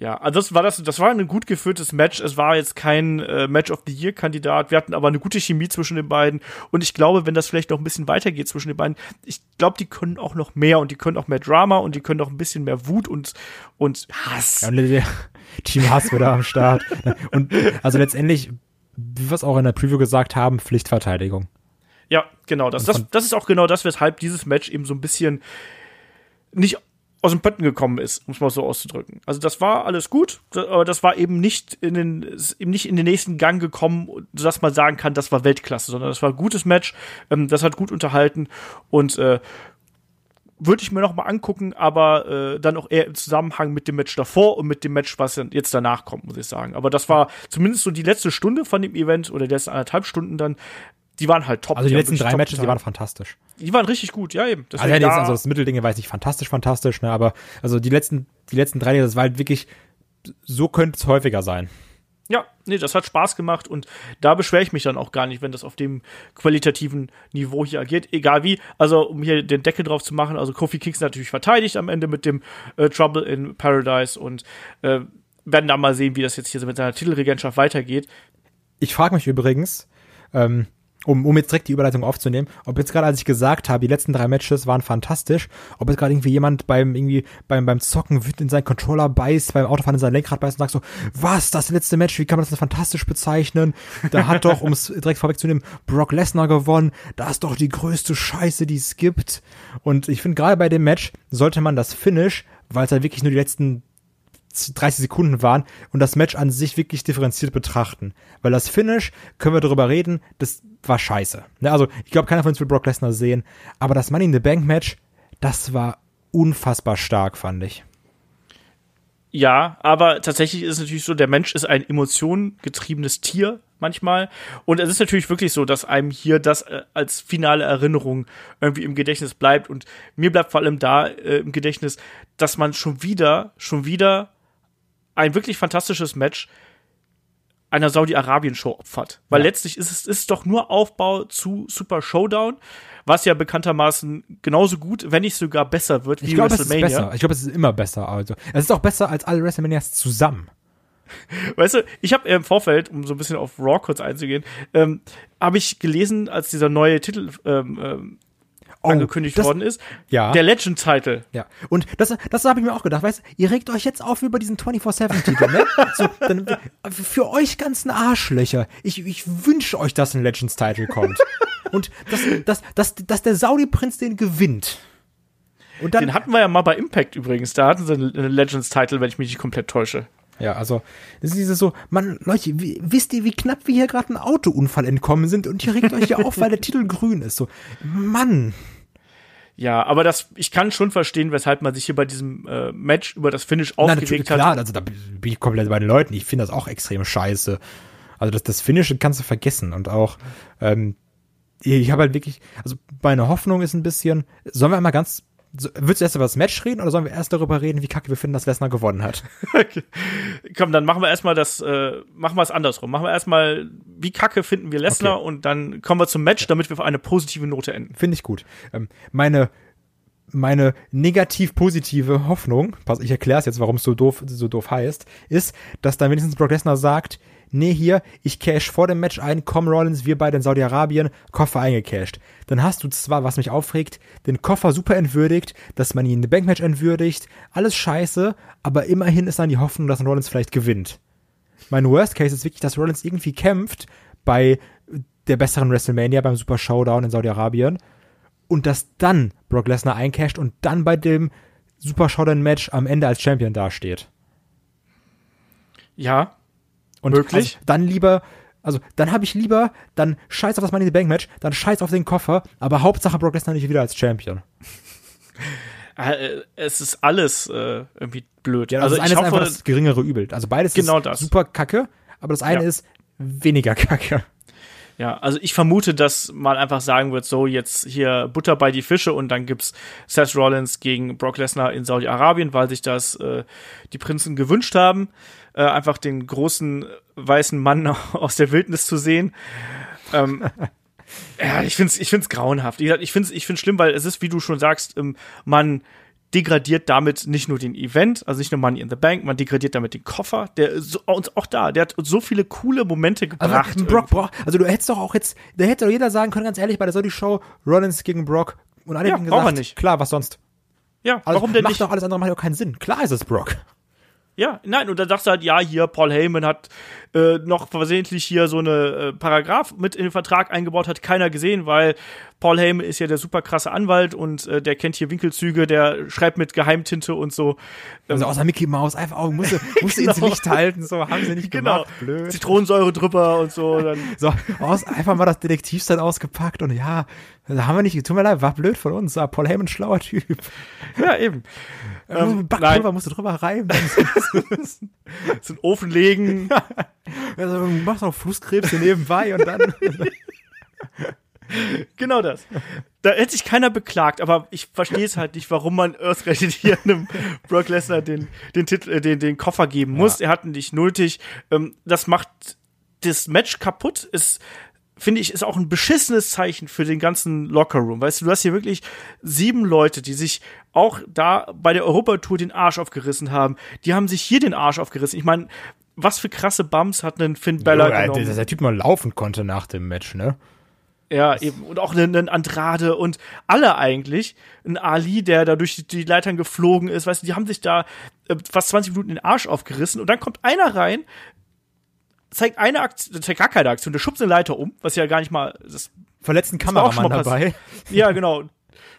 [SPEAKER 2] Ja, also das war das, das war ein gut geführtes Match. Es war jetzt kein äh, Match of the Year Kandidat. Wir hatten aber eine gute Chemie zwischen den beiden. Und ich glaube, wenn das vielleicht noch ein bisschen weitergeht zwischen den beiden, ich glaube, die können auch noch mehr und die können auch mehr Drama und die können auch ein bisschen mehr Wut und, und Hass. Ja, und
[SPEAKER 3] Team Hass wieder am Start. Und also letztendlich wie wir es auch in der Preview gesagt haben, Pflichtverteidigung.
[SPEAKER 2] Ja, genau. Das, das, das ist auch genau das, weshalb dieses Match eben so ein bisschen nicht aus dem Pötten gekommen ist, um es mal so auszudrücken. Also das war alles gut, aber das war eben nicht in den, eben nicht in den nächsten Gang gekommen, sodass man sagen kann, das war Weltklasse, sondern das war ein gutes Match, ähm, das hat gut unterhalten und äh, würde ich mir noch mal angucken, aber äh, dann auch eher im Zusammenhang mit dem Match davor und mit dem Match, was jetzt danach kommt, muss ich sagen. Aber das war zumindest so die letzte Stunde von dem Event oder die letzten anderthalb Stunden dann, die waren halt top.
[SPEAKER 3] Also die, die letzten drei Matches, getan. die waren fantastisch.
[SPEAKER 2] Die waren richtig gut, ja eben.
[SPEAKER 3] Deswegen also, ja, jetzt, also das Mittelding weiß ich fantastisch, fantastisch, ne, aber also die letzten, die letzten drei, das war halt wirklich, so könnte es häufiger sein.
[SPEAKER 2] Ja, nee, das hat Spaß gemacht und da beschwere ich mich dann auch gar nicht, wenn das auf dem qualitativen Niveau hier agiert. Egal wie, also um hier den Deckel drauf zu machen, also Kofi Kingston natürlich verteidigt am Ende mit dem äh, Trouble in Paradise und äh, werden dann mal sehen, wie das jetzt hier so mit seiner Titelregentschaft weitergeht.
[SPEAKER 3] Ich frage mich übrigens, ähm, um, um jetzt direkt die Überleitung aufzunehmen, ob jetzt gerade, als ich gesagt habe, die letzten drei Matches waren fantastisch, ob jetzt gerade irgendwie jemand beim irgendwie beim beim Zocken in seinen Controller beißt, beim Autofahren in sein Lenkrad beißt und sagt so, was, das letzte Match, wie kann man das fantastisch bezeichnen? Da hat doch, um es direkt vorwegzunehmen, Brock Lesnar gewonnen, das ist doch die größte Scheiße, die es gibt. Und ich finde, gerade bei dem Match sollte man das Finish, weil es halt wirklich nur die letzten 30 Sekunden waren und das Match an sich wirklich differenziert betrachten. Weil das Finish, können wir darüber reden, das war scheiße. Ne, also ich glaube, keiner von uns will Brock Lesnar sehen, aber das Money in the Bank Match, das war unfassbar stark, fand ich.
[SPEAKER 2] Ja, aber tatsächlich ist es natürlich so, der Mensch ist ein emotionengetriebenes Tier manchmal. Und es ist natürlich wirklich so, dass einem hier das äh, als finale Erinnerung irgendwie im Gedächtnis bleibt. Und mir bleibt vor allem da äh, im Gedächtnis, dass man schon wieder, schon wieder ein wirklich fantastisches Match einer Saudi-Arabien-Show opfert. Weil
[SPEAKER 3] Ja.
[SPEAKER 2] letztlich ist es ist doch nur Aufbau zu Super Showdown, was ja bekanntermaßen genauso gut, wenn nicht sogar besser wird wie
[SPEAKER 3] Ich glaube, es ist
[SPEAKER 2] WrestleMania.
[SPEAKER 3] besser. Ich glaube, es ist immer besser. Also, es ist auch besser als alle WrestleManias zusammen.
[SPEAKER 2] Weißt du, ich habe im Vorfeld, um so ein bisschen auf Raw kurz einzugehen, ähm, habe ich gelesen, als dieser neue Titel ähm, ähm,
[SPEAKER 3] Oh,
[SPEAKER 2] angekündigt
[SPEAKER 3] das-
[SPEAKER 2] worden ist,
[SPEAKER 3] Ja.
[SPEAKER 2] der Legend-Title.
[SPEAKER 3] Ja, und das, das habe ich mir auch gedacht, weißt du, ihr regt euch jetzt auf über diesen 24-7-Titel, ne? So, dann, für euch ganzen Arschlöcher, ich, ich wünsche euch, dass ein Legends-Title kommt. Und dass, dass, dass, dass der Saudi-Prinz den gewinnt. Und dann,
[SPEAKER 2] Den hatten wir ja mal bei Impact übrigens. Da hatten sie einen Legends-Title, wenn ich mich nicht komplett täusche.
[SPEAKER 3] Ja, also, das ist dieses so, man, Leute, wie, wisst ihr, wie knapp wir hier gerade einen Autounfall entkommen sind und ihr regt euch ja auf, weil der Titel grün ist. So, Mann.
[SPEAKER 2] Ja, aber das, ich kann schon verstehen, weshalb man sich hier bei diesem äh, Match über das Finish
[SPEAKER 3] Na,
[SPEAKER 2] aufgeregt
[SPEAKER 3] klar,
[SPEAKER 2] hat.
[SPEAKER 3] also da bin ich komplett bei den Leuten. Ich finde das auch extrem scheiße. Also das, das Finish kannst du vergessen und auch, ähm, ich habe halt wirklich, also meine Hoffnung ist ein bisschen, sollen wir einmal ganz, so, willst du erst über das Match reden oder sollen wir erst darüber reden, wie kacke wir finden, dass Lesnar gewonnen hat?
[SPEAKER 2] Komm, dann machen wir erstmal das, äh, machen wir es andersrum. Machen wir erstmal, wie kacke finden wir Lesnar
[SPEAKER 3] Okay.
[SPEAKER 2] und dann kommen wir zum Match, damit wir auf eine positive Note enden.
[SPEAKER 3] Finde ich gut. Ähm, meine, meine negativ-positive Hoffnung, pass, ich erkläre es jetzt, warum es so doof, so doof heißt, ist, dass dann wenigstens Brock Lesnar sagt, nee, hier, ich cash vor dem Match ein, komm Rollins, wir beide in Saudi-Arabien, Koffer eingecashed. Dann hast du zwar, was mich aufregt, den Koffer super entwürdigt, dass man ihn in the Bankmatch entwürdigt, alles scheiße, aber immerhin ist dann die Hoffnung, dass Rollins vielleicht gewinnt. Mein Worst Case ist wirklich, dass Rollins irgendwie kämpft bei der besseren WrestleMania, beim Super Showdown in Saudi-Arabien und dass dann Brock Lesnar eincasht und dann bei dem Super Showdown Match am Ende als Champion dasteht.
[SPEAKER 2] Ja,
[SPEAKER 3] Und
[SPEAKER 2] Möglich.
[SPEAKER 3] Also dann lieber, also dann habe ich lieber, dann scheiß auf das Money in the Bank Match, dann scheiß auf den Koffer, aber Hauptsache Brock Lesnar nicht wieder als Champion.
[SPEAKER 2] äh, es ist alles äh, irgendwie blöd.
[SPEAKER 3] Ja,
[SPEAKER 2] also
[SPEAKER 3] das eine
[SPEAKER 2] ich
[SPEAKER 3] ist einfach
[SPEAKER 2] hoffe,
[SPEAKER 3] das geringere Übel. Also beides
[SPEAKER 2] Genau
[SPEAKER 3] ist
[SPEAKER 2] das.
[SPEAKER 3] super kacke, aber das eine
[SPEAKER 2] Ja.
[SPEAKER 3] ist weniger kacke.
[SPEAKER 2] Ja, also ich vermute, dass man einfach sagen wird, so jetzt hier Butter bei die Fische und dann gibt's Seth Rollins gegen Brock Lesnar in Saudi-Arabien, weil sich das äh, die Prinzen gewünscht haben, äh, einfach den großen weißen Mann aus der Wildnis zu sehen. Ähm, ja, ich find's, ich find's grauenhaft. Ich find's, ich find's schlimm, weil es ist, wie du schon sagst, ähm, man degradiert damit nicht nur den Event, also nicht nur Money in the Bank, man degradiert damit den Koffer, der ist so, und auch da, der hat so viele coole Momente gebracht.
[SPEAKER 3] Also Brock, Brock, also du hättest doch auch jetzt, da hätte doch jeder sagen können, ganz ehrlich, bei der Saudi Show, Rollins gegen Brock und alle
[SPEAKER 2] Ja,
[SPEAKER 3] hätten gesagt,
[SPEAKER 2] nicht.
[SPEAKER 3] klar, was sonst?
[SPEAKER 2] ja,
[SPEAKER 3] Also,
[SPEAKER 2] warum denn
[SPEAKER 3] macht
[SPEAKER 2] nicht?
[SPEAKER 3] doch alles andere macht doch keinen Sinn. Klar ist es Brock.
[SPEAKER 2] Ja, nein, und dann sagst du halt, ja, hier, Paul Heyman hat äh, noch versehentlich hier so eine äh, Paragraph mit in den Vertrag eingebaut, hat keiner gesehen, weil Paul Heyman ist ja der super krasse Anwalt und äh, der kennt hier Winkelzüge, der schreibt mit Geheimtinte und so.
[SPEAKER 3] Also außer Mickey Mouse, einfach auch, musste, musste ins
[SPEAKER 2] Genau.
[SPEAKER 3] Licht halten, so, haben sie nicht
[SPEAKER 2] Genau,
[SPEAKER 3] gemacht, blöd.
[SPEAKER 2] Zitronensäure drüber und so. Dann,
[SPEAKER 3] So, aus, einfach mal das Detektivset ausgepackt und ja, da haben wir nicht, tut mir leid, war blöd von uns, war Paul Heyman, schlauer Typ.
[SPEAKER 2] ja, eben.
[SPEAKER 3] Ähm, Backpulver musst du drüber reiben.
[SPEAKER 2] so einen Ofen legen.
[SPEAKER 3] also, du machst noch Fußkrebs hier nebenbei und dann.
[SPEAKER 2] Genau das. Da hätte sich keiner beklagt, aber ich verstehe es halt nicht, warum man ausgerechnet hier einem Brock Lesnar den, den, Titel, äh, den, den Koffer geben muss. Er hat ihn nicht nötig. Ähm, das macht das Match kaputt. Ist, finde ich, ist auch ein beschissenes Zeichen für den ganzen Lockerroom. Weißt du, du hast hier wirklich sieben Leute, die sich auch da bei der Europatour den Arsch aufgerissen haben. Die haben sich hier den Arsch aufgerissen. Ich meine, was für krasse Bums hat ein Finn Bella
[SPEAKER 3] Ja,
[SPEAKER 2] genommen?
[SPEAKER 3] dass der Typ mal laufen konnte nach dem Match, ne?
[SPEAKER 2] Ja, eben. Und auch einen, einen Andrade und alle eigentlich. Ein Ali, der da durch die- die Leitern geflogen ist. Weißt du, die haben sich da äh, fast 20 Minuten den Arsch aufgerissen. Und dann kommt einer rein, zeigt eine Aktion, zeigt gar keine Aktion, der schubst eine Leiter um, was ja gar nicht mal, das,
[SPEAKER 3] Verletzten Kameramann dabei.
[SPEAKER 2] ja, genau.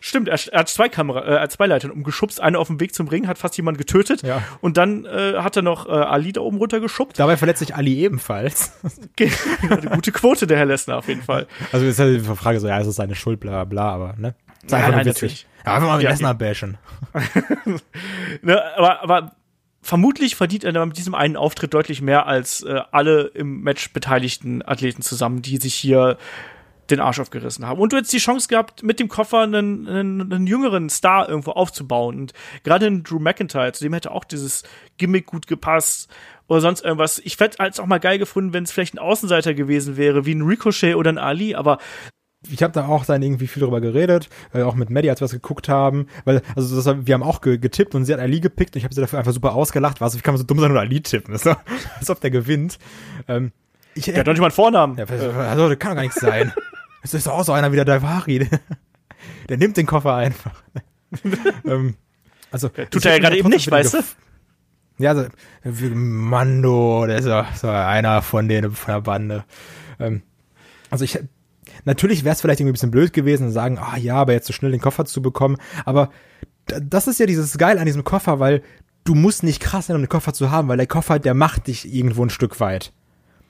[SPEAKER 2] Stimmt, er, er hat zwei Kamera, äh, zwei Leitern umgeschubst, eine auf dem Weg zum Ring, hat fast jemand getötet.
[SPEAKER 3] Ja.
[SPEAKER 2] Und dann äh, hat er noch äh, Ali da oben runtergeschubst.
[SPEAKER 3] Dabei verletzt sich Ali ebenfalls.
[SPEAKER 2] Eine gute Quote, der Herr Lesnar auf jeden Fall.
[SPEAKER 3] Also ist halt die Frage so, ja, ist es seine Schuld, bla bla, aber ne? Ist
[SPEAKER 2] Nein,
[SPEAKER 3] einfach
[SPEAKER 2] nein,
[SPEAKER 3] witzig. Ja, einfach mal mit
[SPEAKER 2] Ja,
[SPEAKER 3] Lesnar bashen.
[SPEAKER 2] Ne, aber, aber vermutlich verdient er mit diesem einen Auftritt deutlich mehr als äh, alle im Match beteiligten Athleten zusammen, die sich hier den Arsch aufgerissen haben. Und du hättest die Chance gehabt, mit dem Koffer einen, einen, einen jüngeren Star irgendwo aufzubauen. Und gerade in Drew McIntyre, zu dem hätte auch dieses Gimmick gut gepasst oder sonst irgendwas. Ich hätte es auch mal geil gefunden, wenn es vielleicht ein Außenseiter gewesen wäre, wie ein Ricochet oder ein Ali, aber
[SPEAKER 3] ich habe da auch dann irgendwie viel drüber geredet, äh, auch mit Maddie, als wir das geguckt haben, weil also das, wir haben auch getippt und sie hat Ali gepickt und ich habe sie dafür einfach super ausgelacht. Was, wie kann man so dumm sein und Ali tippen? So, als ob der gewinnt. Ähm,
[SPEAKER 2] ich, der hat doch nicht mal einen Vornamen. Ja,
[SPEAKER 3] also, das kann doch gar nicht sein. Es ist auch so einer wie der Daivari. Der, der nimmt den Koffer einfach. ähm, also,
[SPEAKER 2] Tut er ja gerade eben nicht, weißt du?
[SPEAKER 3] Ja, also, Mando, der ist ja so einer von denen, von der Bande. Ähm, also ich, natürlich wäre es vielleicht irgendwie ein bisschen blöd gewesen und sagen, ah ja, aber jetzt so schnell den Koffer zu bekommen. Aber das ist ja dieses Geil an diesem Koffer, weil du musst nicht krass sein, um den Koffer zu haben, weil der Koffer, der macht dich irgendwo ein Stück weit.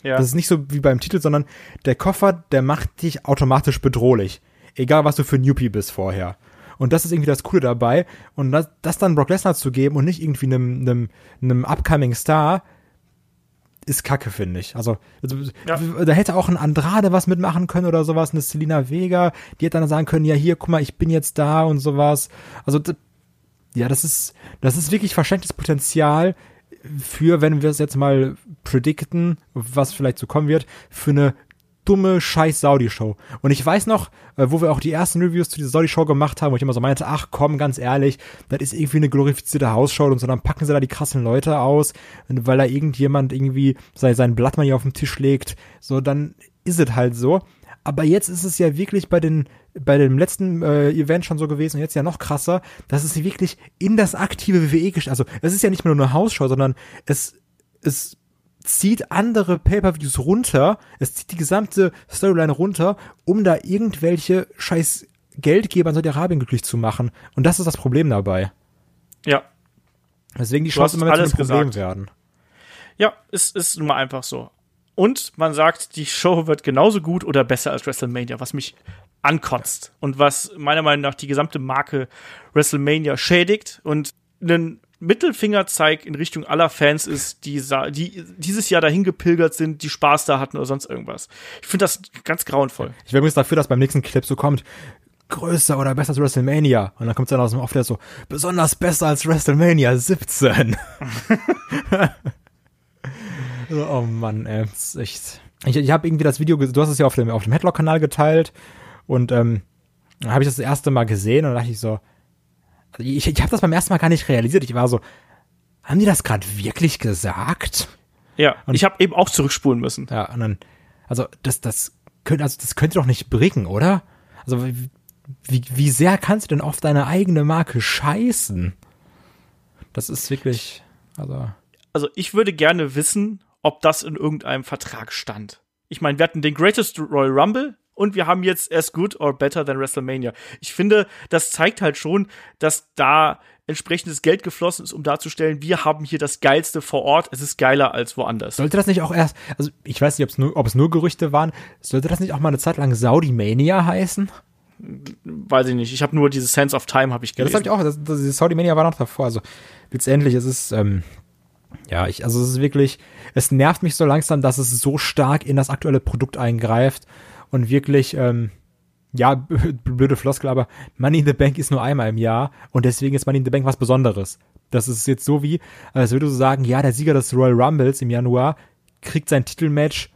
[SPEAKER 3] Ja. Das ist nicht so wie beim Titel, sondern der Koffer, der macht dich automatisch bedrohlich. Egal, was du für ein Newbie bist vorher. Und das ist irgendwie das Coole dabei. Und das, das dann Brock Lesnar zu geben und nicht irgendwie einem, einem, einem upcoming Star, ist kacke, finde ich. Also, also ja. da hätte auch ein Andrade was mitmachen können oder sowas, eine Selina Vega, die hätte dann sagen können, ja, hier, guck mal, ich bin jetzt da und sowas. Also, ja, das ist, das ist wirklich verschenktes Potenzial für, wenn wir es jetzt mal predikten, was vielleicht so kommen wird, für eine dumme scheiß Saudi-Show. Und ich weiß noch, äh, wo wir auch die ersten Reviews zu dieser Saudi-Show gemacht haben, wo ich immer so meinte, ach komm, ganz ehrlich, das ist irgendwie eine glorifizierte Hausshow und so, dann packen sie da die krassen Leute aus, weil da irgendjemand irgendwie sein, sein Blatt mal hier auf den Tisch legt, so, dann ist es halt so. Aber jetzt ist es ja wirklich bei den bei dem letzten äh, Event schon so gewesen und jetzt ja noch krasser, dass es wirklich in das aktive WWE also es ist ja nicht mehr nur eine Hausshow, sondern es es zieht andere Pay-per-Views runter, es zieht die gesamte Storyline runter, um da irgendwelche scheiß Geldgeber in Saudi-Arabien glücklich zu machen. Und das ist das Problem dabei.
[SPEAKER 2] Ja.
[SPEAKER 3] Deswegen die Chance immer mehr zu einem Problem werden.
[SPEAKER 2] Ja, es ist nun mal einfach so. Und man sagt, die Show wird genauso gut oder besser als WrestleMania, was mich ankotzt und was meiner Meinung nach die gesamte Marke WrestleMania schädigt und einen Mittelfingerzeig in Richtung aller Fans ist, die, die dieses Jahr dahin gepilgert sind, die Spaß da hatten oder sonst irgendwas. Ich finde das ganz grauenvoll.
[SPEAKER 3] Ich wäre übrigens dafür, dass beim nächsten Clip so kommt, größer oder besser als WrestleMania. Und dann kommt es dann aus dem Off, der so, besonders besser als WrestleMania 17. so, oh Mann, ey, ist echt. Ich, ich habe irgendwie das Video, du hast es ja auf dem, auf dem Headlock-Kanal geteilt und ähm, dann habe ich das, das erste Mal gesehen und dachte ich so, ich, ich habe das beim ersten Mal gar nicht realisiert. Ich war so, haben die das gerade wirklich gesagt?
[SPEAKER 2] Ja, und ich habe eben auch zurückspulen müssen.
[SPEAKER 3] Ja, und dann, also das, das könnte, also das könnte doch nicht bringen, oder? Also wie, wie sehr kannst du denn auf deine eigene Marke scheißen? Das ist wirklich, also.
[SPEAKER 2] Also ich würde gerne wissen, ob das in irgendeinem Vertrag stand. Ich meine, wir hatten den Greatest Royal Rumble, und wir haben jetzt As Good or Better Than WrestleMania. Ich finde, das zeigt halt schon, dass da entsprechendes Geld geflossen ist, um darzustellen, wir haben hier das Geilste vor Ort, es ist geiler als woanders.
[SPEAKER 3] Sollte das nicht auch erst, also ich weiß nicht, nur, ob es nur Gerüchte waren, sollte das nicht auch mal eine Zeit lang Saudi Mania heißen?
[SPEAKER 2] Weiß ich nicht, ich habe nur dieses Sense of Time habe ich gelesen.
[SPEAKER 3] Ja, das habe ich auch, das, das, Saudi Mania war noch davor, also letztendlich es ist ähm, ja, ich, also es ist wirklich, es nervt mich so langsam, dass es so stark in das aktuelle Produkt eingreift und wirklich, ähm, ja, blöde Floskel, aber Money in the Bank ist nur einmal im Jahr und deswegen ist Money in the Bank was Besonderes. Das ist jetzt so wie, als würdest du sagen, ja, der Sieger des Royal Rumbles im Januar kriegt sein Titelmatch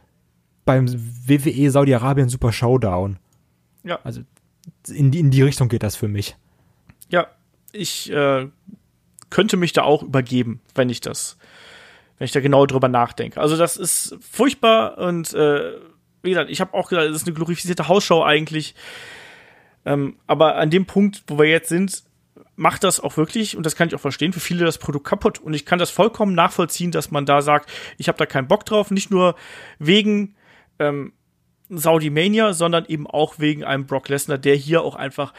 [SPEAKER 3] beim WWE Saudi-Arabien Super Showdown.
[SPEAKER 2] Ja.
[SPEAKER 3] Also in die, in die Richtung geht das für mich.
[SPEAKER 2] Ja, ich äh, könnte mich da auch übergeben, wenn ich das, wenn ich da genau drüber nachdenke. Also das ist furchtbar und äh, wie gesagt, ich habe auch gesagt, es ist eine glorifizierte Hausschau eigentlich. Ähm, aber an dem Punkt, wo wir jetzt sind, macht das auch wirklich, und das kann ich auch verstehen, für viele das Produkt kaputt. Und ich kann das vollkommen nachvollziehen, dass man da sagt, ich habe da keinen Bock drauf, nicht nur wegen ähm, Saudi Mania, sondern eben auch wegen einem Brock Lesnar, der hier auch einfach,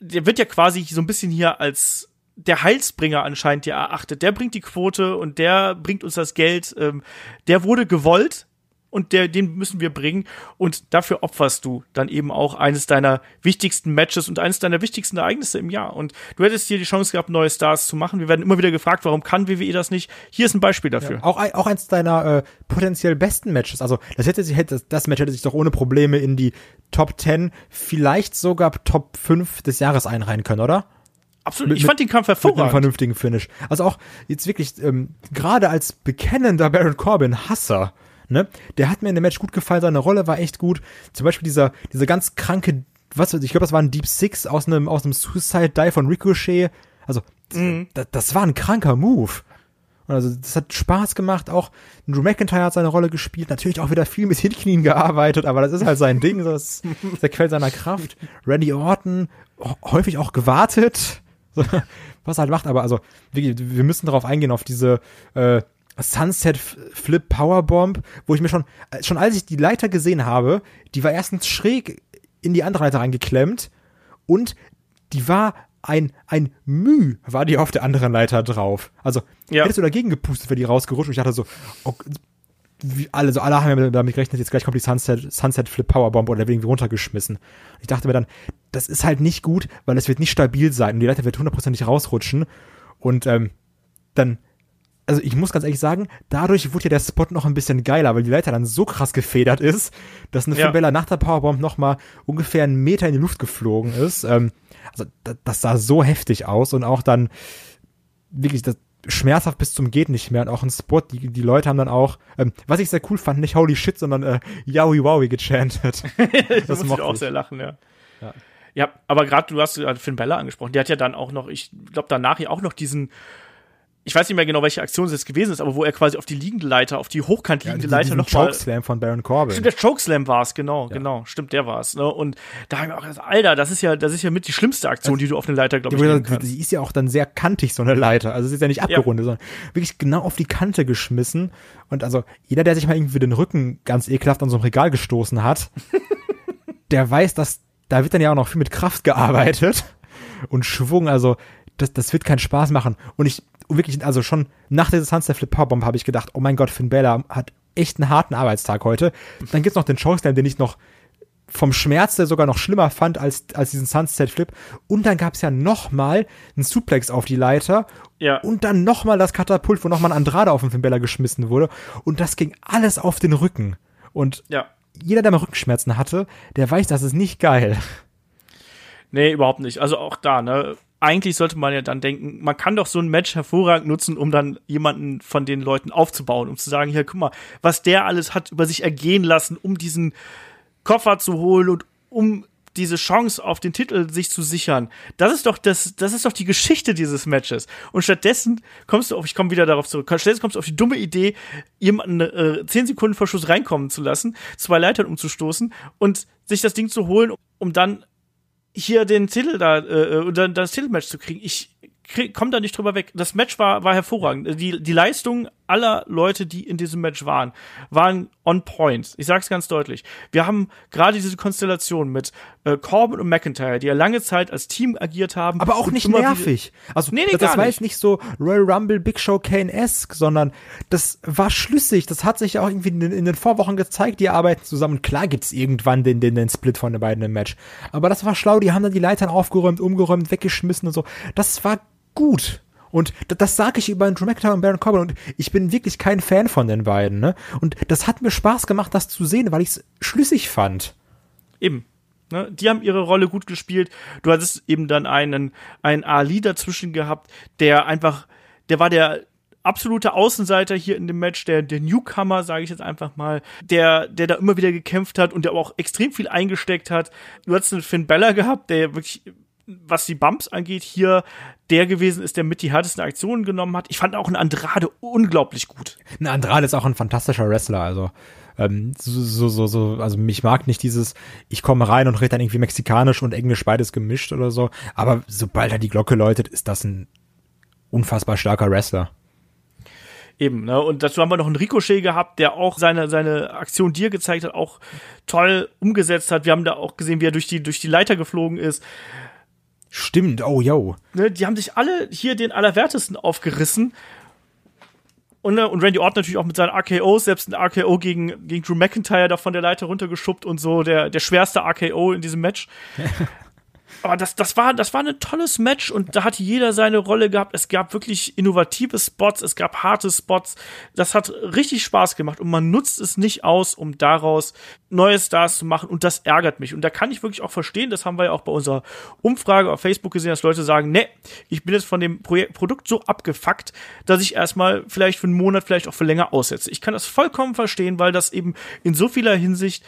[SPEAKER 2] der wird ja quasi so ein bisschen hier als der Heilsbringer anscheinend ja erachtet. Der bringt die Quote und der bringt uns das Geld. Ähm, der wurde gewollt und der, den müssen wir bringen und dafür opferst du dann eben auch eines deiner wichtigsten Matches und eines deiner wichtigsten Ereignisse im Jahr und du hättest hier die Chance gehabt, neue Stars zu machen. Wir werden immer wieder gefragt, warum kann WWE das nicht? Hier ist ein Beispiel dafür.
[SPEAKER 3] Ja, auch, auch eins deiner äh, potenziell besten Matches. Also das hätte sich, hätte, das Match hätte sich doch ohne Probleme in die Top 10, vielleicht sogar Top 5 des Jahres einreihen können, oder?
[SPEAKER 2] Absolut. Mit, ich fand den Kampf hervorragend. Mit
[SPEAKER 3] einem vernünftigen Finish. Also auch jetzt wirklich, ähm, gerade als bekennender Baron Corbin-Hasser, ne, der hat mir in dem Match gut gefallen, seine Rolle war echt gut. Zum Beispiel dieser, dieser ganz kranke, was, ich glaube, das war ein Deep Six aus einem, aus einem Suicide Die von Ricochet. Also, mhm. das, das war ein kranker Move. Also das hat Spaß gemacht, auch Drew McIntyre hat seine Rolle gespielt, natürlich auch wieder viel mit Hinknien gearbeitet, aber das ist halt sein Ding, das ist der Quell seiner Kraft. Randy Orton, häufig auch gewartet, was er halt macht, aber also wir, wir müssen darauf eingehen, auf diese äh, Sunset Flip Powerbomb, wo ich mir schon, schon als ich die Leiter gesehen habe, die war erstens schräg in die andere Leiter reingeklemmt und die war ein, ein Müh war die auf der anderen Leiter drauf. Also, ja. hättest du dagegen gepustet, wäre die rausgerutscht und ich dachte so, wie alle, so alle haben ja damit gerechnet, jetzt gleich kommt die Sunset, Sunset Flip Powerbomb oder irgendwie runtergeschmissen. Ich dachte mir dann, das ist halt nicht gut, weil es wird nicht stabil sein und die Leiter wird hundertprozentig rausrutschen und ähm, dann also ich muss ganz ehrlich sagen, dadurch wurde ja der Spot noch ein bisschen geiler, weil die Leiter dann so krass gefedert ist, dass eine ja. Fibella nach der Powerbomb noch mal ungefähr einen Meter in die Luft geflogen ist. Ähm, also das, das sah so heftig aus und auch dann wirklich das, schmerzhaft bis zum geht nicht mehr und auch ein Spot, die, die Leute haben dann auch, ähm, was ich sehr cool fand, nicht Holy Shit, sondern äh, Yowie Wowie gechantet.
[SPEAKER 2] das muss ich auch sehr lachen, ja. Ja, ja aber gerade du hast gerade Finn Bella angesprochen, der hat ja dann auch noch, ich glaube danach ja auch noch diesen ich weiß nicht mehr genau, welche Aktion es jetzt gewesen ist, aber wo er quasi auf die liegende Leiter, auf die hochkant liegende ja, Leiter nochmal.
[SPEAKER 3] Chokeslam von Baron Corbin.
[SPEAKER 2] Stimmt, der Chokeslam war es, genau, ja. genau. Stimmt, der war es. Ne? Und da haben wir auch gesagt, Alter, das ist ja, das ist ja mit die schlimmste Aktion, also, die du auf eine Leiter, glaube ich,
[SPEAKER 3] nehmen kannst. Die ist ja auch dann sehr kantig, so eine Leiter. Also es ist ja nicht abgerundet, ja. sondern wirklich genau auf die Kante geschmissen. Und also jeder, der sich mal irgendwie den Rücken ganz ekelhaft an so einem Regal gestoßen hat, der weiß, dass da wird dann ja auch noch viel mit Kraft gearbeitet und Schwung. Also das, das wird keinen Spaß machen. Und ich wirklich, also schon nach dieser Sunset Flip Powerbomb habe ich gedacht, oh mein Gott, Finn Balor hat echt einen harten Arbeitstag heute. Dann gibt's noch den Chokeslam, den ich noch vom Schmerz der sogar noch schlimmer fand als, als diesen Sunset Flip. Und dann gab's ja noch mal einen Suplex auf die Leiter. Ja. Und dann noch mal das Katapult, wo noch mal ein Andrade auf den Finn Balor geschmissen wurde. Und das ging alles auf den Rücken. Und ja. jeder, der mal Rückenschmerzen hatte, der weiß, das ist nicht geil.
[SPEAKER 2] Nee, überhaupt nicht. Also auch da, ne? Eigentlich sollte man ja dann denken, man kann doch so ein Match hervorragend nutzen, um dann jemanden von den Leuten aufzubauen, um zu sagen, hier, guck mal, was der alles hat über sich ergehen lassen, um diesen Koffer zu holen und um diese Chance auf den Titel sich zu sichern. Das ist doch das, das ist doch die Geschichte dieses Matches. Und stattdessen kommst du auf, ich komme wieder darauf zurück, stattdessen kommst du auf die dumme Idee, jemanden äh, 10 Sekunden vor Schuss reinkommen zu lassen, zwei Leitern umzustoßen und sich das Ding zu holen, um dann hier den Titel da, äh, oder das Titelmatch zu kriegen. Ich komme da nicht drüber weg. Das Match war, war hervorragend. Die, die Leistung aller Leute, die in diesem Match waren, waren on point. Ich sag's ganz deutlich. Wir haben gerade diese Konstellation mit äh, Corbin und McIntyre, die ja lange Zeit als Team agiert haben.
[SPEAKER 3] Aber auch nicht nervig. Also nee, nee, das, das war jetzt nicht so Royal Rumble, Big Show, Kane-esque, sondern das war schlüssig. Das hat sich ja auch irgendwie in, in, den Vorwochen gezeigt, die arbeiten zusammen. Klar gibt's irgendwann den, den, den Split von den beiden im Match. Aber das war schlau. Die haben dann die Leitern aufgeräumt, umgeräumt, weggeschmissen und so. Das war gut. Und das sage ich über Drew McIntyre und Baron Corbin und ich bin wirklich kein Fan von den beiden, ne? Und das hat mir Spaß gemacht, das zu sehen, weil ich es schlüssig fand.
[SPEAKER 2] Eben. Ne? Die haben ihre Rolle gut gespielt. Du hattest eben dann einen, einen Ali dazwischen gehabt, der einfach, der war der absolute Außenseiter hier in dem Match, der, der Newcomer, sage ich jetzt einfach mal, der, der da immer wieder gekämpft hat und der auch extrem viel eingesteckt hat. Du hattest einen Finn Bella gehabt, der wirklich was die Bumps angeht, hier der gewesen ist, der mit die härtesten Aktionen genommen hat. Ich fand auch einen Andrade unglaublich gut.
[SPEAKER 3] Ein Andrade ist auch ein fantastischer Wrestler, also ähm, so, so, so, also mich mag nicht dieses, ich komme rein und rede dann irgendwie mexikanisch und englisch beides gemischt oder so, aber sobald er die Glocke läutet, ist das ein unfassbar starker Wrestler.
[SPEAKER 2] Eben, ne? Und dazu haben wir noch einen Ricochet gehabt, der auch seine, seine Aktion dir gezeigt hat, auch toll umgesetzt hat. Wir haben da auch gesehen, wie er durch die, durch die Leiter geflogen ist.
[SPEAKER 3] Stimmt, oh yo.
[SPEAKER 2] Ne, die haben sich alle hier den Allerwertesten aufgerissen. und, äh, und Randy Orton natürlich auch mit seinen RKOs, selbst ein RKO gegen, gegen Drew McIntyre da von der Leiter runtergeschubbt und so, der, der schwerste RKO in diesem Match. aber das, das, war, das war ein tolles Match und da hat jeder seine Rolle gehabt. Es gab wirklich innovative Spots, es gab harte Spots. Das hat richtig Spaß gemacht und man nutzt es nicht aus, um daraus neue Stars zu machen und das ärgert mich. Und da kann ich wirklich auch verstehen, das haben wir ja auch bei unserer Umfrage auf Facebook gesehen, dass Leute sagen, ne, ich bin jetzt von dem Projekt, Produkt so abgefuckt, dass ich erstmal vielleicht für einen Monat, vielleicht auch für länger aussetze. Ich kann das vollkommen verstehen, weil das eben in so vieler Hinsicht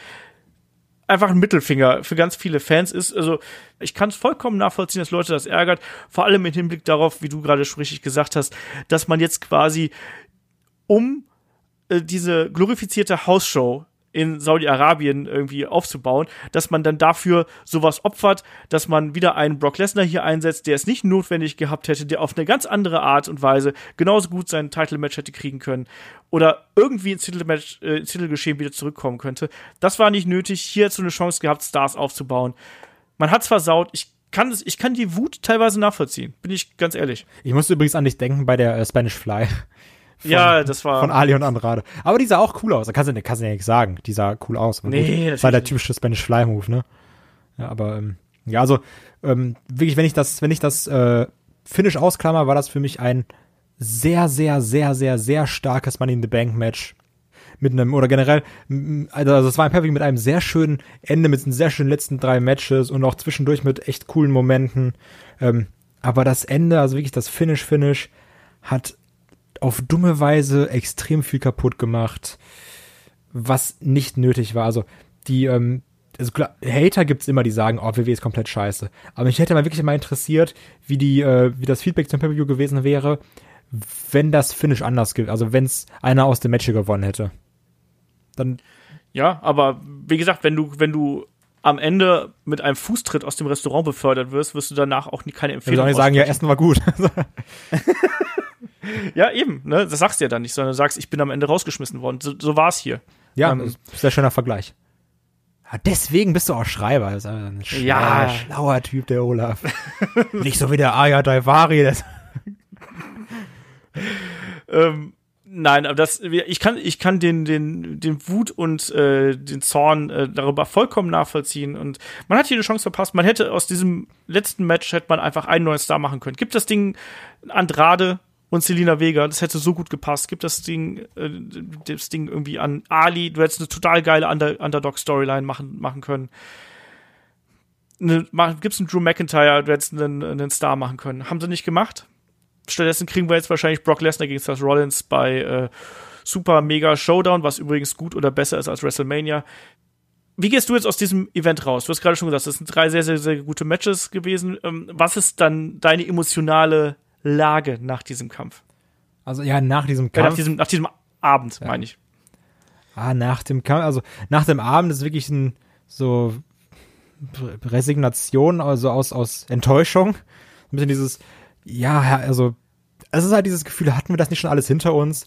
[SPEAKER 2] einfach ein Mittelfinger für ganz viele Fans ist. Also ich kann es vollkommen nachvollziehen, dass Leute das ärgert. Vor allem im Hinblick darauf, wie du gerade schon richtig gesagt hast, dass man jetzt quasi um äh, diese glorifizierte Hausshow in Saudi-Arabien irgendwie aufzubauen, dass man dann dafür sowas opfert, dass man wieder einen Brock Lesnar hier einsetzt, der es nicht notwendig gehabt hätte, der auf eine ganz andere Art und Weise genauso gut sein Title-Match hätte kriegen können oder irgendwie ins Titelmatch, äh, ins Titelgeschehen wieder zurückkommen könnte. Das war nicht nötig. Hier hat so eine Chance gehabt, Stars aufzubauen. Man hat's versaut. Ich kann das, ich kann die Wut teilweise nachvollziehen, bin ich ganz ehrlich.
[SPEAKER 3] Ich musste übrigens an dich denken bei der äh, Spanish Fly.
[SPEAKER 2] Von, ja, das war.
[SPEAKER 3] Von Ali und Andrade. Aber die sah auch cool aus. Da kannst du, kannst du ja nicht sagen. Die sah cool aus.
[SPEAKER 2] Nee,
[SPEAKER 3] das war der typische Spanish Fly Move, ne? Ja, aber, ähm, ja, also, ähm, wirklich, wenn ich das, wenn ich das, äh, Finish ausklammer, war das für mich ein sehr, sehr, sehr, sehr, sehr starkes Money in the Bank Match. Mit einem, oder generell, also es war ein Perfect mit einem sehr schönen Ende, mit den sehr schönen letzten drei Matches und auch zwischendurch mit echt coolen Momenten. Ähm, aber das Ende, also wirklich das Finish-Finish, hat auf dumme Weise extrem viel kaputt gemacht, was nicht nötig war. Also die, ähm, also klar, Hater gibt's immer, die sagen, oh, WWE ist komplett scheiße. Aber mich hätte mal wirklich mal interessiert, wie die, äh, wie das Feedback zum Pay-Per-View gewesen wäre, wenn das Finish anders gibt. Also wenn's einer aus dem Match gewonnen hätte. Dann.
[SPEAKER 2] Ja, aber wie gesagt, wenn du, wenn du am Ende mit einem Fußtritt aus dem Restaurant befördert wirst, wirst du danach auch nie keine Empfehlung.
[SPEAKER 3] Ich sagen, ja, Essen war gut.
[SPEAKER 2] ja, eben, ne? Das sagst du ja dann nicht, sondern du sagst, ich bin am Ende rausgeschmissen worden. So, so war es hier.
[SPEAKER 3] Ja, ähm, sehr schöner Vergleich. Ja, deswegen bist du auch Schreiber. Das ist ein schlauer, ja. schlauer Typ, der Olaf. nicht so wie der Aya Daivari.
[SPEAKER 2] ähm, Nein, aber das, ich kann, ich kann den, den, den Wut und äh, den Zorn äh, darüber vollkommen nachvollziehen. Und man hat hier eine Chance verpasst. Man hätte aus diesem letzten Match hätte man einfach einen neuen Star machen können. Gibt das Ding Andrade und Selina Vega, das hätte so gut gepasst. Gibt das Ding, äh, das Ding irgendwie an Ali, du hättest eine total geile Under Underdog-Storyline machen, machen können. Eine, gibt's einen Drew McIntyre, du hättest einen, einen Star machen können. Haben sie nicht gemacht Stattdessen kriegen wir jetzt wahrscheinlich Brock Lesnar gegen Seth Rollins bei äh, Super Mega Showdown, was übrigens gut oder besser ist als WrestleMania. Wie gehst du jetzt aus diesem Event raus? Du hast gerade schon gesagt, das sind drei sehr, sehr, sehr gute Matches gewesen. Ähm, was ist dann deine emotionale Lage nach diesem Kampf?
[SPEAKER 3] Also ja, nach diesem Kampf. Ja,
[SPEAKER 2] nach, diesem, nach diesem Abend, ja. meine ich.
[SPEAKER 3] Ah, nach dem Kampf, also nach dem Abend ist wirklich ein so Resignation, also aus, aus Enttäuschung. Ein bisschen dieses, ja, also, es ist halt dieses Gefühl, hatten wir das nicht schon alles hinter uns?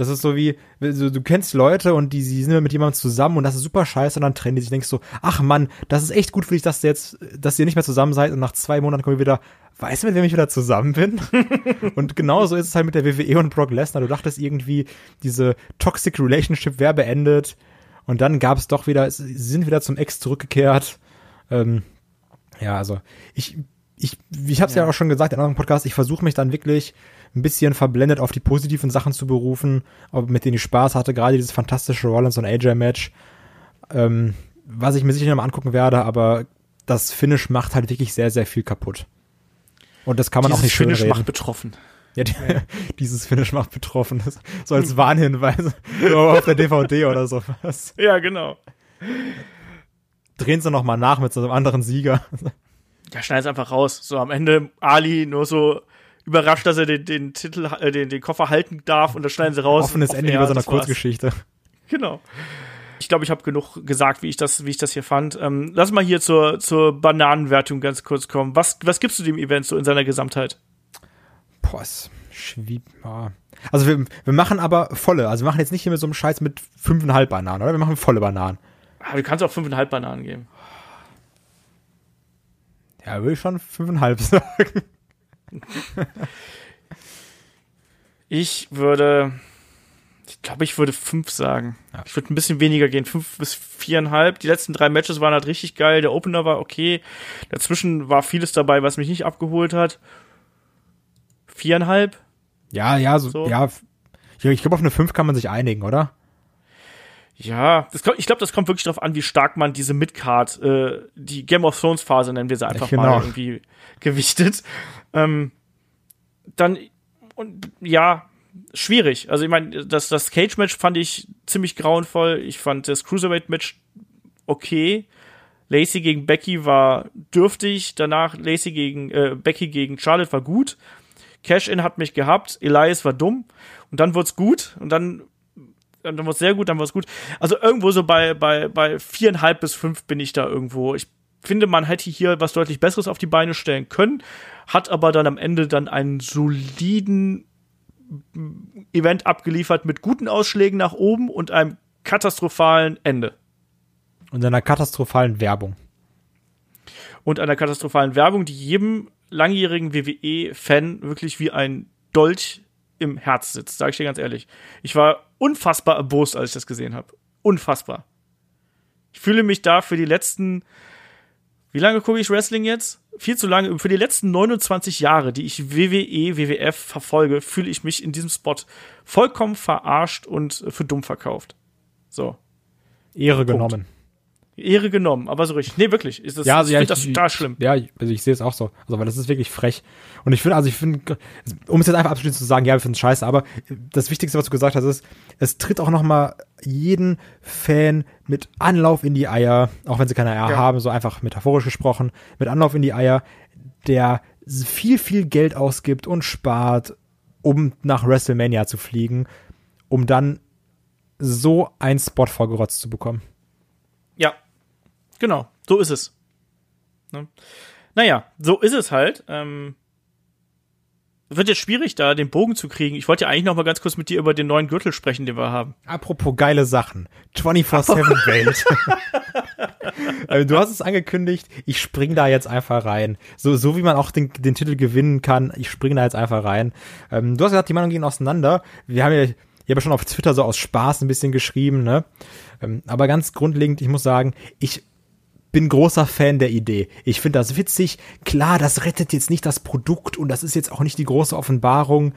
[SPEAKER 3] Das ist so wie, du, du kennst Leute und die, die sind mit jemandem zusammen und das ist super scheiße und dann trennen die sich. Denkst so, ach Mann, das ist echt gut für dich, dass du jetzt, dass ihr nicht mehr zusammen seid und nach zwei Monaten kommen wir wieder, weißt du, mit wem ich wieder zusammen bin? und genauso ist es halt mit der WWE und Brock Lesnar. Du dachtest irgendwie, diese Toxic Relationship wäre beendet und dann gab es doch wieder, sie sind wieder zum Ex zurückgekehrt. Ähm, ja, also ich ich, ich habe es ja. ja. auch schon gesagt in anderen Podcasts, ich versuche mich dann wirklich ein bisschen verblendet auf die positiven Sachen zu berufen, mit denen ich Spaß hatte, gerade dieses fantastische Rollins und AJ-Match, ähm, was ich mir sicher noch mal angucken werde, aber das Finish macht halt wirklich sehr, sehr viel kaputt. Und das kann man dieses auch nicht schön
[SPEAKER 2] Finish
[SPEAKER 3] reden.
[SPEAKER 2] macht betroffen.
[SPEAKER 3] Ja, die, ja. dieses Finish macht betroffen. So als Warnhinweis auf der DVD oder sowas.
[SPEAKER 2] Ja, genau.
[SPEAKER 3] Drehen sie noch mal nach mit so einem anderen Sieger
[SPEAKER 2] ja, schneid es einfach raus. So am Ende Ali nur so überrascht, dass er den, den Titel, äh, den, den Koffer halten darf und dann schneiden sie raus.
[SPEAKER 3] Offenes Ende über so einer Kurzgeschichte.
[SPEAKER 2] Genau. Ich glaube, ich habe genug gesagt, wie ich das, wie ich das hier fand. Ähm, lass mal hier zur, zur Bananenwertung ganz kurz kommen. Was, was gibst du dem Event so in seiner Gesamtheit?
[SPEAKER 3] Boah, ist schwierig. Also wir, wir machen aber volle. Also wir machen jetzt nicht hier mit so einem Scheiß mit fünfeinhalb Bananen, oder? Wir machen volle Bananen.
[SPEAKER 2] Aber du kannst auch fünfeinhalb Bananen geben.
[SPEAKER 3] Ja, würde ich schon fünfeinhalb sagen.
[SPEAKER 2] ich würde Ich glaube, ich würde fünf sagen. Ja. Ich würde ein bisschen weniger gehen, fünf bis viereinhalb. Die letzten drei Matches waren halt richtig geil. Der Opener war okay. Dazwischen war vieles dabei, was mich nicht abgeholt hat. Viereinhalb?
[SPEAKER 3] Ja, ja, so, so. ja. Ich glaube, auf eine fünf kann man sich einigen, oder?
[SPEAKER 2] Ja, das, ich glaube, das kommt wirklich darauf an, wie stark man diese Midcard, äh, die Game of Thrones Phase nennen wir sie einfach genau. mal irgendwie gewichtet. Ähm, dann und ja, schwierig. Also ich meine, das, das Cage-Match fand ich ziemlich grauenvoll. Ich fand das Cruiserweight-Match okay. Lacey gegen Becky war dürftig. Danach Lacey gegen äh, Becky gegen Charlotte war gut. Cash-In hat mich gehabt. Elias war dumm. Und dann wurde es gut. Und dann dann war es sehr gut, dann war es gut. Also irgendwo so bei, bei, bei viereinhalb bis fünf bin ich da irgendwo. Ich finde, man hätte hier was deutlich Besseres auf die Beine stellen können, hat aber dann am Ende dann einen soliden Event abgeliefert mit guten Ausschlägen nach oben und einem katastrophalen Ende.
[SPEAKER 3] Und einer katastrophalen Werbung.
[SPEAKER 2] Und einer katastrophalen Werbung, die jedem langjährigen WWE-Fan wirklich wie ein Dolch im Herz sitzt, sage ich dir ganz ehrlich. Ich war unfassbar erbost, als ich das gesehen habe. Unfassbar. Ich fühle mich da für die letzten, wie lange gucke ich Wrestling jetzt? Viel zu lange. Für die letzten 29 Jahre, die ich WWE, WWF verfolge, fühle ich mich in diesem Spot vollkommen verarscht und für dumm verkauft. So.
[SPEAKER 3] Ehre Punkt. genommen.
[SPEAKER 2] Ehre genommen, aber so richtig. Nee, wirklich. Ist das, ja, also,
[SPEAKER 3] ja,
[SPEAKER 2] ich das total schlimm.
[SPEAKER 3] Ja, also ich sehe es auch so. Also, weil das ist wirklich frech. Und ich finde, also ich finde, um es jetzt einfach abschließend zu sagen, ja, wir finden es scheiße, aber das Wichtigste, was du gesagt hast, ist, es tritt auch nochmal jeden Fan mit Anlauf in die Eier, auch wenn sie keine Eier ja. haben, so einfach metaphorisch gesprochen, mit Anlauf in die Eier, der viel, viel Geld ausgibt und spart, um nach WrestleMania zu fliegen, um dann so einen Spot vorgerotzt zu bekommen.
[SPEAKER 2] Genau, so ist es. Ne? Naja, so ist es halt. Ähm, wird jetzt schwierig, da den Bogen zu kriegen. Ich wollte ja eigentlich noch mal ganz kurz mit dir über den neuen Gürtel sprechen, den wir haben.
[SPEAKER 3] Apropos geile Sachen. 24-7 Welt. Also, du hast es angekündigt, ich spring da jetzt einfach rein. So, so wie man auch den, den Titel gewinnen kann, ich spring da jetzt einfach rein. Ähm, du hast gesagt, die Meinungen gehen auseinander. Wir haben ja, ich habe ja schon auf Twitter so aus Spaß ein bisschen geschrieben, ne? Ähm, aber ganz grundlegend, ich muss sagen, ich bin großer Fan der Idee. Ich finde das witzig. Klar, das rettet jetzt nicht das Produkt und das ist jetzt auch nicht die große Offenbarung.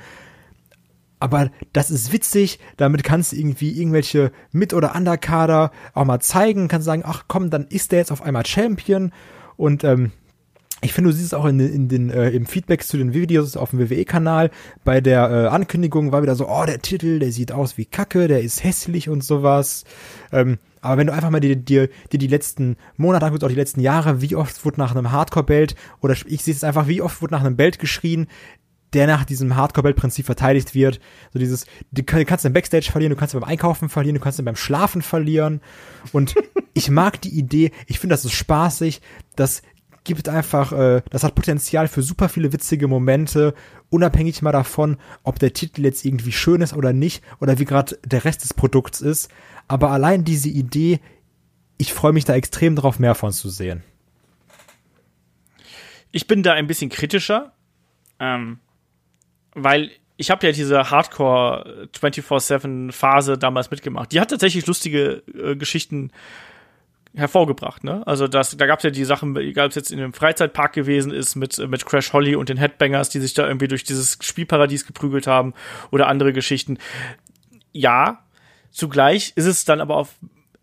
[SPEAKER 3] Aber das ist witzig, damit kannst du irgendwie irgendwelche Mit- oder Underkader auch mal zeigen, kannst sagen, ach komm, dann ist der jetzt auf einmal Champion. Und ähm, ich finde, du siehst es auch in, in den, äh, im Feedback zu den Videos auf dem WWE-Kanal. Bei der äh, Ankündigung war wieder so, oh, der Titel, der sieht aus wie Kacke, der ist hässlich und sowas. Ähm, aber wenn du einfach mal dir, dir, dir die letzten Monate anguckst, auch die letzten Jahre, wie oft wurde nach einem Hardcore-Belt, oder ich sehe es einfach, wie oft wurde nach einem Belt geschrien, der nach diesem Hardcore-Belt-Prinzip verteidigt wird. So dieses, du kannst den Backstage verlieren, du kannst ihn beim Einkaufen verlieren, du kannst ihn beim Schlafen verlieren. Und ich mag die Idee, ich finde, das ist spaßig, das gibt einfach, äh, das hat Potenzial für super viele witzige Momente, unabhängig mal davon, ob der Titel jetzt irgendwie schön ist oder nicht, oder wie gerade der Rest des Produkts ist. Aber allein diese Idee, ich freue mich da extrem drauf, mehr von zu sehen.
[SPEAKER 2] Ich bin da ein bisschen kritischer, ähm, weil ich habe ja diese Hardcore 24/7 Phase damals mitgemacht. Die hat tatsächlich lustige äh, Geschichten hervorgebracht, ne? Also das, da gab es ja die Sachen, egal ob es jetzt in einem Freizeitpark gewesen ist mit mit Crash Holly und den Headbangers, die sich da irgendwie durch dieses Spielparadies geprügelt haben oder andere Geschichten. Ja, Zugleich ist es dann aber auf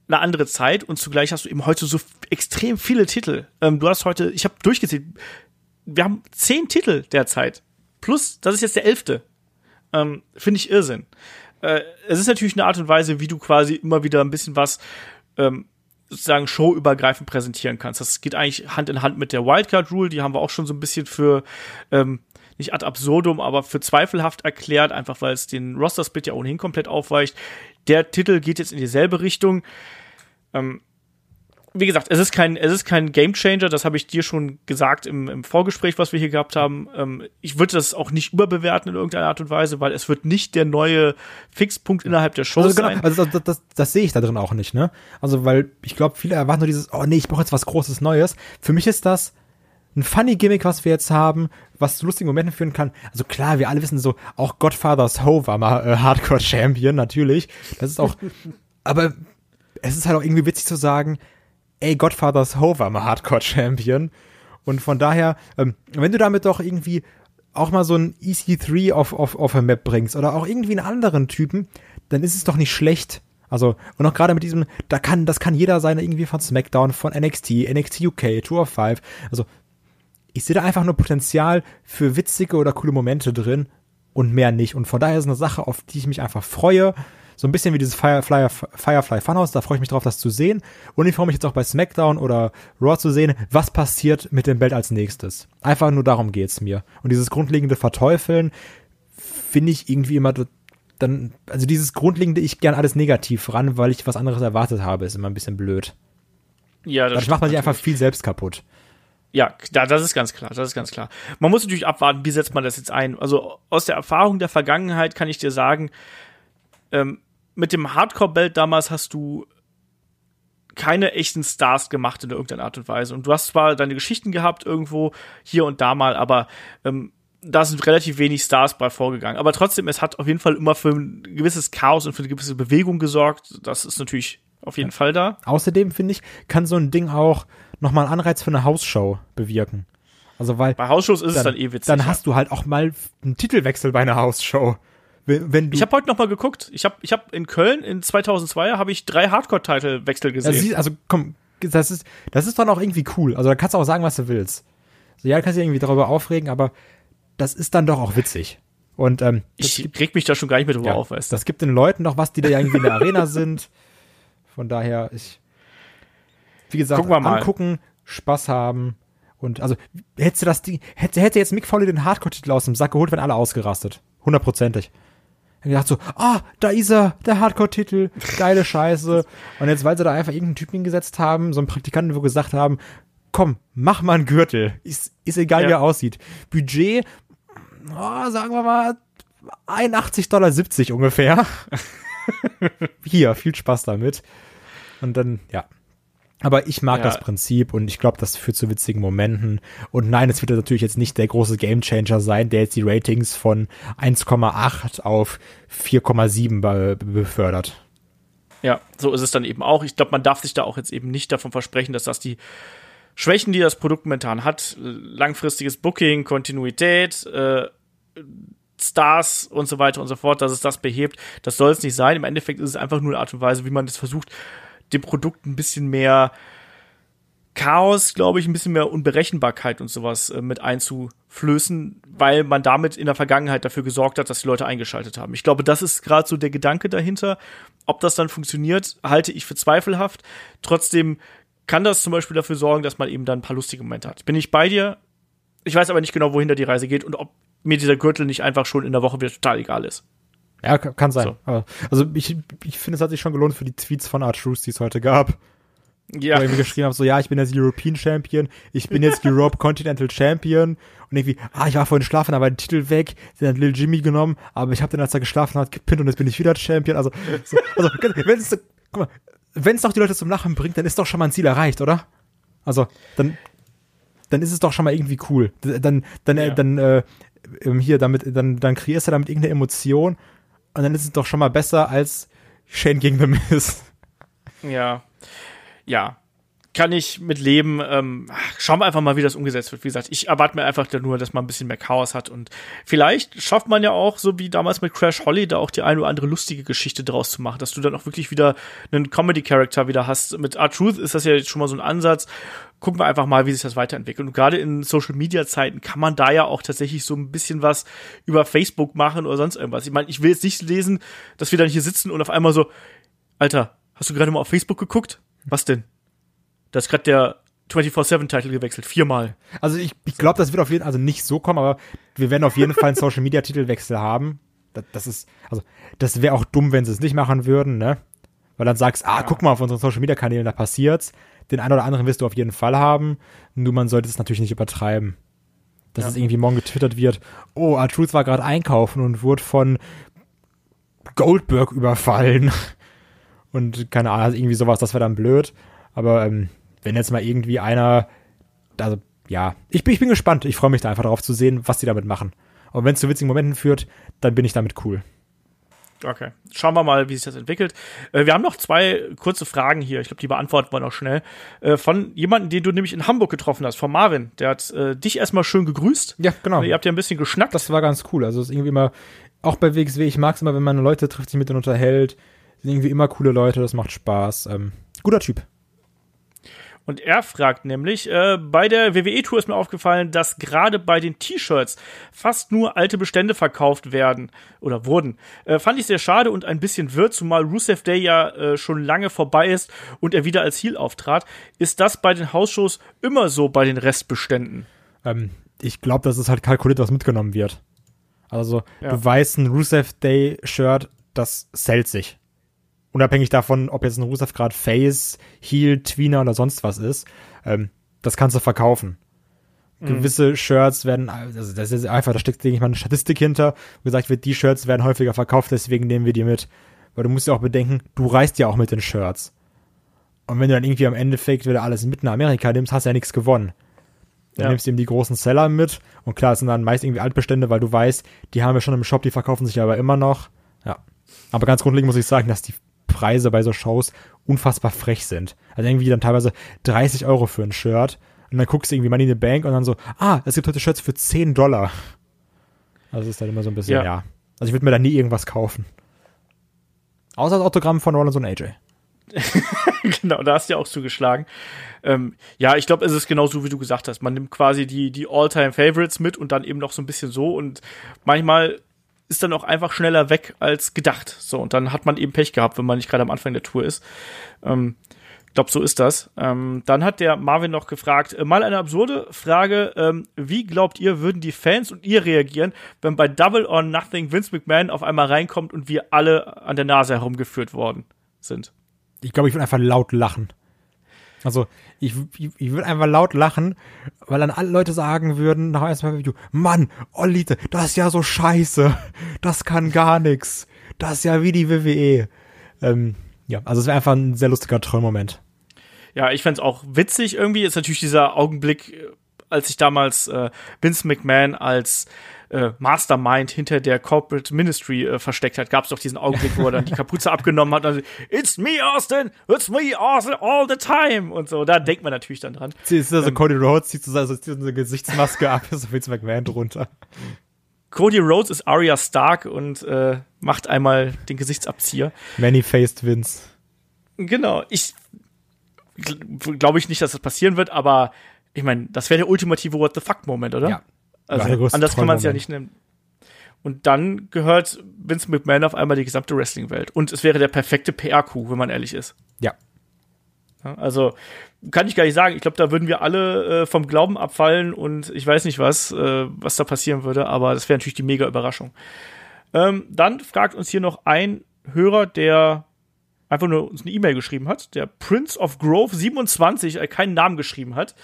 [SPEAKER 2] eine andere Zeit und zugleich hast du eben heute so extrem viele Titel. Ähm, du hast heute, ich habe durchgezählt, wir haben zehn Titel derzeit. Plus, das ist jetzt der elfte. Ähm, Finde ich Irrsinn. Äh, es ist natürlich eine Art und Weise, wie du quasi immer wieder ein bisschen was ähm, sozusagen showübergreifend präsentieren kannst. Das geht eigentlich Hand in Hand mit der Wildcard Rule, die haben wir auch schon so ein bisschen für ähm, nicht ad absurdum, aber für zweifelhaft erklärt, einfach weil es den Roster-Split ja ohnehin komplett aufweicht. Der Titel geht jetzt in dieselbe Richtung. Ähm, wie gesagt, es ist kein, es ist kein Gamechanger, das habe ich dir schon gesagt im, im Vorgespräch, was wir hier gehabt haben. Ähm, ich würde das auch nicht überbewerten in irgendeiner Art und Weise, weil es wird nicht der neue Fixpunkt innerhalb der Show
[SPEAKER 3] also genau,
[SPEAKER 2] sein.
[SPEAKER 3] Also das, das, das sehe ich da drin auch nicht, ne? Also, weil ich glaube, viele erwarten nur dieses, oh nee, ich brauche jetzt was Großes Neues. Für mich ist das ein funny Gimmick, was wir jetzt haben, was zu lustigen Momenten führen kann. Also klar, wir alle wissen so, auch Godfather's Ho war mal äh, Hardcore Champion, natürlich. Das ist auch, aber es ist halt auch irgendwie witzig zu sagen, ey, Godfather's Ho war mal Hardcore Champion. Und von daher, ähm, wenn du damit doch irgendwie auch mal so ein EC3 auf, auf, auf eine Map bringst oder auch irgendwie einen anderen Typen, dann ist es doch nicht schlecht. Also, und auch gerade mit diesem, da kann, das kann jeder sein, irgendwie von SmackDown, von NXT, NXT UK, Tour of Five. Also, ich sehe da einfach nur Potenzial für witzige oder coole Momente drin und mehr nicht. Und von daher ist es eine Sache, auf die ich mich einfach freue. So ein bisschen wie dieses Firefly, Firefly Funhouse, da freue ich mich drauf, das zu sehen. Und ich freue mich jetzt auch bei SmackDown oder Raw zu sehen, was passiert mit dem Belt als nächstes. Einfach nur darum geht's mir. Und dieses grundlegende Verteufeln finde ich irgendwie immer dann, also dieses grundlegende, ich gern alles negativ ran, weil ich was anderes erwartet habe, ist immer ein bisschen blöd. Ja, das Dadurch macht man sich einfach viel selbst kaputt.
[SPEAKER 2] Ja, das ist ganz klar, das ist ganz klar. Man muss natürlich abwarten, wie setzt man das jetzt ein. Also aus der Erfahrung der Vergangenheit kann ich dir sagen, ähm, mit dem Hardcore-Belt damals hast du keine echten Stars gemacht in irgendeiner Art und Weise. Und du hast zwar deine Geschichten gehabt irgendwo hier und da mal, aber ähm, da sind relativ wenig Stars bei vorgegangen. Aber trotzdem, es hat auf jeden Fall immer für ein gewisses Chaos und für eine gewisse Bewegung gesorgt. Das ist natürlich auf jeden ja. Fall da.
[SPEAKER 3] Außerdem, finde ich, kann so ein Ding auch nochmal einen Anreiz für eine Hausshow bewirken. Also weil
[SPEAKER 2] bei Hausshows ist dann, es dann eh witzig.
[SPEAKER 3] Dann hast du halt auch mal einen Titelwechsel bei einer Hausshow.
[SPEAKER 2] Wenn, wenn ich habe heute noch mal geguckt. Ich habe ich hab in Köln in 2002 habe ich drei Hardcore-Title-Wechsel gesehen.
[SPEAKER 3] Also, also komm, das ist das ist dann auch irgendwie cool. Also da kannst du auch sagen, was du willst. So, ja, du kannst dich irgendwie darüber aufregen, aber das ist dann doch auch witzig. Und ähm,
[SPEAKER 2] ich gibt, reg mich da schon gar nicht mehr drüber ja, auf,
[SPEAKER 3] weißt du. Das gibt den Leuten doch was, die da irgendwie in der Arena sind. Von daher, ich, wie gesagt, angucken, Spaß haben. Und also, hättest du das Ding, hätte, hätte jetzt Mick Foley den Hardcore-Titel aus dem Sack geholt, wenn alle ausgerastet. Hundertprozentig. Ich gedacht so, ah, da ist er, der Hardcore-Titel, geile Scheiße. Und jetzt, weil sie da einfach irgendeinen Typen hingesetzt haben, so einen Praktikanten, wo gesagt haben, komm, mach mal einen Gürtel. Ist, ist egal, ja. wie er aussieht. Budget, oh, sagen wir mal, 81,70 Dollar ungefähr. Hier, viel Spaß damit. Und dann, ja. Aber ich mag ja. das Prinzip und ich glaube, das führt zu witzigen Momenten. Und nein, es wird natürlich jetzt nicht der große Gamechanger sein, der jetzt die Ratings von 1,8 auf 4,7 be befördert.
[SPEAKER 2] Ja, so ist es dann eben auch. Ich glaube, man darf sich da auch jetzt eben nicht davon versprechen, dass das die Schwächen, die das Produkt momentan hat, langfristiges Booking, Kontinuität, äh, Stars und so weiter und so fort, dass es das behebt. Das soll es nicht sein. Im Endeffekt ist es einfach nur eine Art und Weise, wie man das versucht, dem Produkt ein bisschen mehr Chaos, glaube ich, ein bisschen mehr Unberechenbarkeit und sowas äh, mit einzuflößen, weil man damit in der Vergangenheit dafür gesorgt hat, dass die Leute eingeschaltet haben. Ich glaube, das ist gerade so der Gedanke dahinter. Ob das dann funktioniert, halte ich für zweifelhaft. Trotzdem kann das zum Beispiel dafür sorgen, dass man eben dann ein paar lustige Momente hat. Bin ich bei dir? Ich weiß aber nicht genau, wohin da die Reise geht und ob mir dieser Gürtel nicht einfach schon in der Woche wieder total egal ist.
[SPEAKER 3] Ja, kann sein. So. Also ich, ich finde, es hat sich schon gelohnt für die Tweets von Art Truth, die es heute gab. Ja. Wo ich mir geschrieben habe, so, ja, ich bin jetzt European Champion, ich bin jetzt Europe Continental Champion und irgendwie, ah, ich war vorhin schlafen, aber den Titel weg, den hat Lil Jimmy genommen, aber ich habe den, als er geschlafen hat, gepinnt und jetzt bin ich wieder Champion. Also, so, also wenn es, guck mal, wenn es doch die Leute zum Lachen bringt, dann ist doch schon mal ein Ziel erreicht, oder? Also, dann, dann ist es doch schon mal irgendwie cool. Dann, dann, ja. dann, äh, hier damit, dann, dann kreierst du damit irgendeine Emotion und dann ist es doch schon mal besser als Shane gegen The Miz.
[SPEAKER 2] Ja. Ja. Kann ich mit leben. Ähm, schauen wir einfach mal, wie das umgesetzt wird. Wie gesagt, ich erwarte mir einfach nur, dass man ein bisschen mehr Chaos hat. Und vielleicht schafft man ja auch, so wie damals mit Crash Holly, da auch die eine oder andere lustige Geschichte draus zu machen, dass du dann auch wirklich wieder einen Comedy-Character wieder hast. Mit R-Truth ist das ja jetzt schon mal so ein Ansatz gucken wir einfach mal, wie sich das weiterentwickelt. Und gerade in Social Media Zeiten kann man da ja auch tatsächlich so ein bisschen was über Facebook machen oder sonst irgendwas. Ich meine, ich will jetzt nicht lesen, dass wir dann hier sitzen und auf einmal so, Alter, hast du gerade mal auf Facebook geguckt? Was denn? Da ist gerade der 24-7-Titel gewechselt, viermal.
[SPEAKER 3] Also ich, ich glaube, das wird auf jeden Fall also nicht so kommen, aber wir werden auf jeden Fall einen Social Media Titelwechsel haben. Das, das ist, also, das wäre auch dumm, wenn sie es nicht machen würden, ne? Weil dann sagst, ah, ja. guck mal auf unseren Social Media Kanälen, da passiert's den einen oder anderen wirst du auf jeden Fall haben. Nur man sollte es natürlich nicht übertreiben. Dass ja. es irgendwie morgen getwittert wird, oh, R-Truth war gerade einkaufen und wurde von Goldberg überfallen. Und keine Ahnung, also irgendwie sowas, das wäre dann blöd. Aber ähm, wenn jetzt mal irgendwie einer, also ja, ich bin, ich bin gespannt. Ich freue mich da einfach darauf zu sehen, was die damit machen. Und wenn es zu witzigen Momenten führt, dann bin ich damit cool.
[SPEAKER 2] Okay. Schauen wir mal, wie sich das entwickelt. Äh, wir haben noch zwei kurze Fragen hier. Ich glaube, die beantworten wir noch schnell. Äh, von jemandem, den du nämlich in Hamburg getroffen hast, von Marvin. Der hat äh, dich erstmal schön gegrüßt.
[SPEAKER 3] Ja, genau.
[SPEAKER 2] Ihr habt ja ein bisschen geschnackt.
[SPEAKER 3] Das war ganz cool. Also es ist irgendwie immer, auch bei WXW, ich mag es immer, wenn man Leute trifft, sich mit denen unterhält. Sind irgendwie immer coole Leute, das macht Spaß. Ähm, guter Typ.
[SPEAKER 2] Und er fragt nämlich, äh, bei der WWE-Tour ist mir aufgefallen, dass gerade bei den T-Shirts fast nur alte Bestände verkauft werden oder wurden. Äh, fand ich sehr schade und ein bisschen wirr, zumal Rusev Day ja äh, schon lange vorbei ist und er wieder als Heel auftrat. Ist das bei den Hausshows immer so bei den Restbeständen?
[SPEAKER 3] Ähm, ich glaube, dass es halt kalkuliert, was mitgenommen wird. Also, ja. du weißt, ein Rusev Day Shirt, das zählt sich unabhängig davon, ob jetzt ein Rusev gerade Face, Heel, Tweener oder sonst was ist, ähm, das kannst du verkaufen. Mhm. Gewisse Shirts werden, also das ist einfach, da steckt, denke ich mal, eine Statistik hinter, wo gesagt wird, die Shirts werden häufiger verkauft, deswegen nehmen wir die mit. Weil du musst ja auch bedenken, du reist ja auch mit den Shirts. Und wenn du dann irgendwie am Endeffekt wieder alles mit nach Amerika nimmst, hast du ja nichts gewonnen. Dann ja. nimmst du eben die großen Seller mit und klar, es sind dann meist irgendwie Altbestände, weil du weißt, die haben wir schon im Shop, die verkaufen sich aber immer noch. Ja. Aber ganz grundlegend muss ich sagen, dass die Preise bei so Shows unfassbar frech sind. Also irgendwie dann teilweise 30 Euro für ein Shirt und dann guckst du irgendwie Money in the Bank und dann so, ah, es gibt heute Shirts für 10 Dollar. Also ist halt immer so ein bisschen, ja. ja. Also ich würde mir da nie irgendwas kaufen. Außer das Autogramm von Rollins und AJ.
[SPEAKER 2] genau, da hast du ja auch zugeschlagen. Ähm, ja, ich glaube, es ist genau so, wie du gesagt hast. Man nimmt quasi die, die All-Time-Favorites mit und dann eben noch so ein bisschen so und manchmal ist dann auch einfach schneller weg als gedacht. So, und dann hat man eben Pech gehabt, wenn man nicht gerade am Anfang der Tour ist. Ähm, glaube, so ist das. Ähm, dann hat der Marvin noch gefragt, äh, mal eine absurde Frage, ähm, wie glaubt ihr, würden die Fans und ihr reagieren, wenn bei Double or Nothing Vince McMahon auf einmal reinkommt und wir alle an der Nase herumgeführt worden sind?
[SPEAKER 3] Ich glaube, ich würde einfach laut lachen. Also, ich, ich, ich würde einfach laut lachen, weil dann alle Leute sagen würden, nach erstmal Video, Mann, Olite, das ist ja so scheiße. Das kann gar nichts. Das ist ja wie die WWE. Ähm, ja, also es wäre einfach ein sehr lustiger Trollmoment.
[SPEAKER 2] Ja, ich fände auch witzig irgendwie. Ist natürlich dieser Augenblick, äh, als ich damals äh, Vince McMahon als äh, Mastermind hinter der Corporate Ministry äh, versteckt hat, gab es doch diesen Augenblick, wo er dann die Kapuze abgenommen hat und dann, It's me, Austin! It's me, Austin, all the time! Und so, da denkt man natürlich dann dran.
[SPEAKER 3] Ist also ähm, Cody Rhodes zieht so, also zieht so eine Gesichtsmaske ab, ist auf Vince McMahon drunter.
[SPEAKER 2] Cody Rhodes ist Arya Stark und äh, macht einmal den Gesichtsabzieher.
[SPEAKER 3] Many-faced Vince.
[SPEAKER 2] Genau, ich glaube ich nicht, dass das passieren wird, aber ich meine, das wäre der ultimative What the fuck-Moment, oder? Ja, also anders kann man es ja nicht nennen. Und dann gehört Vince McMahon auf einmal die gesamte Wrestling-Welt. Und es wäre der perfekte PR-Coup, wenn man ehrlich ist.
[SPEAKER 3] Ja.
[SPEAKER 2] Also kann ich gar nicht sagen. Ich glaube, da würden wir alle äh, vom Glauben abfallen und ich weiß nicht was, äh, was da passieren würde, aber das wäre natürlich die mega Überraschung. Ähm, dann fragt uns hier noch ein Hörer, der einfach nur uns eine E-Mail geschrieben hat, der Prince of Grove 27, äh, keinen Namen geschrieben hat.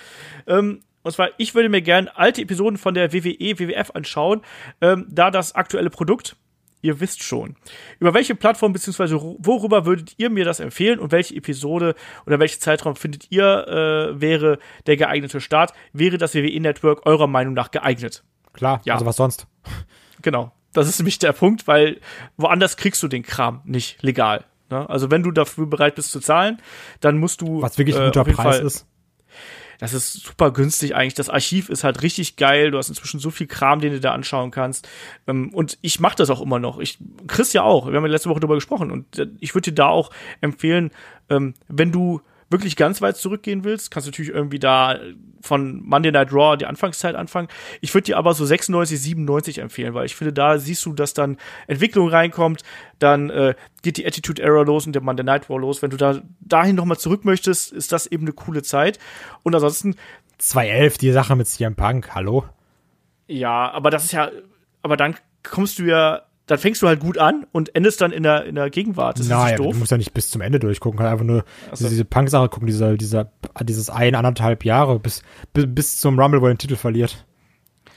[SPEAKER 2] Ähm, und zwar, ich würde mir gerne alte Episoden von der WWE, WWF anschauen, ähm, da das aktuelle Produkt, ihr wisst schon. Über welche Plattform bzw. worüber würdet ihr mir das empfehlen und welche Episode oder welchen Zeitraum findet ihr äh, wäre der geeignete Start? Wäre das WWE Network eurer Meinung nach geeignet?
[SPEAKER 3] Klar, ja. also was sonst?
[SPEAKER 2] Genau. Das ist nämlich der Punkt, weil woanders kriegst du den Kram nicht legal. Ne? Also wenn du dafür bereit bist zu zahlen, dann musst du.
[SPEAKER 3] Was wirklich ein äh, guter Preis Fall, ist
[SPEAKER 2] das ist super günstig eigentlich. Das Archiv ist halt richtig geil. Du hast inzwischen so viel Kram, den du da anschauen kannst. Ähm, und ich mache das auch immer noch. Ich, Chris ja auch. Wir haben ja letzte Woche darüber gesprochen. Und äh, ich würde dir da auch empfehlen, ähm, wenn du wirklich ganz weit zurückgehen willst, kannst du natürlich irgendwie da von Monday Night Raw die Anfangszeit anfangen. Ich würde dir aber so 96, 97 empfehlen, weil ich finde, da siehst du, dass dann Entwicklung reinkommt, dann äh, geht die Attitude Error los und der Monday Night Raw los. Wenn du da dahin nochmal zurück möchtest, ist das eben eine coole Zeit. Und ansonsten
[SPEAKER 3] 211, die Sache mit CM Punk, hallo?
[SPEAKER 2] Ja, aber das ist ja, aber dann kommst du ja dann fängst du halt gut an und endest dann in der, in der Gegenwart.
[SPEAKER 3] Das naja, du musst ja nicht bis zum Ende durchgucken, halt einfach nur so. diese, Punk-Sache gucken, dieser, dieser, dieses ein, anderthalb Jahre bis, bis, bis zum Rumble, wo er den Titel verliert.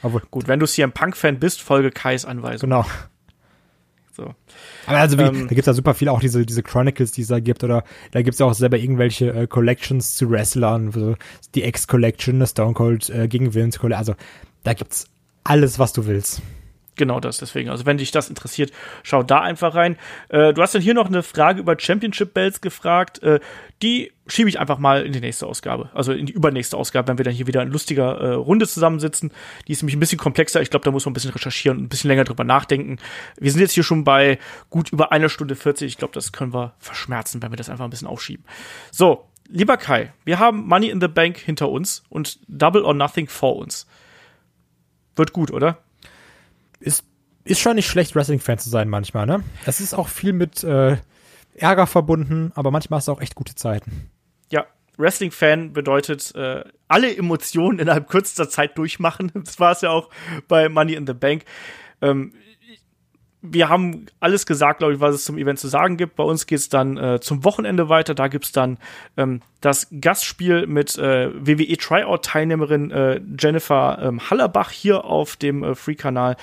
[SPEAKER 2] Aber gut, wenn du CM Punk-Fan bist, folge Kais Anweisung.
[SPEAKER 3] Genau.
[SPEAKER 2] So.
[SPEAKER 3] Aber also wie, ähm, da gibt's ja super viel auch diese, diese Chronicles, die es da gibt, oder da gibt's ja auch selber irgendwelche äh, Collections zu Wrestlern, so die X-Collection, Stone Cold äh, gegen Vince Collection, also da gibt's alles, was du willst.
[SPEAKER 2] Genau das, deswegen. Also wenn dich das interessiert, schau da einfach rein. Äh, du hast dann hier noch eine Frage über Championship Belts gefragt. Äh, die schiebe ich einfach mal in die nächste Ausgabe. Also in die übernächste Ausgabe, wenn wir dann hier wieder in lustiger äh, Runde zusammensitzen. Die ist nämlich ein bisschen komplexer. Ich glaube, da muss man ein bisschen recherchieren und ein bisschen länger drüber nachdenken. Wir sind jetzt hier schon bei gut über einer Stunde 40. Ich glaube, das können wir verschmerzen, wenn wir das einfach ein bisschen aufschieben. So, lieber Kai, wir haben Money in the Bank hinter uns und Double or Nothing vor uns. Wird gut, oder?
[SPEAKER 3] Ist, ist schon nicht schlecht, Wrestling-Fan zu sein manchmal, ne? Es ist auch viel mit äh, Ärger verbunden, aber manchmal hast du auch echt gute Zeiten.
[SPEAKER 2] Ja, Wrestling-Fan bedeutet äh, alle Emotionen innerhalb kürzester Zeit durchmachen. Das war es ja auch bei Money in the Bank. Ähm, wir haben alles gesagt, glaube ich, was es zum Event zu sagen gibt. Bei uns geht es dann äh, zum Wochenende weiter. Da gibt's dann ähm, das Gastspiel mit äh, WWE Tryout-Teilnehmerin äh, Jennifer ähm, Hallerbach hier auf dem äh, Free-Kanal.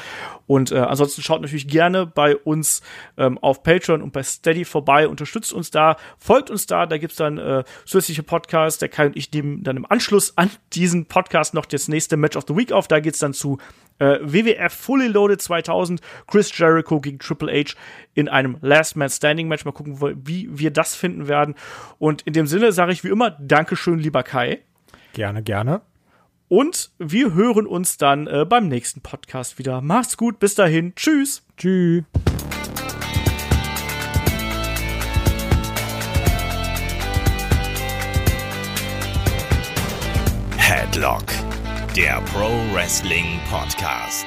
[SPEAKER 2] Und äh, ansonsten schaut natürlich gerne bei uns ähm, auf Patreon und bei Steady vorbei, unterstützt uns da, folgt uns da. Da gibt's dann äh, zusätzliche Podcasts. Der Kai und ich nehmen dann im Anschluss an diesen Podcast noch das nächste Match of the Week auf. Da geht's dann zu WWF Fully Loaded 2000, Chris Jericho gegen Triple H in einem Last Man Standing Match. Mal gucken, wie wir das finden werden. Und in dem Sinne sage ich wie immer Dankeschön, lieber Kai.
[SPEAKER 3] Gerne, gerne.
[SPEAKER 2] Und wir hören uns dann äh, beim nächsten Podcast wieder. Macht's gut, bis dahin. Tschüss.
[SPEAKER 3] Tschüss.
[SPEAKER 1] Headlock der Pro Wrestling Podcast.